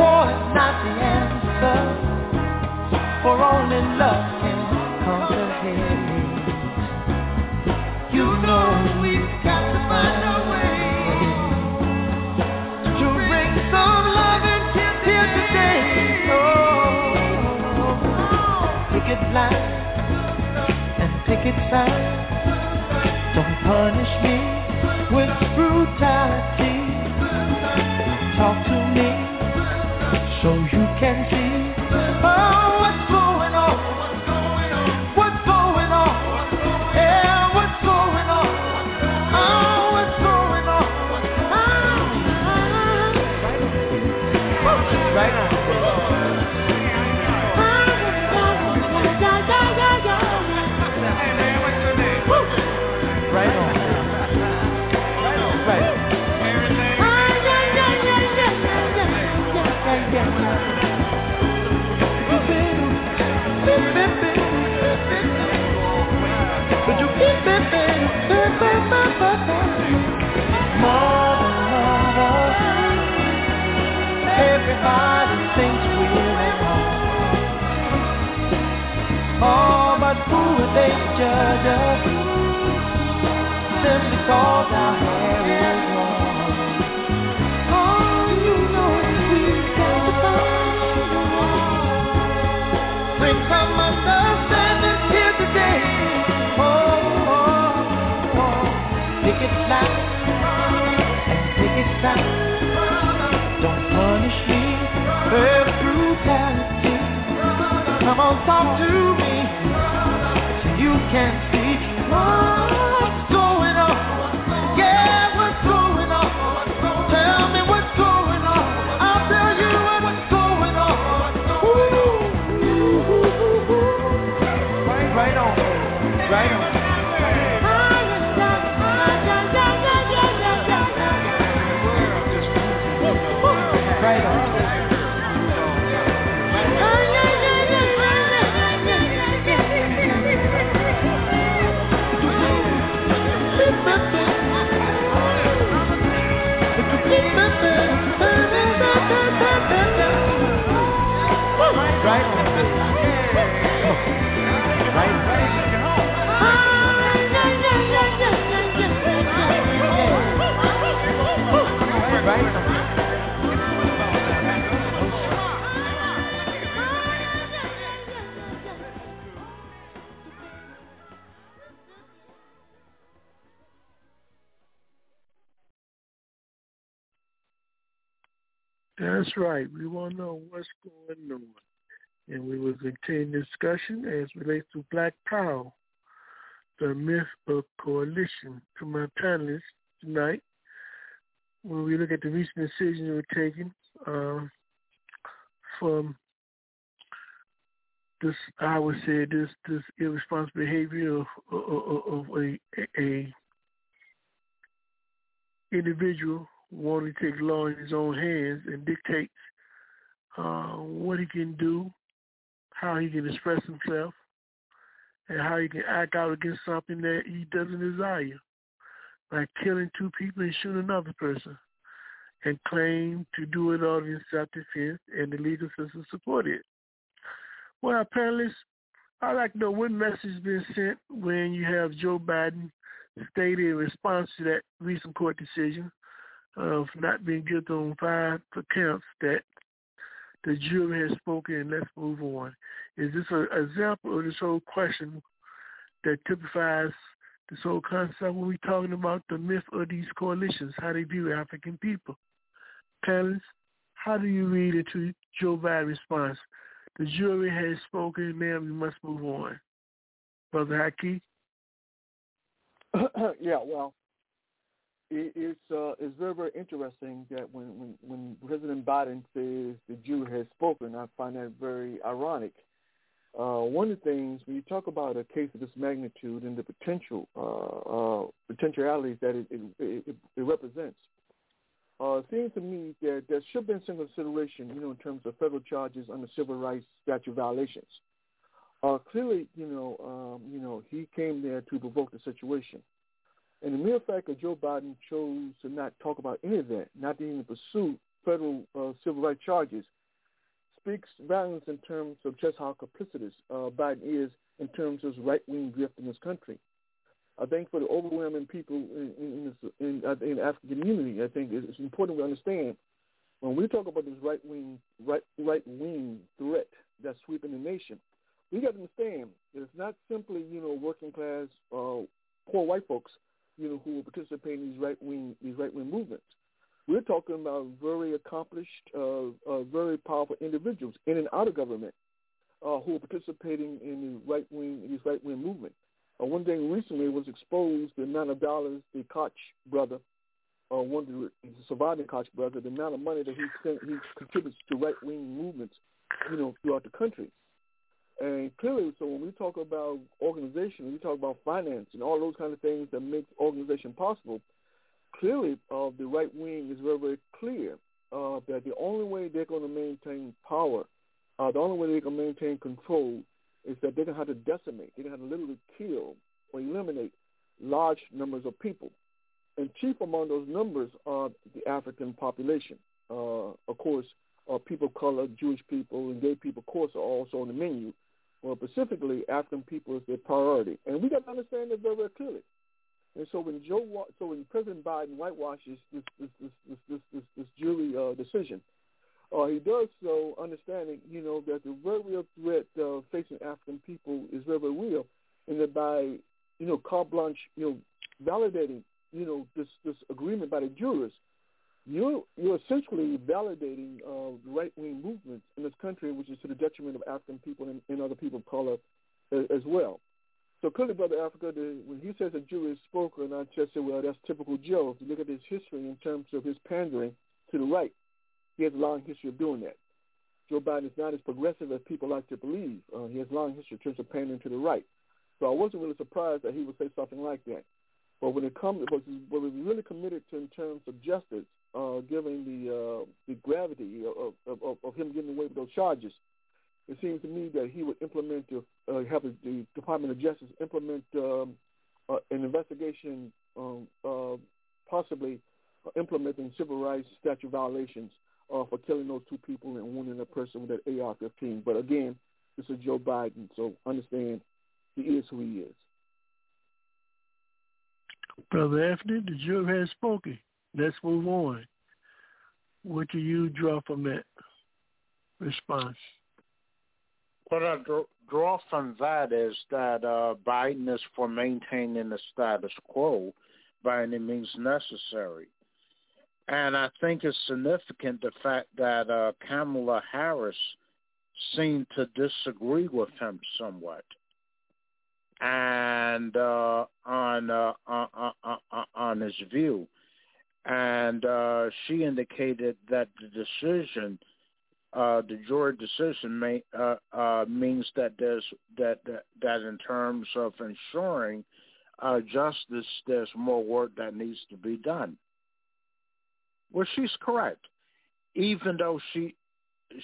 War is not the answer, for only love discussion as relates to Black Power, the myth of coalition. To my panelists tonight, when we look at the recent decisions were taken uh, from this, I would say this this irresponsible behavior of, of, of a, a individual wanting to take law in his own hands and dictate uh, what he can do, how he can express himself, and how he can act out against something that he doesn't desire, like killing two people and shooting another person. and claimed to do it all in self-defense, and the legal system supported it. Well, panelists, I'd like to know what message has been sent when you have Joe Biden stated in response to that recent court decision of not being guilty on five counts that the jury has spoken and let's move on. Is this an example of this whole question that typifies this whole concept when we're talking about the myth of these coalitions, how they view African people? Panelists, how do you read into Joe Biden's response? The jury has spoken, now we must move on. Brother Haki? yeah, well, it, it's uh, it's very very interesting that when, when when President Biden says the Jew has spoken, I find that very ironic. Uh, one of the things when you talk about a case of this magnitude and the potential uh, uh, potentialities that it, it, it, it represents, uh, seems to me that there should be some consideration, you know, in terms of federal charges under civil rights statute violations. Uh, clearly, you know, um, you know, he came there to provoke the situation. And the mere fact that Joe Biden chose to not talk about any of that, not even pursue federal uh, civil rights charges, speaks volumes in terms of just how complicitous uh, Biden is in terms of his right-wing drift in this country. I think for the overwhelming people in, in, in, in the African community, I think it's important to understand when we talk about this right-wing right right-wing threat that's sweeping the nation, we got to understand that it's not simply you know working class uh, poor white folks you know, who will participate in these right wing these right wing movements. We're talking about very accomplished, uh, uh, very powerful individuals in and out of government uh, who are participating in the right wing these right wing movement. Uh, one thing recently was exposed the amount of dollars the Koch brother, uh, one of the, surviving Koch brother, the amount of money that he sent, he contributes to right wing movements, you know, throughout the country. And clearly, so when we talk about organization, we talk about finance and all those kind of things that make organization possible, clearly uh, the right wing is very, very clear uh, that the only way they're going to maintain power, uh, the only way they can maintain control is that they're going to have to decimate, they're going to have to literally kill or eliminate large numbers of people. And chief among those numbers are the African population. Uh, of course, uh, people of color, Jewish people, and gay people, of course, are also on the menu well, specifically African people is their priority, and we got to understand that very, very clearly. And so when Joe, so when President Biden whitewashes this this this this this, this, this jury uh, decision, uh, he does so understanding, you know, that the very real threat uh, facing African people is very, very real, and that by, you know, carte blanche, you know, validating, you know, this this agreement by the jurors, you're you're essentially validating uh, right wing movements in this country, which is to the detriment of African people and, and other people of color as, as well. So clearly, Brother Africa, the, when he says a Jew is spoken, I just say, well, that's typical Joe. If you look at his history in terms of his pandering to the right, he has a long history of doing that. Joe Biden is not as progressive as people like to believe. Uh, he has a long history in terms of pandering to the right. So I wasn't really surprised that he would say something like that. But when it comes, what he's really committed to in terms of justice uh, given the uh, the gravity of, of, of him getting away with those charges, it seems to me that he would implement uh, have the Department of Justice implement um, uh, an investigation, um, uh, possibly implementing civil rights statute violations uh, for killing those two people and wounding a person with that AR-15. But again, this is Joe Biden, so understand he is who he is. Brother Anthony, the jury has spoken. Let's move on. What do you draw from that response? What I draw from that is that uh, Biden is for maintaining the status quo by any means necessary. And I think it's significant the fact that uh, Kamala Harris seemed to disagree with him somewhat and uh, on, uh, on, on on his view and uh, she indicated that the decision, uh, the jury decision, may, uh, uh, means that there's that, that that in terms of ensuring uh, justice, there's more work that needs to be done. Well, she's correct, even though she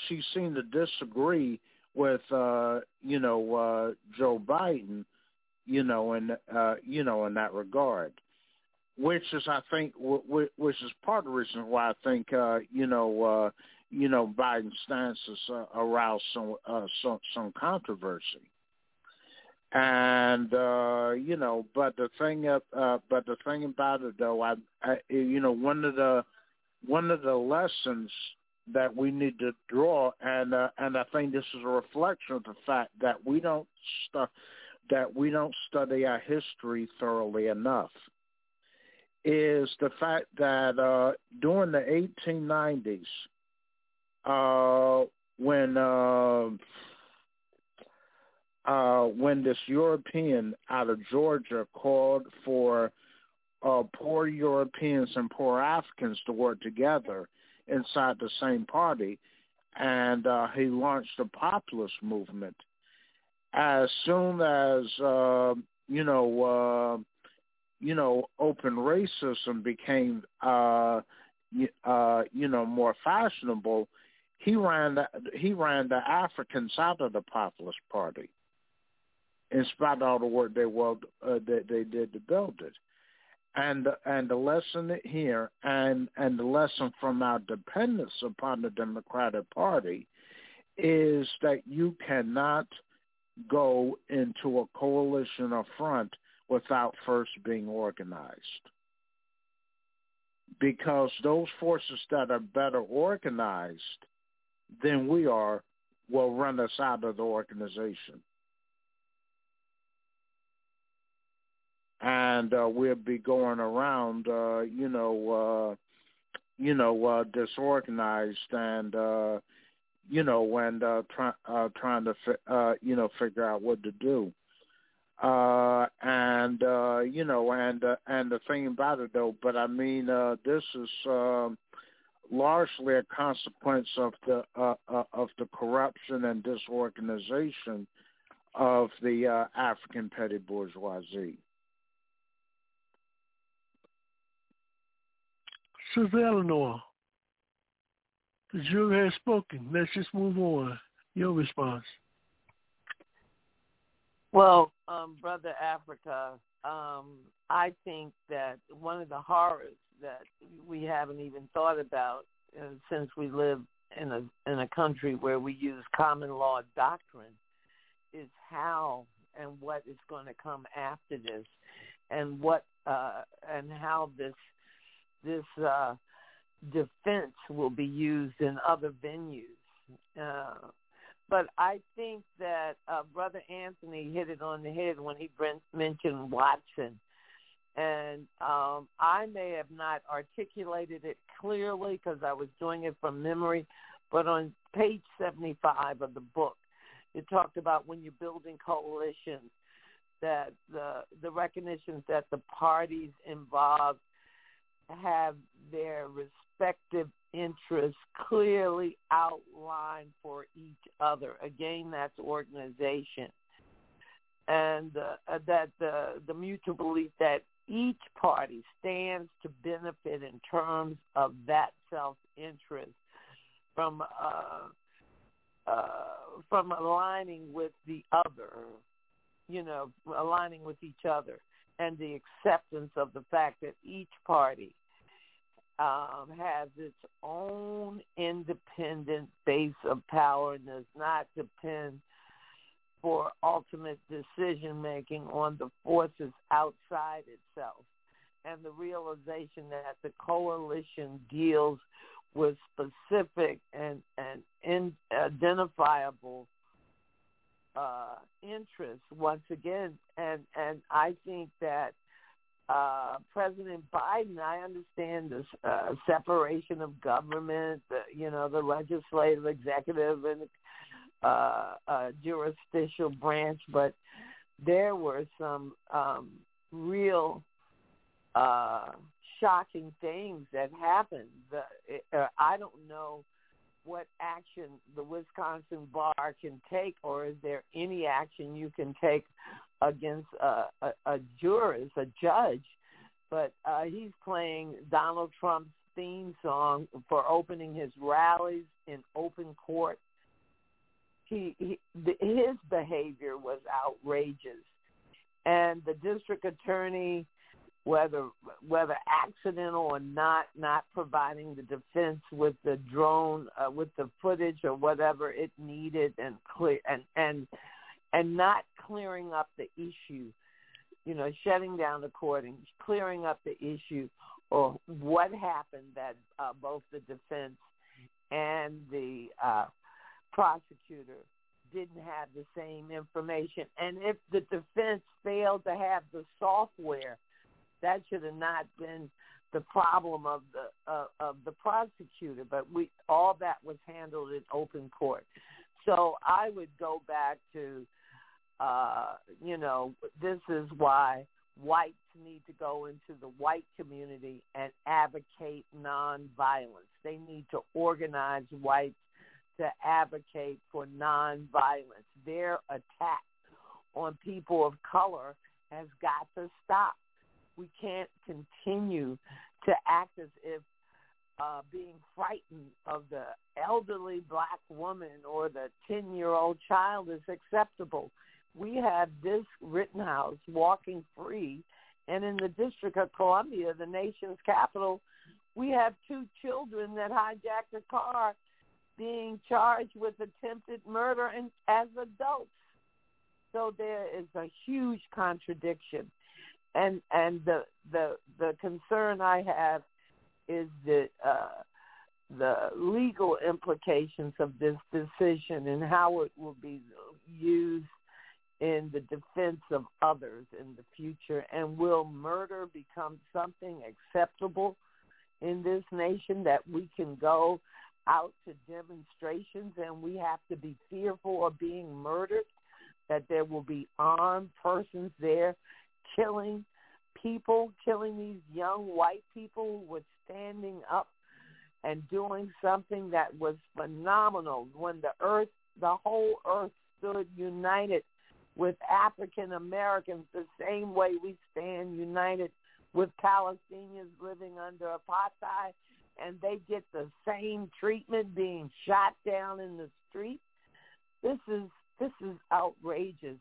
she seemed to disagree with uh, you know uh, Joe Biden, you know, in uh, you know in that regard. Which is I think which is part of the reason why I think uh, you know uh, you know Biden's stances uh, aroused some uh, some some controversy. And uh, you know, but the thing, uh, but the thing about it, though, I, I, you know, one of the one of the lessons that we need to draw, and uh, and I think this is a reflection of the fact that we don't stu- that we don't study our history thoroughly enough, is the fact that uh, during the 1890s, uh, when uh, uh, when this European out of Georgia called for uh, poor Europeans and poor Africans to work together inside the same party, and uh, he launched a populist movement. As soon as you know, you know, open racism became, uh, uh, you know, more fashionable, he ran the, he ran the Africans out of the populist party in spite of all the work they well uh, that they did to build it. And and the lesson here and and the lesson from our dependence upon the Democratic Party is that you cannot go into a coalition or front without first being organized. Because those forces that are better organized than we are will run us out of the organization. and uh, we'll be going around, uh, you know, uh, you know, uh, disorganized and, uh, you know, and uh, try, uh, trying to, fi- uh, you know, figure out what to do. Uh, and uh, you know, and uh, and the thing about it though, but I mean, uh, this is uh, largely a consequence of the uh, uh, of the corruption and disorganization of the uh, African petty bourgeoisie. Sister Eleanor, the jury has spoken. Let's just move on. Your response. Well, um, Brother Africa, um, I think that one of the horrors that we haven't even thought about uh, since we live in a in a country where we use common law doctrine is how and what is going to come after this, and what uh, and how this this uh, defense will be used in other venues. Uh, but I think that uh, Brother Anthony hit it on the head when he mentioned Watson. And um, I may have not articulated it clearly because I was doing it from memory, but on page 75 of the book, it talked about when you're building coalitions, that the the recognition that the parties involved have their respective interests clearly outlined for each other. Again, that's organization. And uh, that the, the mutual belief that each party stands to benefit in terms of that self-interest from uh, uh, from aligning with the other, you know, aligning with each other and the acceptance of the fact that each party um, has its own independent base of power and does not depend for ultimate decision making on the forces outside itself. And the realization that the coalition deals with specific and, and in, identifiable uh, interests once again, and and I think that uh, President Biden, I understand this uh, separation of government, the, you know, the legislative, executive, and uh, uh, jurisdictional branch, but there were some um, real uh, shocking things that happened. The, uh, I don't know what action the Wisconsin bar can take, or is there any action you can take against a, a, a jurist, a judge? But uh, he's playing Donald Trump's theme song for opening his rallies in open court. He, he the, his behavior was outrageous, and the district attorney whether whether accidental or not, not providing the defense with the drone, uh, with the footage or whatever it needed, and clear and and and not clearing up the issue, you know, shutting down the courting, clearing up the issue, or what happened that uh, both the defense and the uh, prosecutor didn't have the same information, and if the defense failed to have the software that should have not been the problem of the uh, of the prosecutor. But we all that was handled in open court. So I would go back to, uh, you know, this is why whites need to go into the white community and advocate nonviolence. They need to organize whites to advocate for nonviolence. Their attack on people of color has got to stop we can't continue to act as if uh, being frightened of the elderly black woman or the 10 year old child is acceptable. We have this Rittenhouse walking free, and in the District of Columbia, the nation's capital, we have two children that hijacked a car being charged with attempted murder and as adults. So there is a huge contradiction and and the the the concern I have is the uh, the legal implications of this decision and how it will be used in the defense of others in the future. And will murder become something acceptable in this nation that we can go out to demonstrations and we have to be fearful of being murdered? That there will be armed persons there killing people, killing these young white people who were standing up and doing something that was phenomenal when the earth, the whole earth stood united with African Americans the same way we stand united with Palestinians living under apartheid and they get the same treatment being shot down in the street. This is this is outrageous.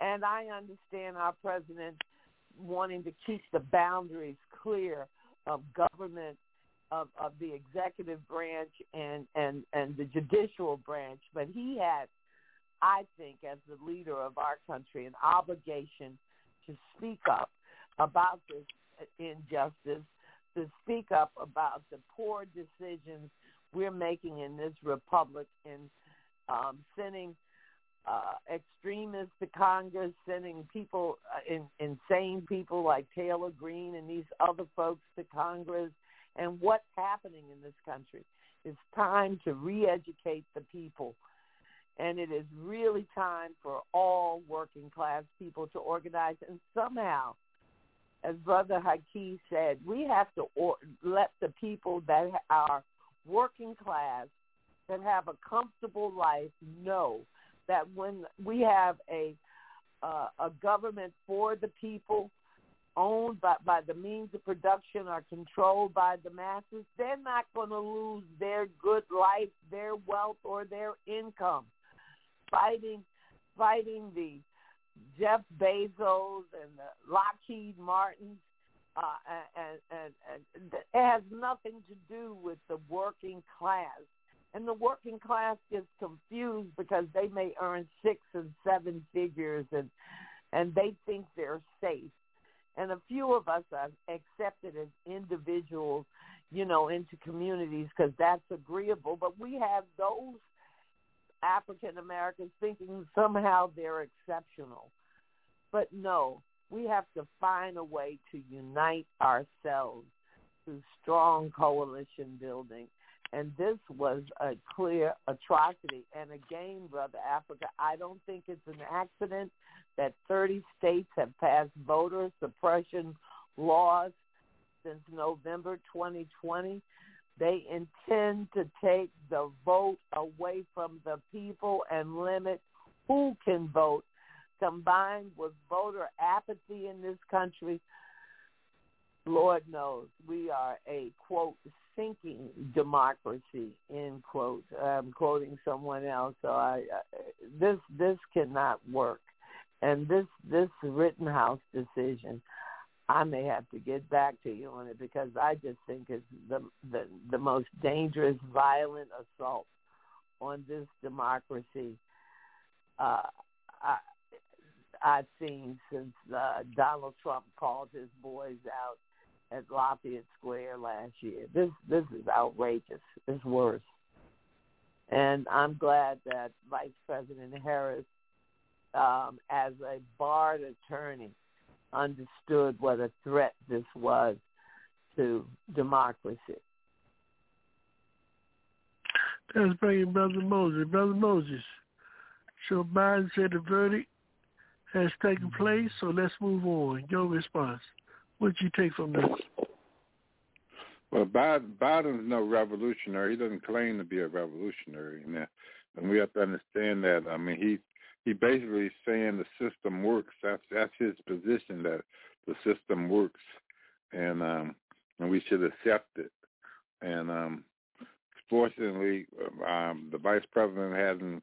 And I understand our president wanting to keep the boundaries clear of government of, of the executive branch and, and, and the judicial branch, but he had, I think, as the leader of our country, an obligation to speak up about this injustice, to speak up about the poor decisions we're making in this republic in um, sending uh, extremists to Congress, sending people, uh, in, insane people like Taylor Greene and these other folks to Congress, and what's happening in this country. It's time to re-educate the people. And it is really time for all working class people to organize. And somehow, as Brother Haki said, we have to or- let the people that are working class, that have a comfortable life, know that when we have a uh, a government for the people, owned by, by the means of production or controlled by the masses, they're not going to lose their good life, their wealth, or their income. Fighting, fighting the Jeff Bezos and the Lockheed Martins, uh, and, and, and it has nothing to do with the working class and the working class gets confused because they may earn six and seven figures and and they think they're safe. And a few of us are accepted as individuals you know into communities because that's agreeable. But we have those african americans thinking somehow they're exceptional. But no we have to find a way to unite ourselves through strong coalition building and this was a clear atrocity. And again, Brother Africa, I don't think it's an accident that 30 states have passed voter suppression laws since November 2020. They intend to take the vote away from the people and limit who can vote. Combined with voter apathy in this country, Lord knows we are a quote sinking democracy end quote. I'm quoting someone else. So I, uh, this this cannot work, and this this Rittenhouse decision, I may have to get back to you on it because I just think it's the the the most dangerous, violent assault on this democracy uh, I, I've seen since uh, Donald Trump called his boys out at Lafayette Square last year. This this is outrageous. It's worse. And I'm glad that Vice President Harris, um, as a barred attorney, understood what a threat this was to democracy. Let's bring in Brother Moses. Brother Moses, so Biden said the verdict has taken place, so let's move on. Your response. What did you take from this? Well, Biden, Biden's no revolutionary. He doesn't claim to be a revolutionary, and, and we have to understand that. I mean, he he basically saying the system works. That's that's his position that the system works, and um, and we should accept it. And um, fortunately, um, the vice president hasn't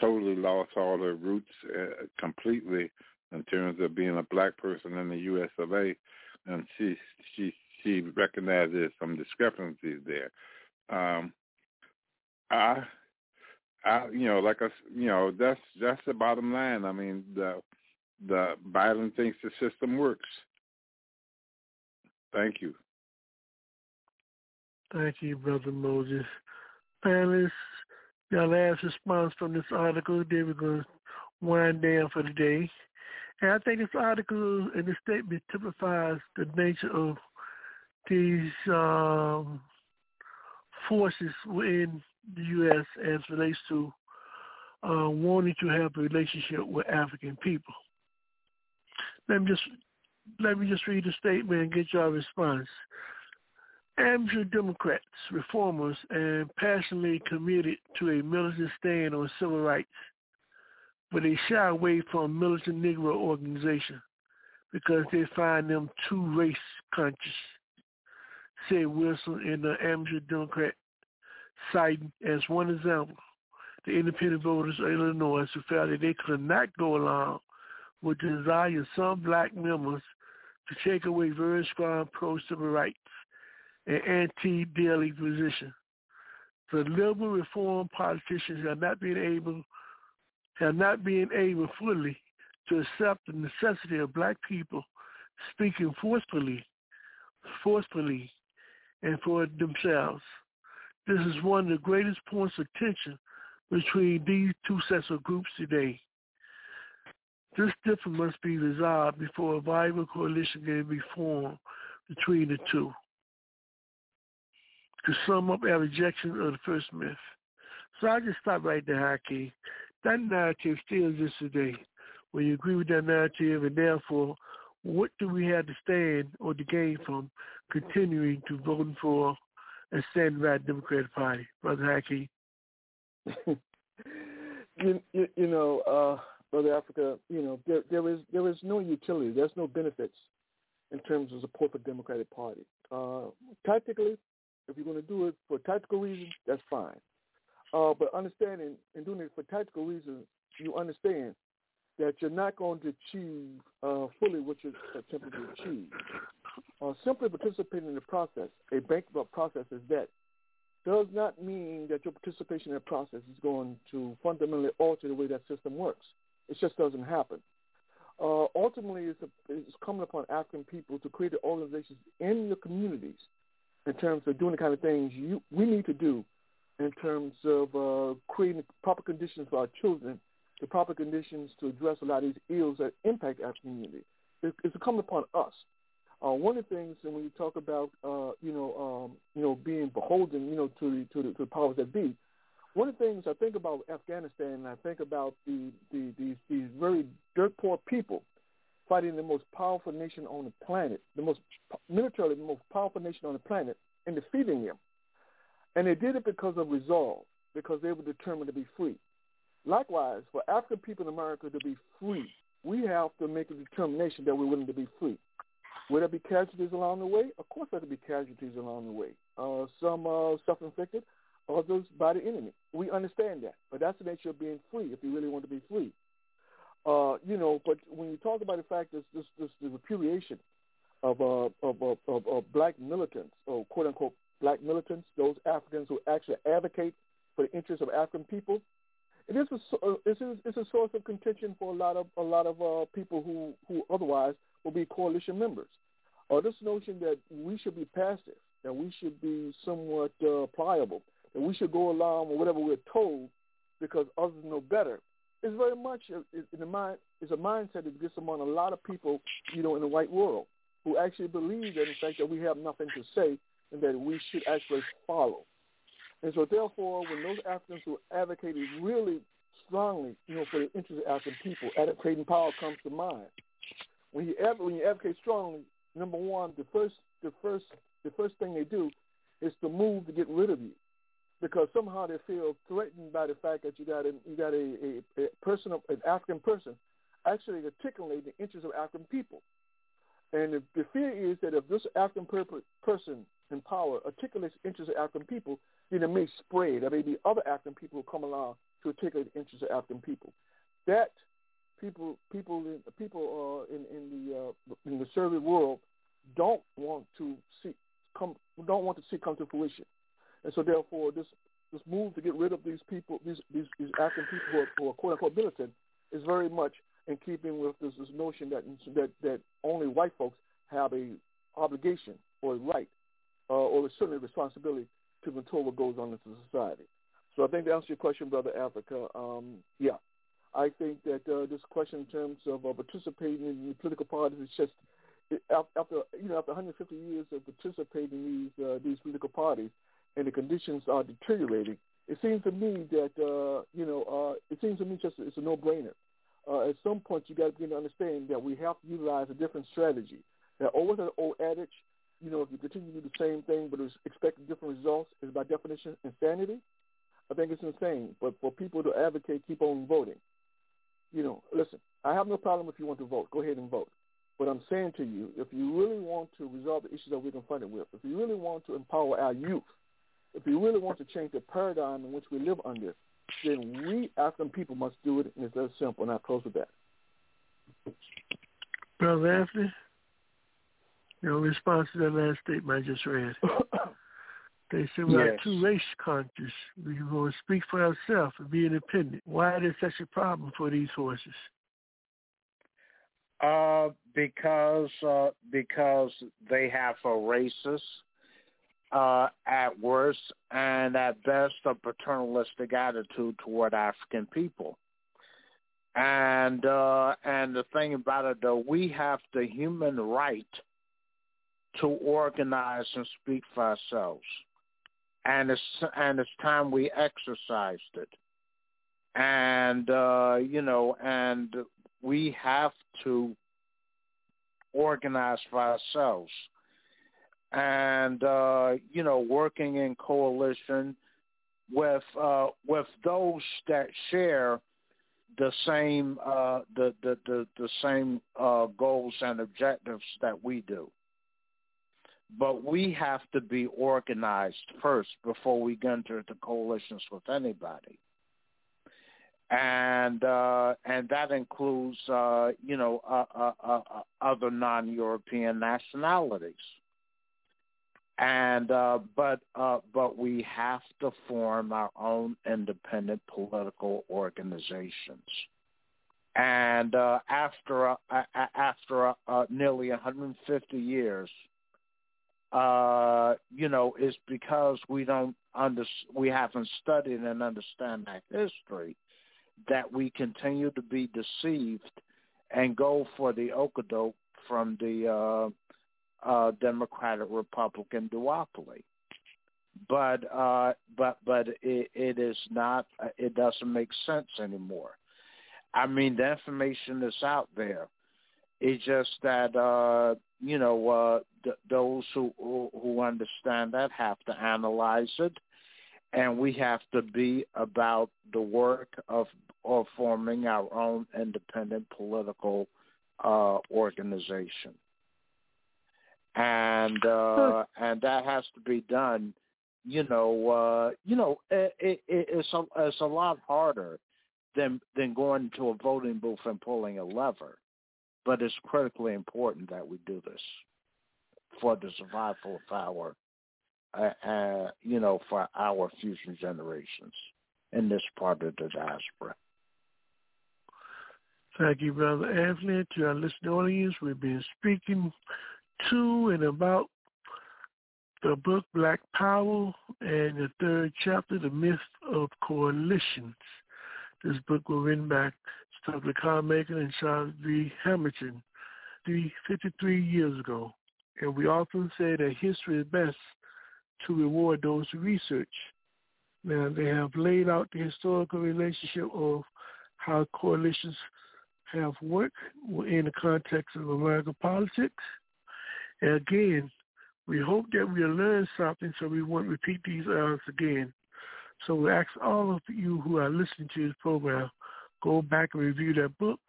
totally lost all her roots uh, completely in terms of being a black person in the U.S. of A. And she she she recognizes some discrepancies there. Um, I I you know like I you know that's that's the bottom line. I mean the the Biden thinks the system works. Thank you. Thank you, Brother Moses. Panelists, your last response from this article, then we're going to wind down for the day. And I think this article and this statement typifies the nature of these um, forces within the U.S. as relates to uh, wanting to have a relationship with African people. Let me just let me just read the statement and get your response. Amateur Democrats, reformers, and passionately committed to a militant stand on civil rights, but they shy away from militant Negro organization because they find them too race conscious, said Wilson in the Amateur Democrat, citing as one example the independent voters of Illinois who felt that they could not go along with the desire of some black members to take away very strong pro-civil rights and anti-Daley position. The liberal reform politicians have not been able have not been able fully to accept the necessity of black people speaking forcefully, forcefully, and for themselves. This is one of the greatest points of tension between these two sets of groups today. This difference must be resolved before a viable coalition can be formed between the two to sum up our rejection of the first myth. So I just stop right there, Haki. That narrative still exists today. When you agree with that narrative, and therefore, what do we have to stand or to gain from continuing to vote for and stand by the Democratic Party, Brother Haki? you, you, you know, uh, Brother Africa, you know, there, there is there is no utility, there's no benefits in terms of support for the Democratic Party. Uh, tactically, if you're going to do it for tactical reasons, that's fine. Uh, but understanding and doing it for tactical reasons, you understand that you're not going to achieve uh, fully what you're attempting to achieve. Uh, simply participating in the process, a bankrupt process is that, does not mean that your participation in the process is going to fundamentally alter the way that system works. It just doesn't happen. Uh, ultimately, it's, a, it's coming upon African people to create organizations in the communities in terms of doing the kind of things you, we need to do in terms of uh, creating proper conditions for our children, the proper conditions to address a lot of these ills that impact our community. It, it's incumbent upon us. Uh, one of the things, and when you talk about, uh, you know, um, you know, being beholden, you know, to the, to the, to the powers that be, one of the things I think about Afghanistan, and I think about the, the these these very dirt poor people fighting the most powerful nation on the planet, the most militarily the most powerful nation on the planet, and defeating them. And they did it because of resolve, because they were determined to be free. Likewise, for African people in America to be free, we have to make a determination that we're willing to be free. Will there be casualties along the way? Of course there will be casualties along the way. Uh, some uh, self-inflicted, others by the enemy. We understand that. But that's the nature of being free if you really want to be free. Uh, you know, but when you talk about the fact that this, this, the repudiation of uh, of, of, of, of black militants or quote unquote black militants, those Africans who actually advocate for the interests of African people. It is a, uh, is it's a source of contention for a lot of a lot of uh, people who who otherwise will be coalition members. Uh, this notion that we should be passive, that we should be somewhat uh, pliable, that we should go along with whatever we're told because others know better, is very much in the mind is a mindset that exists among a lot of people, you know, in the white world who actually believe that in fact that we have nothing to say and that we should actually follow. And so therefore, when those Africans who advocated really strongly, you know, for the interests of African people, advocating power comes to mind. When you when you advocate strongly, number one, the first the first the first thing they do is to move to get rid of you, because somehow they feel threatened by the fact that you got a you got a, a, a person an African person actually articulating the interests of African people. And the, the fear is that if this African per- person in power articulates interests of African people, then it may spread. There may be other African people who come along to articulate interests of African people. That people, people, people uh, in in the uh, in the Soviet world don't want to see come don't want to see come to fruition, and so therefore this this move to get rid of these people, these these, these African people who are, who are quote unquote militant, is very much in keeping with this, this notion that that that only white folks have a obligation or a right uh, or certainly responsibility to control what goes on in society. So I think to answer your question, brother Africa, um, yeah, I think that uh, this question in terms of uh, participating in political parties is just after you know after 150 years of participating in these uh, these political parties and the conditions are deteriorating. It seems to me that uh, you know uh, it seems to me just it's a no-brainer uh, at some point you got to begin to understand that we have to utilize a different strategy. That always an old adage, you know, if you continue to do the same thing but expect different results is by definition insanity. I think it's insane. But for people to advocate, keep on voting. You know, listen, I have no problem if you want to vote. Go ahead and vote. But I'm saying to you, if you really want to resolve the issues that we're confronted with, if you really want to empower our youth, if you really want to change the paradigm in which we live under, then we African people must do it, and it's that simple. And I close with that. Brother Anthony, your response to that last statement I just read. they said we're yes. too race conscious. We will speak for ourselves and be independent. Why is such a problem for these horses? Uh, because uh, because they have a racist uh, at worst and at best a paternalistic attitude toward African people. And uh, and the thing about it though, we have the human right to organize and speak for ourselves, and it's and it's time we exercised it. And uh, you know, and we have to organize for ourselves and uh, you know working in coalition with uh, with those that share the same uh, the, the, the the same uh, goals and objectives that we do. But we have to be organized first before we get into coalitions with anybody. And uh, and that includes uh, you know uh, uh, uh, other non-European nationalities and uh, but uh, but we have to form our own independent political organizations. And uh, after uh, after uh, nearly 150 years, uh, you know, is because we don't under we haven't studied and understand that history that we continue to be deceived and go for the okadoke from the uh, uh, Democratic Republican duopoly. But uh, but but it, it is not. It doesn't make sense anymore. I mean, the information is out there. It's just that uh, you know uh, th- those who who understand that have to analyze it, and we have to be about the work of of forming our own independent political uh, organization. And uh and that has to be done you know uh you know it, it it's a it's a lot harder than than going to a voting booth and pulling a lever but it's critically important that we do this for the survival of our, uh, uh, you know, for our future generations in this part of the diaspora. Thank you, Brother Anthony. To our listening audience, we've been speaking to and about the book Black Power and the third chapter, The Myth of Coalitions. This book was written by Stokely Carmichael and Charles V. Hamilton 53 years ago. And we often say that history is best to reward those who research. Now, they have laid out the historical relationship of how coalitions have worked in the context of American politics. And again, we hope that we'll learn something so we won't repeat these errors again. So we ask all of you who are listening to this program, go back and review that book,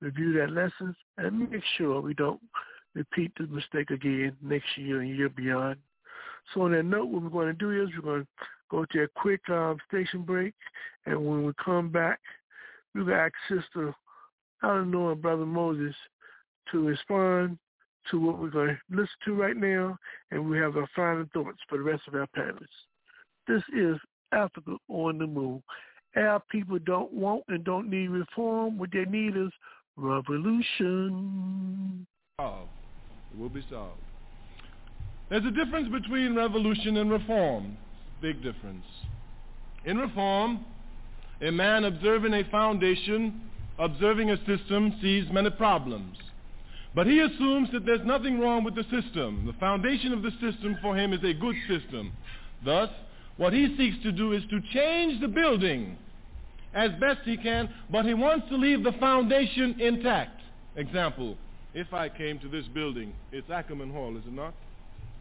review that lesson, and make sure we don't repeat the mistake again next year and year beyond. So on that note, what we're going to do is we're going to go to a quick um, station break, and when we come back, we're going to ask Sister Eleanor and Brother Moses to respond to what we're going to listen to right now, and we have our final thoughts for the rest of our panelists. This is Africa on the Move. Our people don't want and don't need reform. What they need is revolution. Solved. It will be solved. There's a difference between revolution and reform. Big difference. In reform, a man observing a foundation, observing a system, sees many problems. But he assumes that there's nothing wrong with the system. The foundation of the system for him is a good system. Thus, what he seeks to do is to change the building as best he can, but he wants to leave the foundation intact. Example, if I came to this building, it's Ackerman Hall, is it not?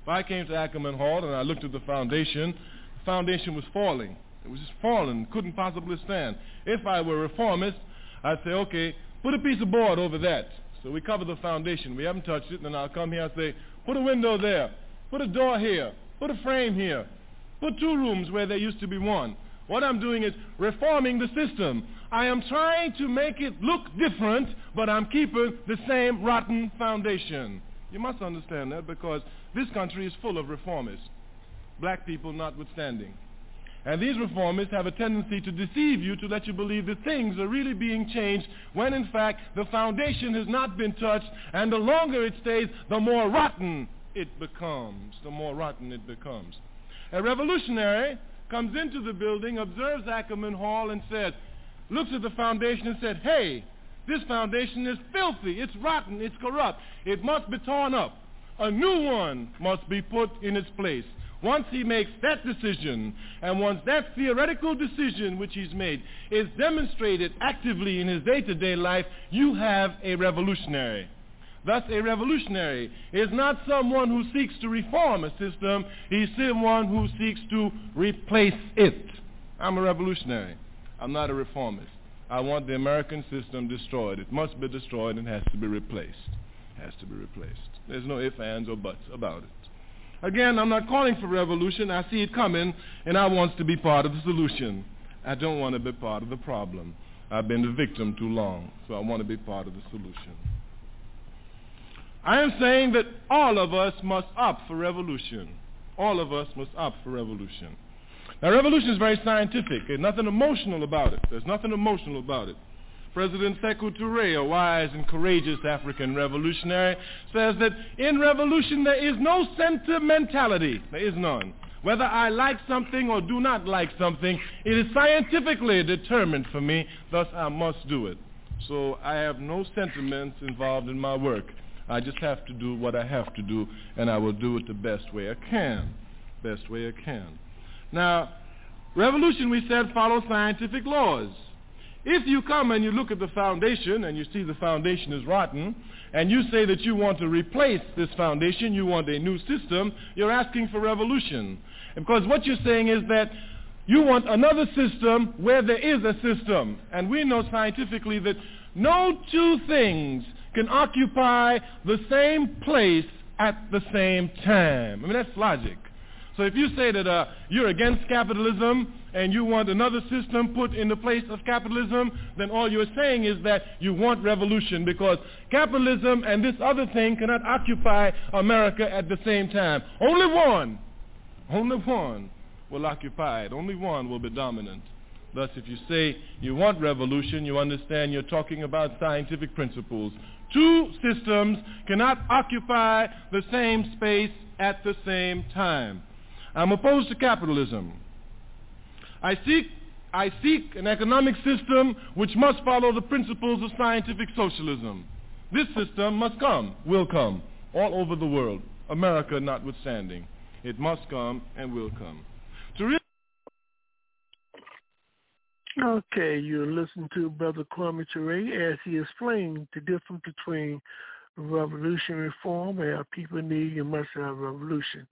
If I came to Ackerman Hall and I looked at the foundation, the foundation was falling. It was just falling, couldn't possibly stand. If I were a reformist, I'd say, okay, put a piece of board over that. So we cover the foundation. We haven't touched it. Then I'll come here and say, put a window there. Put a door here. Put a frame here. Put two rooms where there used to be one. What I'm doing is reforming the system. I am trying to make it look different, but I'm keeping the same rotten foundation. You must understand that because this country is full of reformists, black people notwithstanding. And these reformists have a tendency to deceive you to let you believe that things are really being changed when in fact the foundation has not been touched and the longer it stays, the more rotten it becomes. The more rotten it becomes. A revolutionary comes into the building, observes Ackerman Hall and says, looks at the foundation and said, hey, this foundation is filthy, it's rotten, it's corrupt. It must be torn up. A new one must be put in its place. Once he makes that decision, and once that theoretical decision which he's made is demonstrated actively in his day-to-day life, you have a revolutionary. Thus, a revolutionary is not someone who seeks to reform a system. He's someone who seeks to replace it. I'm a revolutionary. I'm not a reformist. I want the American system destroyed. It must be destroyed and has to be replaced. Has to be replaced. There's no ifs, ands, or buts about it. Again, I'm not calling for revolution. I see it coming, and I want to be part of the solution. I don't want to be part of the problem. I've been the victim too long, so I want to be part of the solution. I am saying that all of us must opt for revolution. All of us must opt for revolution. Now, revolution is very scientific. There's nothing emotional about it. There's nothing emotional about it. President Sekou Touré, a wise and courageous African revolutionary, says that in revolution there is no sentimentality. There is none. Whether I like something or do not like something, it is scientifically determined for me, thus I must do it. So I have no sentiments involved in my work. I just have to do what I have to do, and I will do it the best way I can. Best way I can. Now, revolution, we said, follows scientific laws. If you come and you look at the foundation and you see the foundation is rotten, and you say that you want to replace this foundation, you want a new system, you're asking for revolution. Because what you're saying is that you want another system where there is a system. And we know scientifically that no two things can occupy the same place at the same time. I mean, that's logic. So if you say that uh, you're against capitalism and you want another system put in the place of capitalism, then all you're saying is that you want revolution because capitalism and this other thing cannot occupy America at the same time. Only one, only one will occupy it. Only one will be dominant. Thus, if you say you want revolution, you understand you're talking about scientific principles. Two systems cannot occupy the same space at the same time. I'm opposed to capitalism. I seek, I seek an economic system which must follow the principles of scientific socialism. This system must come, will come, all over the world, America notwithstanding. It must come and will come. To re- Okay, you're listening to Brother Kwame Ture as he explained the difference between revolution reform and our people need and must have revolution.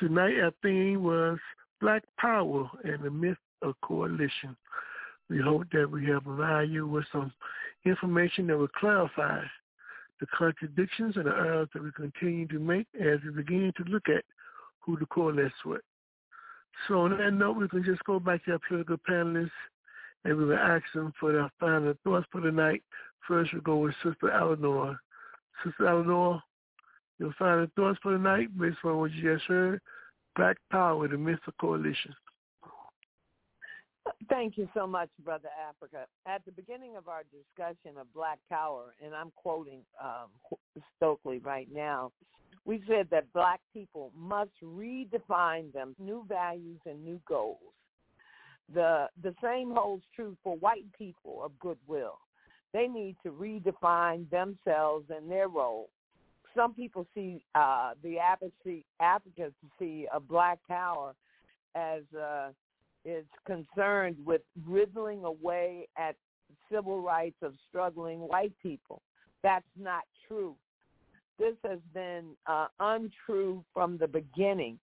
Tonight our theme was Black Power and the Myth of Coalition. We hope that we have provided you with some information that will clarify the contradictions and the errors that we continue to make as we begin to look at who to coalesce with. So on that note, we can just go back to our political panelists and we will ask them for their final thoughts for the night. First, we'll go with Sister Eleanor. Sister Eleanor, your final thoughts for the night based on what you just heard. Black Power, the Myth of Coalition. Thank you so much, Brother Africa. At the beginning of our discussion of Black Power, and I'm quoting um, Stokely right now, we said that black people must redefine them new values and new goals. The the same holds true for white people of goodwill. They need to redefine themselves and their role. Some people see uh, the advocacy advocacy of Black Power as uh, is concerned with riddling away at civil rights of struggling white people. That's not true this has been uh, untrue from the beginning.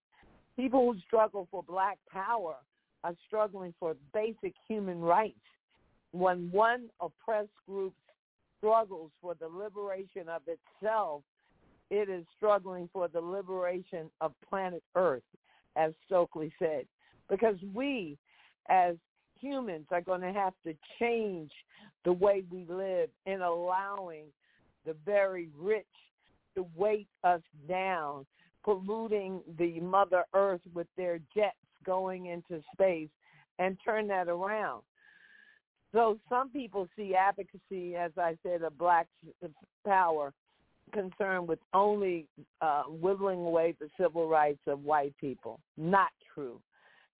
People who struggle for black power are struggling for basic human rights. When one oppressed group struggles for the liberation of itself, it is struggling for the liberation of planet Earth, as Stokely said. Because we, as humans, are going to have to change the way we live in allowing the very rich to weight us down, polluting the Mother Earth with their jets going into space and turn that around. So some people see advocacy, as I said, of black power concerned with only uh, whittling away the civil rights of white people. Not true.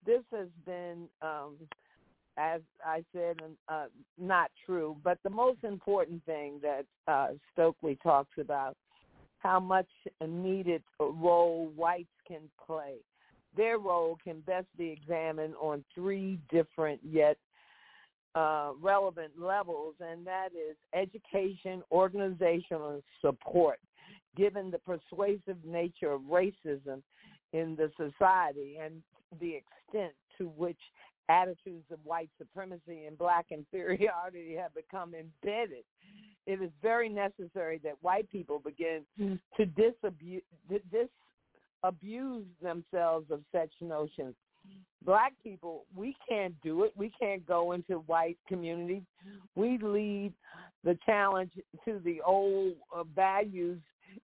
This has been, um, as I said, uh, not true. But the most important thing that uh, Stokely talks about how much needed role whites can play. Their role can best be examined on three different yet uh, relevant levels, and that is education, organizational support. Given the persuasive nature of racism in the society and the extent to which attitudes of white supremacy and black inferiority have become embedded it is very necessary that white people begin mm. to disabuse, disabuse themselves of such notions. Black people, we can't do it. We can't go into white communities. We lead the challenge to the old uh, values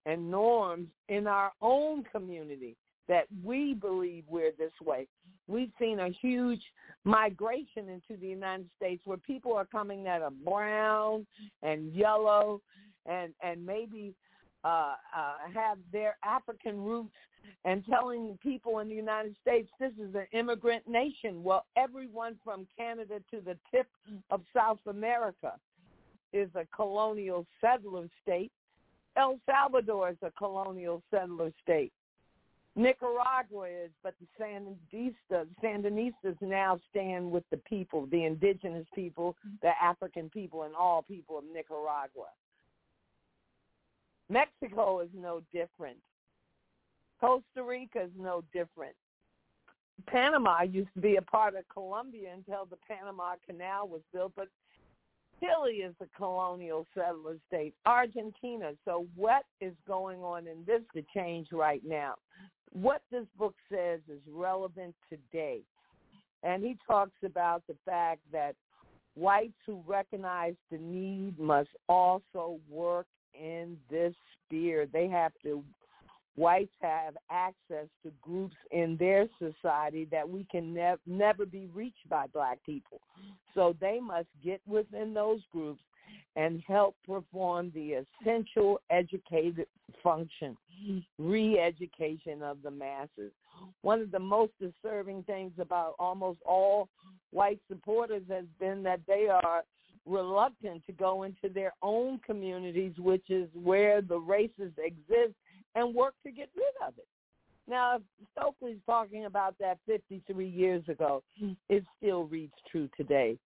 and norms in our own community that we believe we're this way. We've seen a huge migration into the United States where people are coming that are brown and yellow and and maybe uh, uh, have their African roots and telling people in the United States this is an immigrant nation. Well, everyone from Canada to the tip of South America is a colonial settler state. El Salvador is a colonial settler state. Nicaragua is, but the Sandinista, Sandinistas now stand with the people, the indigenous people, the African people, and all people of Nicaragua. Mexico is no different. Costa Rica is no different. Panama used to be a part of Colombia until the Panama Canal was built, but Chile is a colonial settler state. Argentina. So what is going on in this to change right now? What this book says is relevant today. And he talks about the fact that whites who recognize the need must also work in this sphere. They have to whites have access to groups in their society that we can nev- never be reached by black people. So they must get within those groups and help perform the essential educated function, re-education of the masses. One of the most disturbing things about almost all white supporters has been that they are reluctant to go into their own communities, which is where the races exist, and work to get rid of it. Now, if Stokely's talking about that 53 years ago, it still reads true today.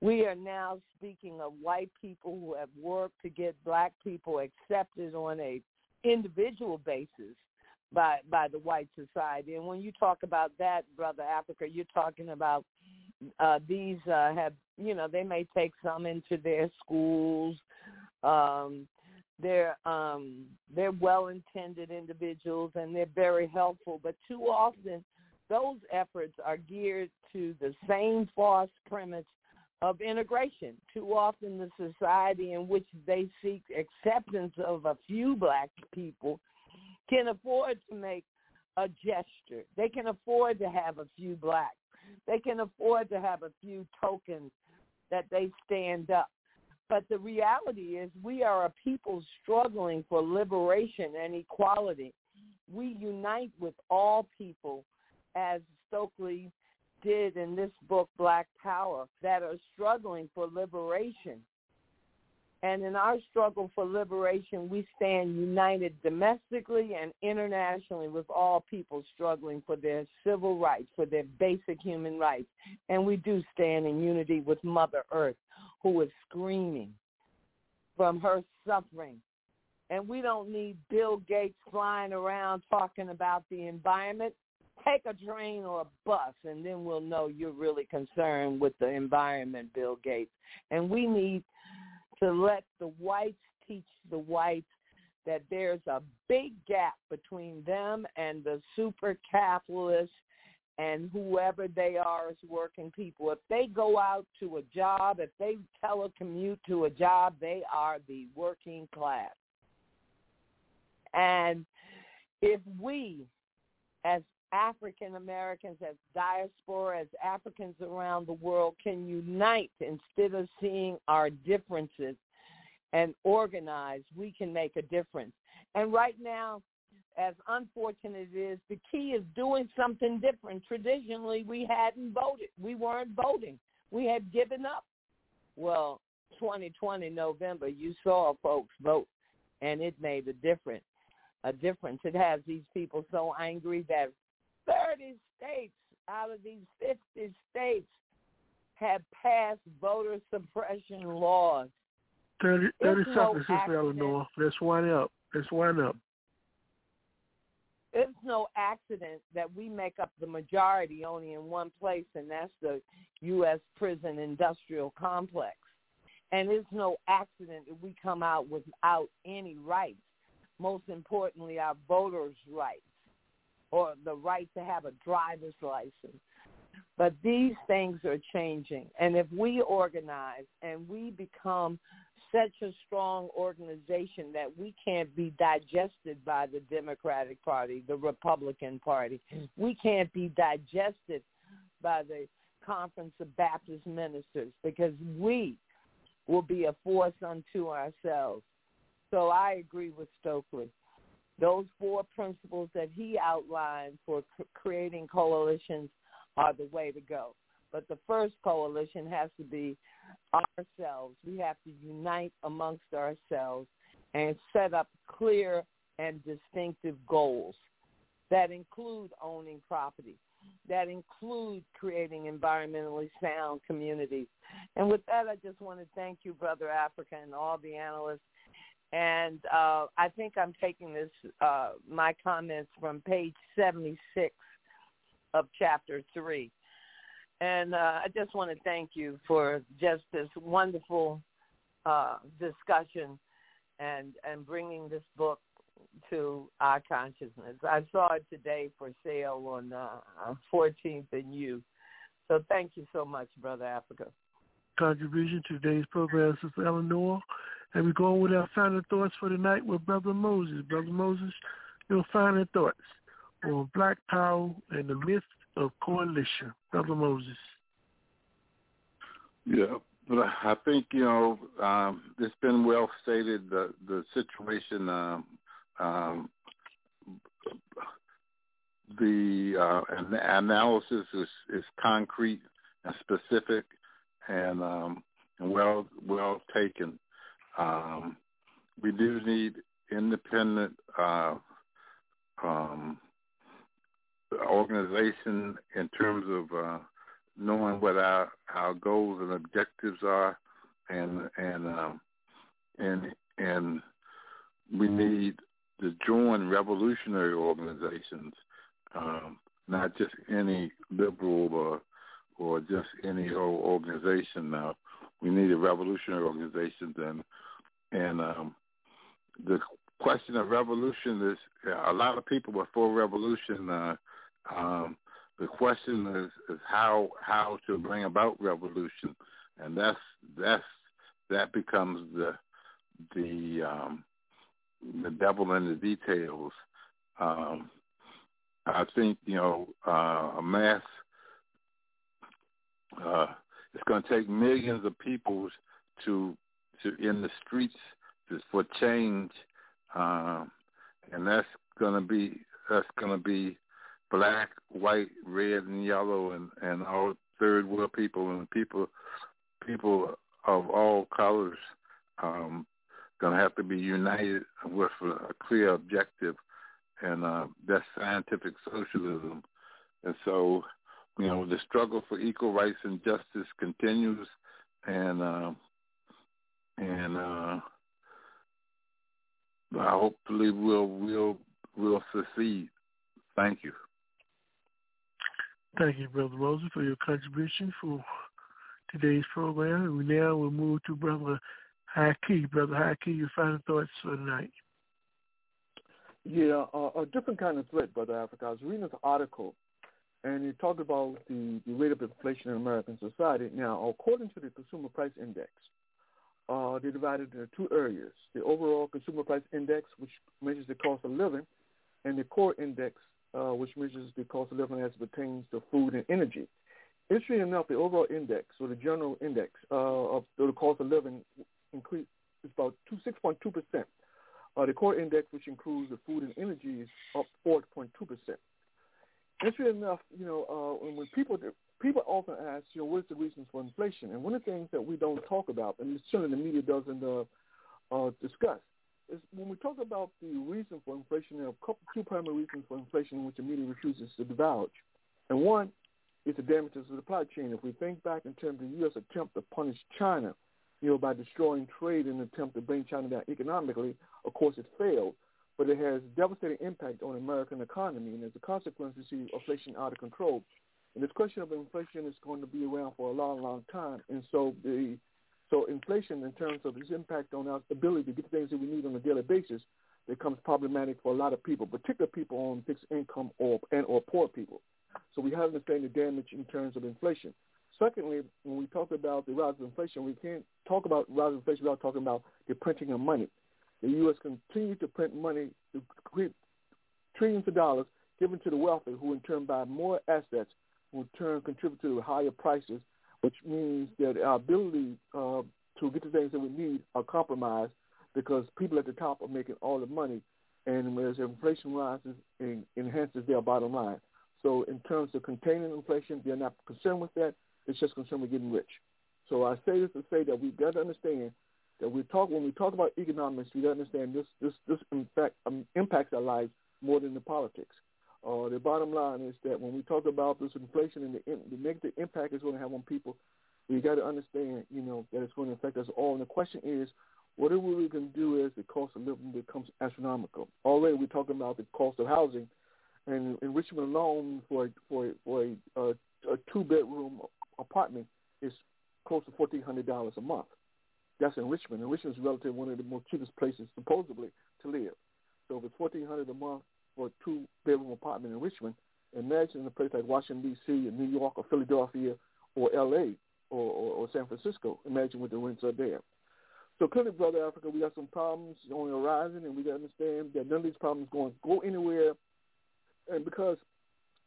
We are now speaking of white people who have worked to get black people accepted on a individual basis by by the white society. And when you talk about that, brother Africa, you're talking about uh, these uh, have you know they may take some into their schools. Um, they're um, they're well intended individuals and they're very helpful, but too often those efforts are geared to the same false premise of integration. Too often the society in which they seek acceptance of a few black people can afford to make a gesture. They can afford to have a few blacks. They can afford to have a few tokens that they stand up. But the reality is we are a people struggling for liberation and equality. We unite with all people as Stokely did in this book, Black Power, that are struggling for liberation. And in our struggle for liberation, we stand united domestically and internationally with all people struggling for their civil rights, for their basic human rights. And we do stand in unity with Mother Earth, who is screaming from her suffering. And we don't need Bill Gates flying around talking about the environment. Take a train or a bus, and then we'll know you're really concerned with the environment, Bill Gates. And we need to let the whites teach the whites that there's a big gap between them and the super capitalists and whoever they are as working people. If they go out to a job, if they telecommute to a job, they are the working class. And if we, as African Americans, as diaspora, as Africans around the world, can unite instead of seeing our differences and organize, we can make a difference. And right now, as unfortunate as it is, the key is doing something different. Traditionally, we hadn't voted. We weren't voting. We had given up. Well, 2020 November, you saw folks vote, and it made a difference. A difference. It has these people so angry that 30 states out of these 50 states have passed voter suppression laws. 30, 30 It's no seconds, Sister. Eleanor. Let's wind up. Let's wind up. It's no accident that we make up the majority only in one place, and that's the U.S. prison industrial complex. And it's no accident that we come out without any rights. Most importantly, our voters' rights, or the right to have a driver's license. But these things are changing. And if we organize and we become such a strong organization that we can't be digested by the Democratic Party, the Republican Party. We can't be digested by the Conference of Baptist Ministers because we will be a force unto ourselves. So I agree with Stokely. Those four principles that he outlined for creating coalitions are the way to go. But the first coalition has to be ourselves. We have to unite amongst ourselves and set up clear and distinctive goals that include owning property, that include creating environmentally sound communities. And with that, I just want to thank you, Brother Africa, and all the analysts. And uh, I think I'm taking this uh, my comments from page 76 of chapter three. And uh, I just want to thank you for just this wonderful uh, discussion and and bringing this book to our consciousness. I saw it today for sale on uh, 14th and U. So thank you so much, Brother Africa. Contribution to today's program, Sister Eleanor. And we're going with our final thoughts for the night with Brother Moses. Brother Moses, your final thoughts on Black Power and the myth of coalition. Brother Moses. Yeah, but I think you know um, it's been well stated the the situation. Um, um, the uh, analysis is, is concrete and specific and um, and well well taken. Um, we do need independent uh, um, organization in terms of uh, knowing what our our goals and objectives are, and and um, and and we need to join revolutionary organizations, um, not just any liberal or or just any old organization. Now, we need a revolutionary organization, and and um, the question of revolution is a lot of people before revolution. Uh, um, the question is, is how how to bring about revolution, and that's that's that becomes the the um, the devil in the details. Um, I think you know uh, a mass. Uh, it's going to take millions of people to to in the streets to, for change, um, and that's going to be that's going to be black, white, red, and yellow, and and all third world people and people people of all colors um, going to have to be united with a clear objective, and uh, that's scientific socialism. And so, you know, the struggle for equal rights and justice continues, and uh, and uh, hopefully we'll we'll we'll succeed. Thank you. Thank you, Brother Moses, for your contribution for today's program. And we now will move to Brother Haki. Brother Haki, your final thoughts for tonight. Yeah, uh, a different kind of threat, Brother Africa. I was reading this article, and it talked about the, the rate of inflation in American society. Now, according to the Consumer Price Index, uh, they divided into two areas. The overall Consumer Price Index, which measures the cost of living, and the core index, uh, which measures the cost of living as it pertains to food and energy. Interestingly enough, the overall index, or the general index uh, of the cost of living, increased is about two six point two percent. Uh, the core index, which includes the food and energy, is up four point two percent. Interestingly enough, you know, uh, when, people people often ask, you know, what's the reasons for inflation? And one of the things that we don't talk about, and certainly the media doesn't uh, uh, discuss, is when we talk about the reason for inflation, there are couple, two primary reasons for inflation which the media refuses to divulge. And one is the damage to the supply chain. If we think back in terms of the U.S. attempt to punish China, you know, by destroying trade in an attempt to bring China down economically, of course it failed, but it has devastating impact on the American economy. And as a consequence, you see inflation out of control. And this question of inflation is going to be around for a long, long time. And so the so inflation, in terms of its impact on our ability to get the things that we need on a daily basis, becomes problematic for a lot of people, particularly people on fixed income or and or poor people. So we have to understand the damage in terms of inflation. Secondly, when we talk about the rise of inflation, we can't talk about rise of inflation without talking about the printing of money. The U.S. continues to print money, to create trillions of dollars given to the wealthy, who in turn buy more assets, who in turn contribute to higher prices which means that our ability uh, to get the things that we need are compromised because people at the top are making all the money, and as inflation rises, it enhances their bottom line. So in terms of containing inflation, they're not concerned with that. It's just concerned with getting rich. So I say this to say that we've got to understand that we talk when we talk about economics, we got to understand this this this in fact um, impacts our lives more than the politics. Uh, the bottom line is that when we talk about this inflation and the, the negative impact it's going to have on people, we got to understand, you know, that it's going to affect us all. And the question is, what are we going to do as the cost of living becomes astronomical? Already we're talking about the cost of housing, and in Richmond alone for for for a uh, a two bedroom apartment is close to fourteen hundred dollars a month. That's in Richmond. And Richmond is relatively one of the most cheapest places supposedly to live. So if it's fourteen hundred a month for a two bedroom apartment in Richmond, imagine in a place like Washington D.C. or New York or Philadelphia or L.A. Or, or, or San Francisco. Imagine what the rents are there. So clearly, brother Africa, we got some problems on the horizon, and we got to understand that none of these problems going to go anywhere. And because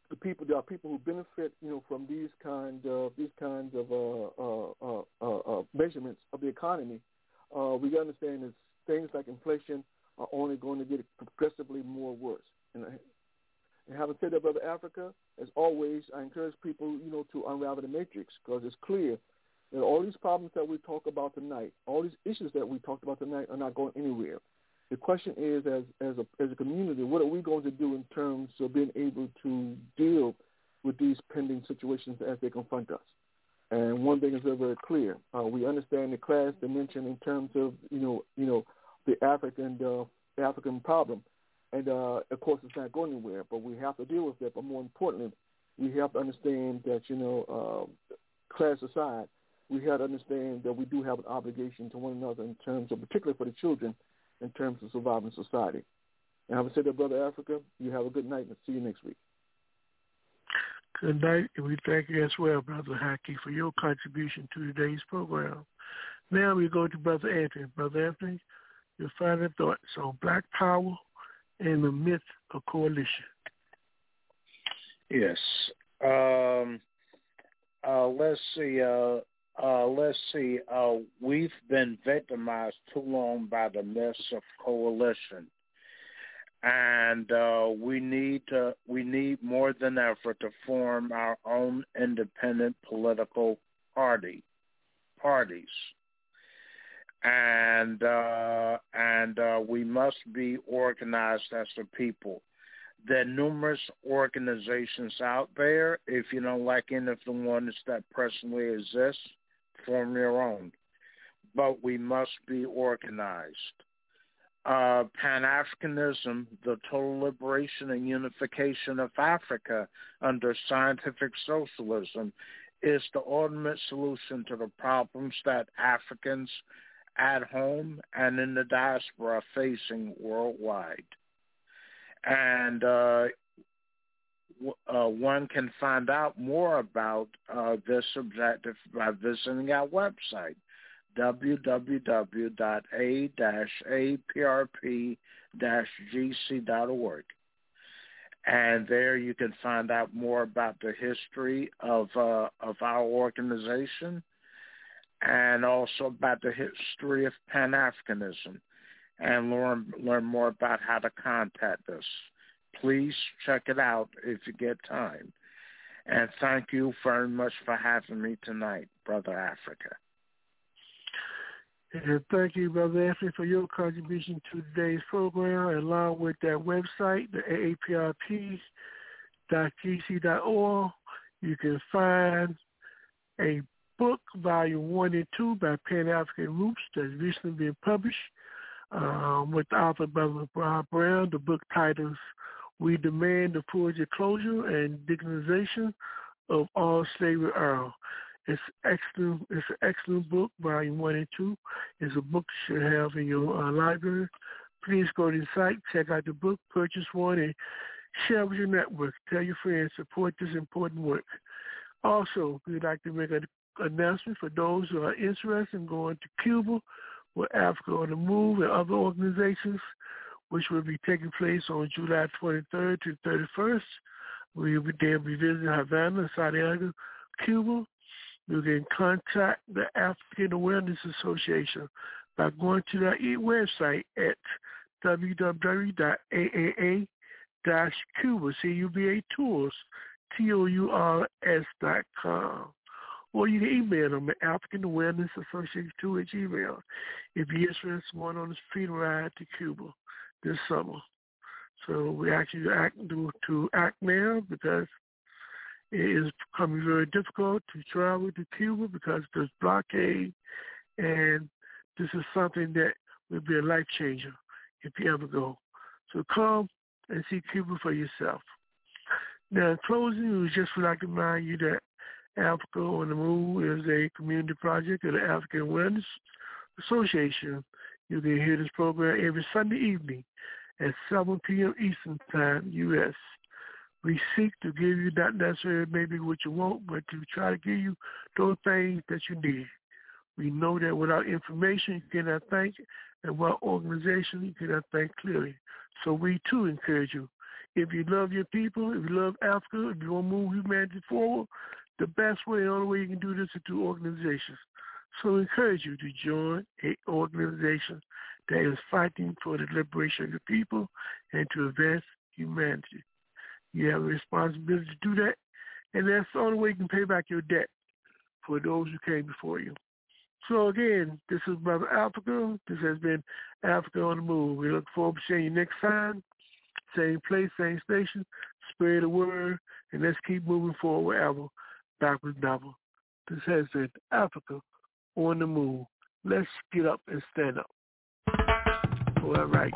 the people, there are people who benefit, you know, from these kind of these kinds of uh, uh, uh, uh, uh, measurements of the economy. Uh, we got to understand that things like inflation are only going to get progressively more worse. And, and having said that, brother Africa, as always, I encourage people, you know, to unravel the matrix because it's clear that all these problems that we talk about tonight, all these issues that we talked about tonight, are not going anywhere. The question is, as as a as a community, what are we going to do in terms of being able to deal with these pending situations as they confront us? And one thing is very, very clear: uh, we understand the class dimension in terms of you know you know the African uh, the African problem, and uh, of course it's not going anywhere. But we have to deal with that. But more importantly, we have to understand that you know uh, class aside, we have to understand that we do have an obligation to one another in terms of, particularly for the children, in terms of surviving society. And having say that, Brother Africa, you have a good night and see you next week. Good night, and we thank you as well, Brother Haki, for your contribution to today's program. Now we go to Brother Anthony. Brother Anthony, your final thoughts on Black Power and the myth of coalition. Yes. Um, uh, let's see. Uh, uh, let's see. Uh, we've been victimized too long by the myths of coalition, and uh, we need to. We need more than ever to form our own independent political party parties, and uh, and uh, we must be organized as a people there are numerous organizations out there. If you don't like any of the ones that presently exist, form your own. But we must be organized. Uh, Pan-Africanism, the total liberation and unification of Africa under scientific socialism, is the ultimate solution to the problems that Africans at home and in the diaspora facing worldwide and uh, uh, one can find out more about uh, this objective by visiting our website, www.a-aprp-gc.org. And there you can find out more about the history of uh, of our organization and also about the history of Pan-Africanism and learn learn more about how to contact us. Please check it out if you get time. And thank you very much for having me tonight, Brother Africa. And thank you, Brother Anthony, for your contribution to today's program, along with that website, the AAPRP.gc.org. You can find a book, Volume 1 and 2 by Pan-African Roots that's recently been published um, with author Brother Bob Brown. The book titles We Demand the Full Closure and Dignization of All Slavery Era. It's excellent. It's an excellent book, volume one and two. It's a book you should have in your uh, library. Please go to the site, check out the book, purchase one, and share with your network. Tell your friends, support this important work. Also, we'd like to make an announcement for those who are interested in going to Cuba with Africa on the Move and other organizations, which will be taking place on July 23rd to 31st. We will be, they'll be visiting Havana, Santiago, Cuba. You can contact the African Awareness Association by going to their website at www.aaa-cuba, C-U-B-A tours, T-O-U-R-S dot com. Or you can email them at African Awareness Association 2 at Gmail if you're interested in going on this freedom ride to Cuba this summer. So we actually act to, to act now because it is becoming very difficult to travel to Cuba because there's blockade, and this is something that will be a life changer if you ever go. So come and see Cuba for yourself. Now, in closing, we just would like to remind you that Africa on the Move is a community project of the African Awareness Association. You can hear this program every Sunday evening at 7 p.m. Eastern Time, U.S. We seek to give you not necessarily maybe what you want, but to try to give you those things that you need. We know that without information, you cannot think, and without organization, you cannot think clearly. So we too encourage you. If you love your people, if you love Africa, if you want to move humanity forward, the best way, the only way you can do this is through organizations. So I encourage you to join an organization that is fighting for the liberation of the people and to advance humanity. You have a responsibility to do that, and that's the only way you can pay back your debt for those who came before you. So again, this is Brother Africa. This has been Africa on the Move. We look forward to seeing you next time. Same place, same station. Spread the word, and let's keep moving forward wherever. Backwards never. This has been Africa on the Move. Let's get up and stand up. All right.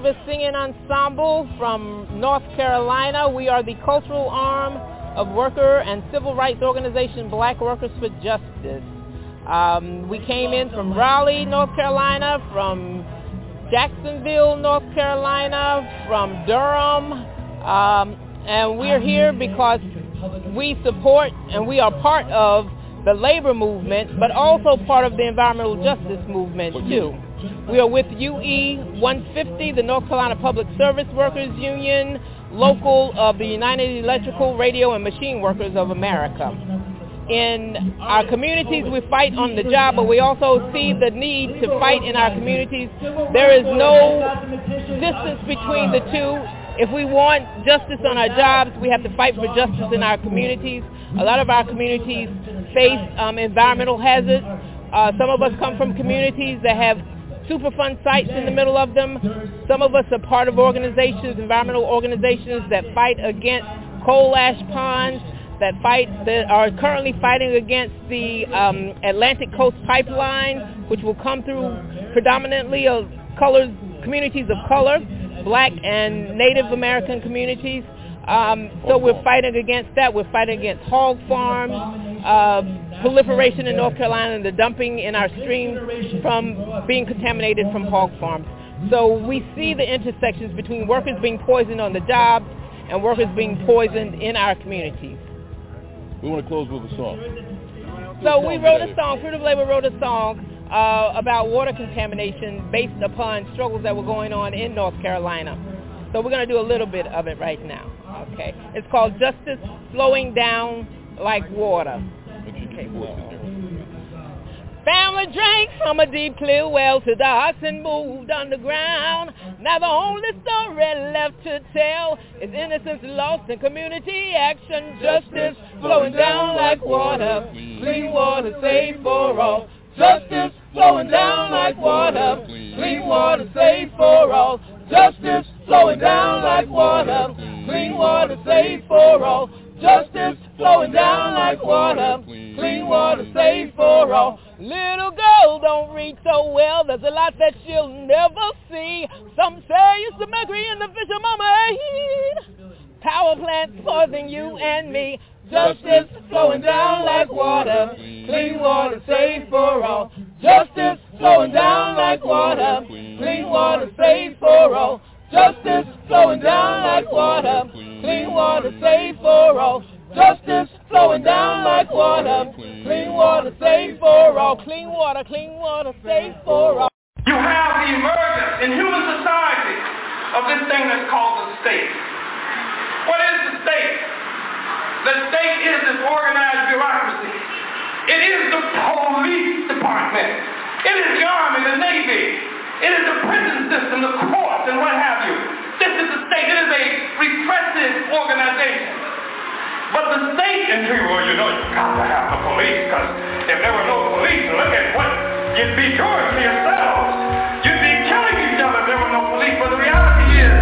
Labor Singing Ensemble from North Carolina. We are the cultural arm of worker and civil rights organization Black Workers for Justice. Um, we came in from Raleigh, North Carolina, from Jacksonville, North Carolina, from Durham, um, and we're here because we support and we are part of the labor movement, but also part of the environmental justice movement too. We are with UE 150, the North Carolina Public Service Workers Union, local of the United Electrical, Radio, and Machine Workers of America. In our communities, we fight on the job, but we also see the need to fight in our communities. There is no distance between the two. If we want justice on our jobs, we have to fight for justice in our communities. A lot of our communities face um, environmental hazards. Uh, some of us come from communities that have Superfund sites in the middle of them. Some of us are part of organizations, environmental organizations that fight against coal ash ponds, that fight that are currently fighting against the um, Atlantic Coast Pipeline, which will come through predominantly of colored communities of color, black and Native American communities. Um, so we're fighting against that. We're fighting against hog farms, uh, proliferation in North Carolina, and the dumping in our streams from being contaminated from hog farms. So we see the intersections between workers being poisoned on the jobs and workers being poisoned in our communities. We want to close with a song. So we wrote a song, Fruit of Labor wrote a song uh, about water contamination based upon struggles that were going on in North Carolina. So we're going to do a little bit of it right now. Okay. It's called Justice Flowing Down Like Water. Family drank from a deep clear well to the oxen moved underground. Now the only story left to tell is innocence lost in community action. Justice flowing down like water. Clean water safe for all. Justice flowing down like water. Clean water safe for all. Justice flowing down like water. Clean water safe for all. Justice flowing down like water. Clean water safe for all. Little girl don't read so well. There's a lot that she'll never see. Some say it's the mercury in the fish of mama ate. Power plants poisoning you and me. Justice flowing down like water. Clean water safe for all. Justice flowing down like water. Clean water safe for all. Justice flowing down like water. Clean water safe for all. Justice flowing down like water. Clean water safe for all. Clean water, clean water safe for all. You have the emergence in human society of this thing that's called the state. What is the state? The state is this organized bureaucracy. It is the police department. It is the army, the navy. It is the prison system, the courts, and what have you. This is the state. It is a repressive organization. But the state, and you, well, you know, you've got to have the police, because if there were no police, look at what you'd be doing to yourselves. You'd be killing each other if there were no police. But the reality is,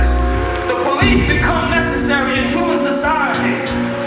the police become necessary in human society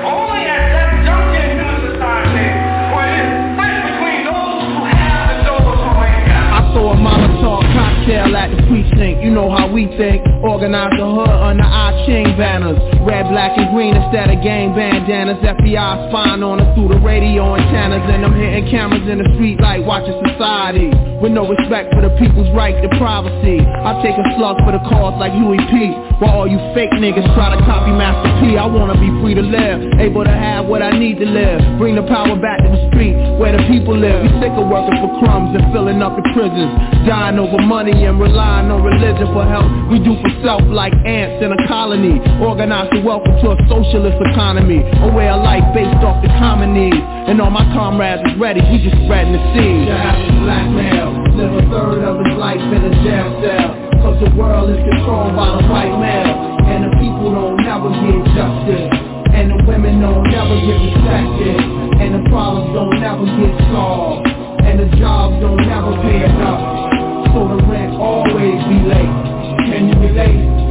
only at that juncture in human society where it is split between those who have and those who ain't got. I saw a Molotov cocktail at the You know how we think. Organize the hood under our chain banners. Red, black, and green instead of gang bandanas. FBI spying on us through the radio antennas. And I'm hitting cameras in the street like watching society. With no respect for the people's right to privacy. I take a slug for the cause like Huey P. While all you fake niggas try to copy Master P. I wanna be free to live. Able to have what I need to live. Bring the power back to the street where the people live. We sick of working for crumbs and filling up the prisons. Dying over money and relying on religion for help. We do for self like ants in a colony. Organize the welcome to a socialist economy. A way of life based off the common needs. And all my comrades is ready, we just spreading the seed. The average black male live a third of his life in a jail cell. Cause the world is controlled by the white male. And the people don't never get justice. And the women don't never get respected. And the problems don't never get solved. And the jobs don't never pay enough. So the rent always be late. Can you relate?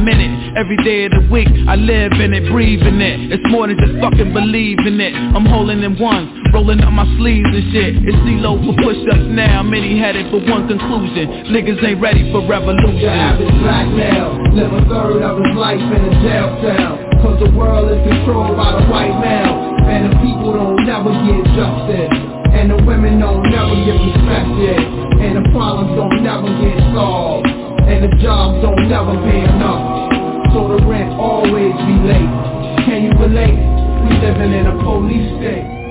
in it. Every day of the week, I live in it, breathe in it. It's more than just fucking believing it. I'm holding in ones, rolling up my sleeves and shit. It's CeeLo for push-ups now, many headed for one conclusion. Niggas ain't ready for revolution. The average black male live a third of his life in a jail cell. Cause the world is controlled by the white male. And the people don't never get justice. And the women don't never get respected. And the problems don't never get solved. And the jobs don't never pay enough. So the rent always be late. Can you relate? We living in a police state.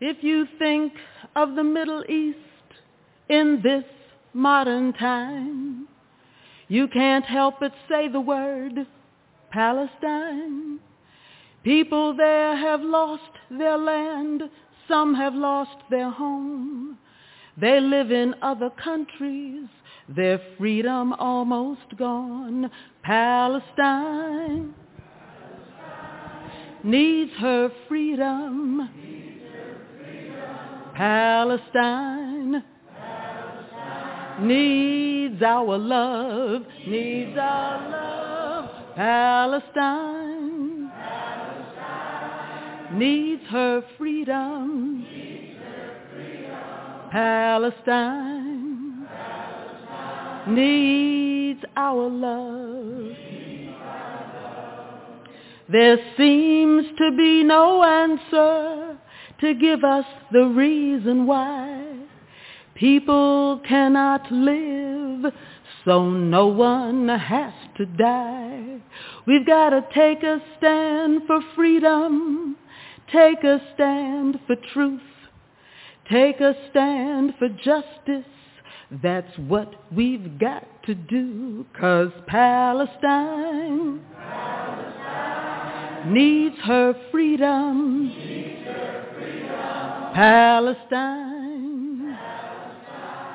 If you think of the Middle East in this modern time, you can't help but say the word Palestine. People there have lost their land, some have lost their home. They live in other countries, their freedom almost gone. Palestine needs her freedom. Palestine needs our love, needs our love. Palestine Palestine. needs her freedom. Palestine needs our love. There seems to be no answer to give us the reason why people cannot live so no one has to die. We've got to take a stand for freedom, take a stand for truth, take a stand for justice. That's what we've got to do, cause Palestine, Palestine needs her freedom. Needs her freedom. Palestine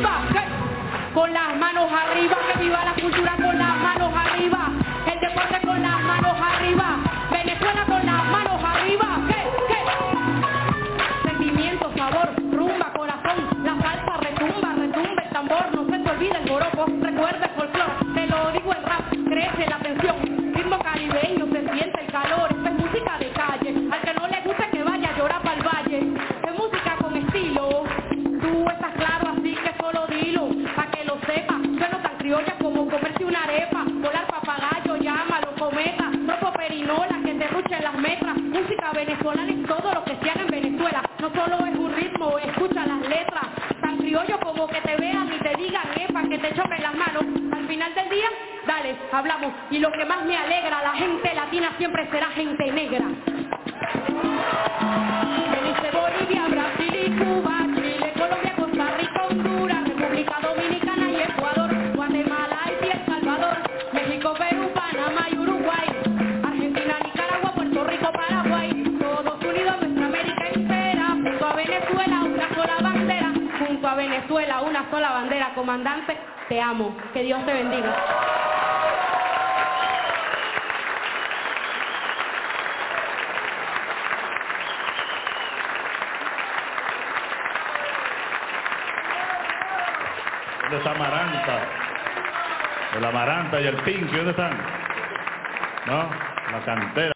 Manos Amaranta y el Pinky, ¿dónde están? ¿No? La cantera.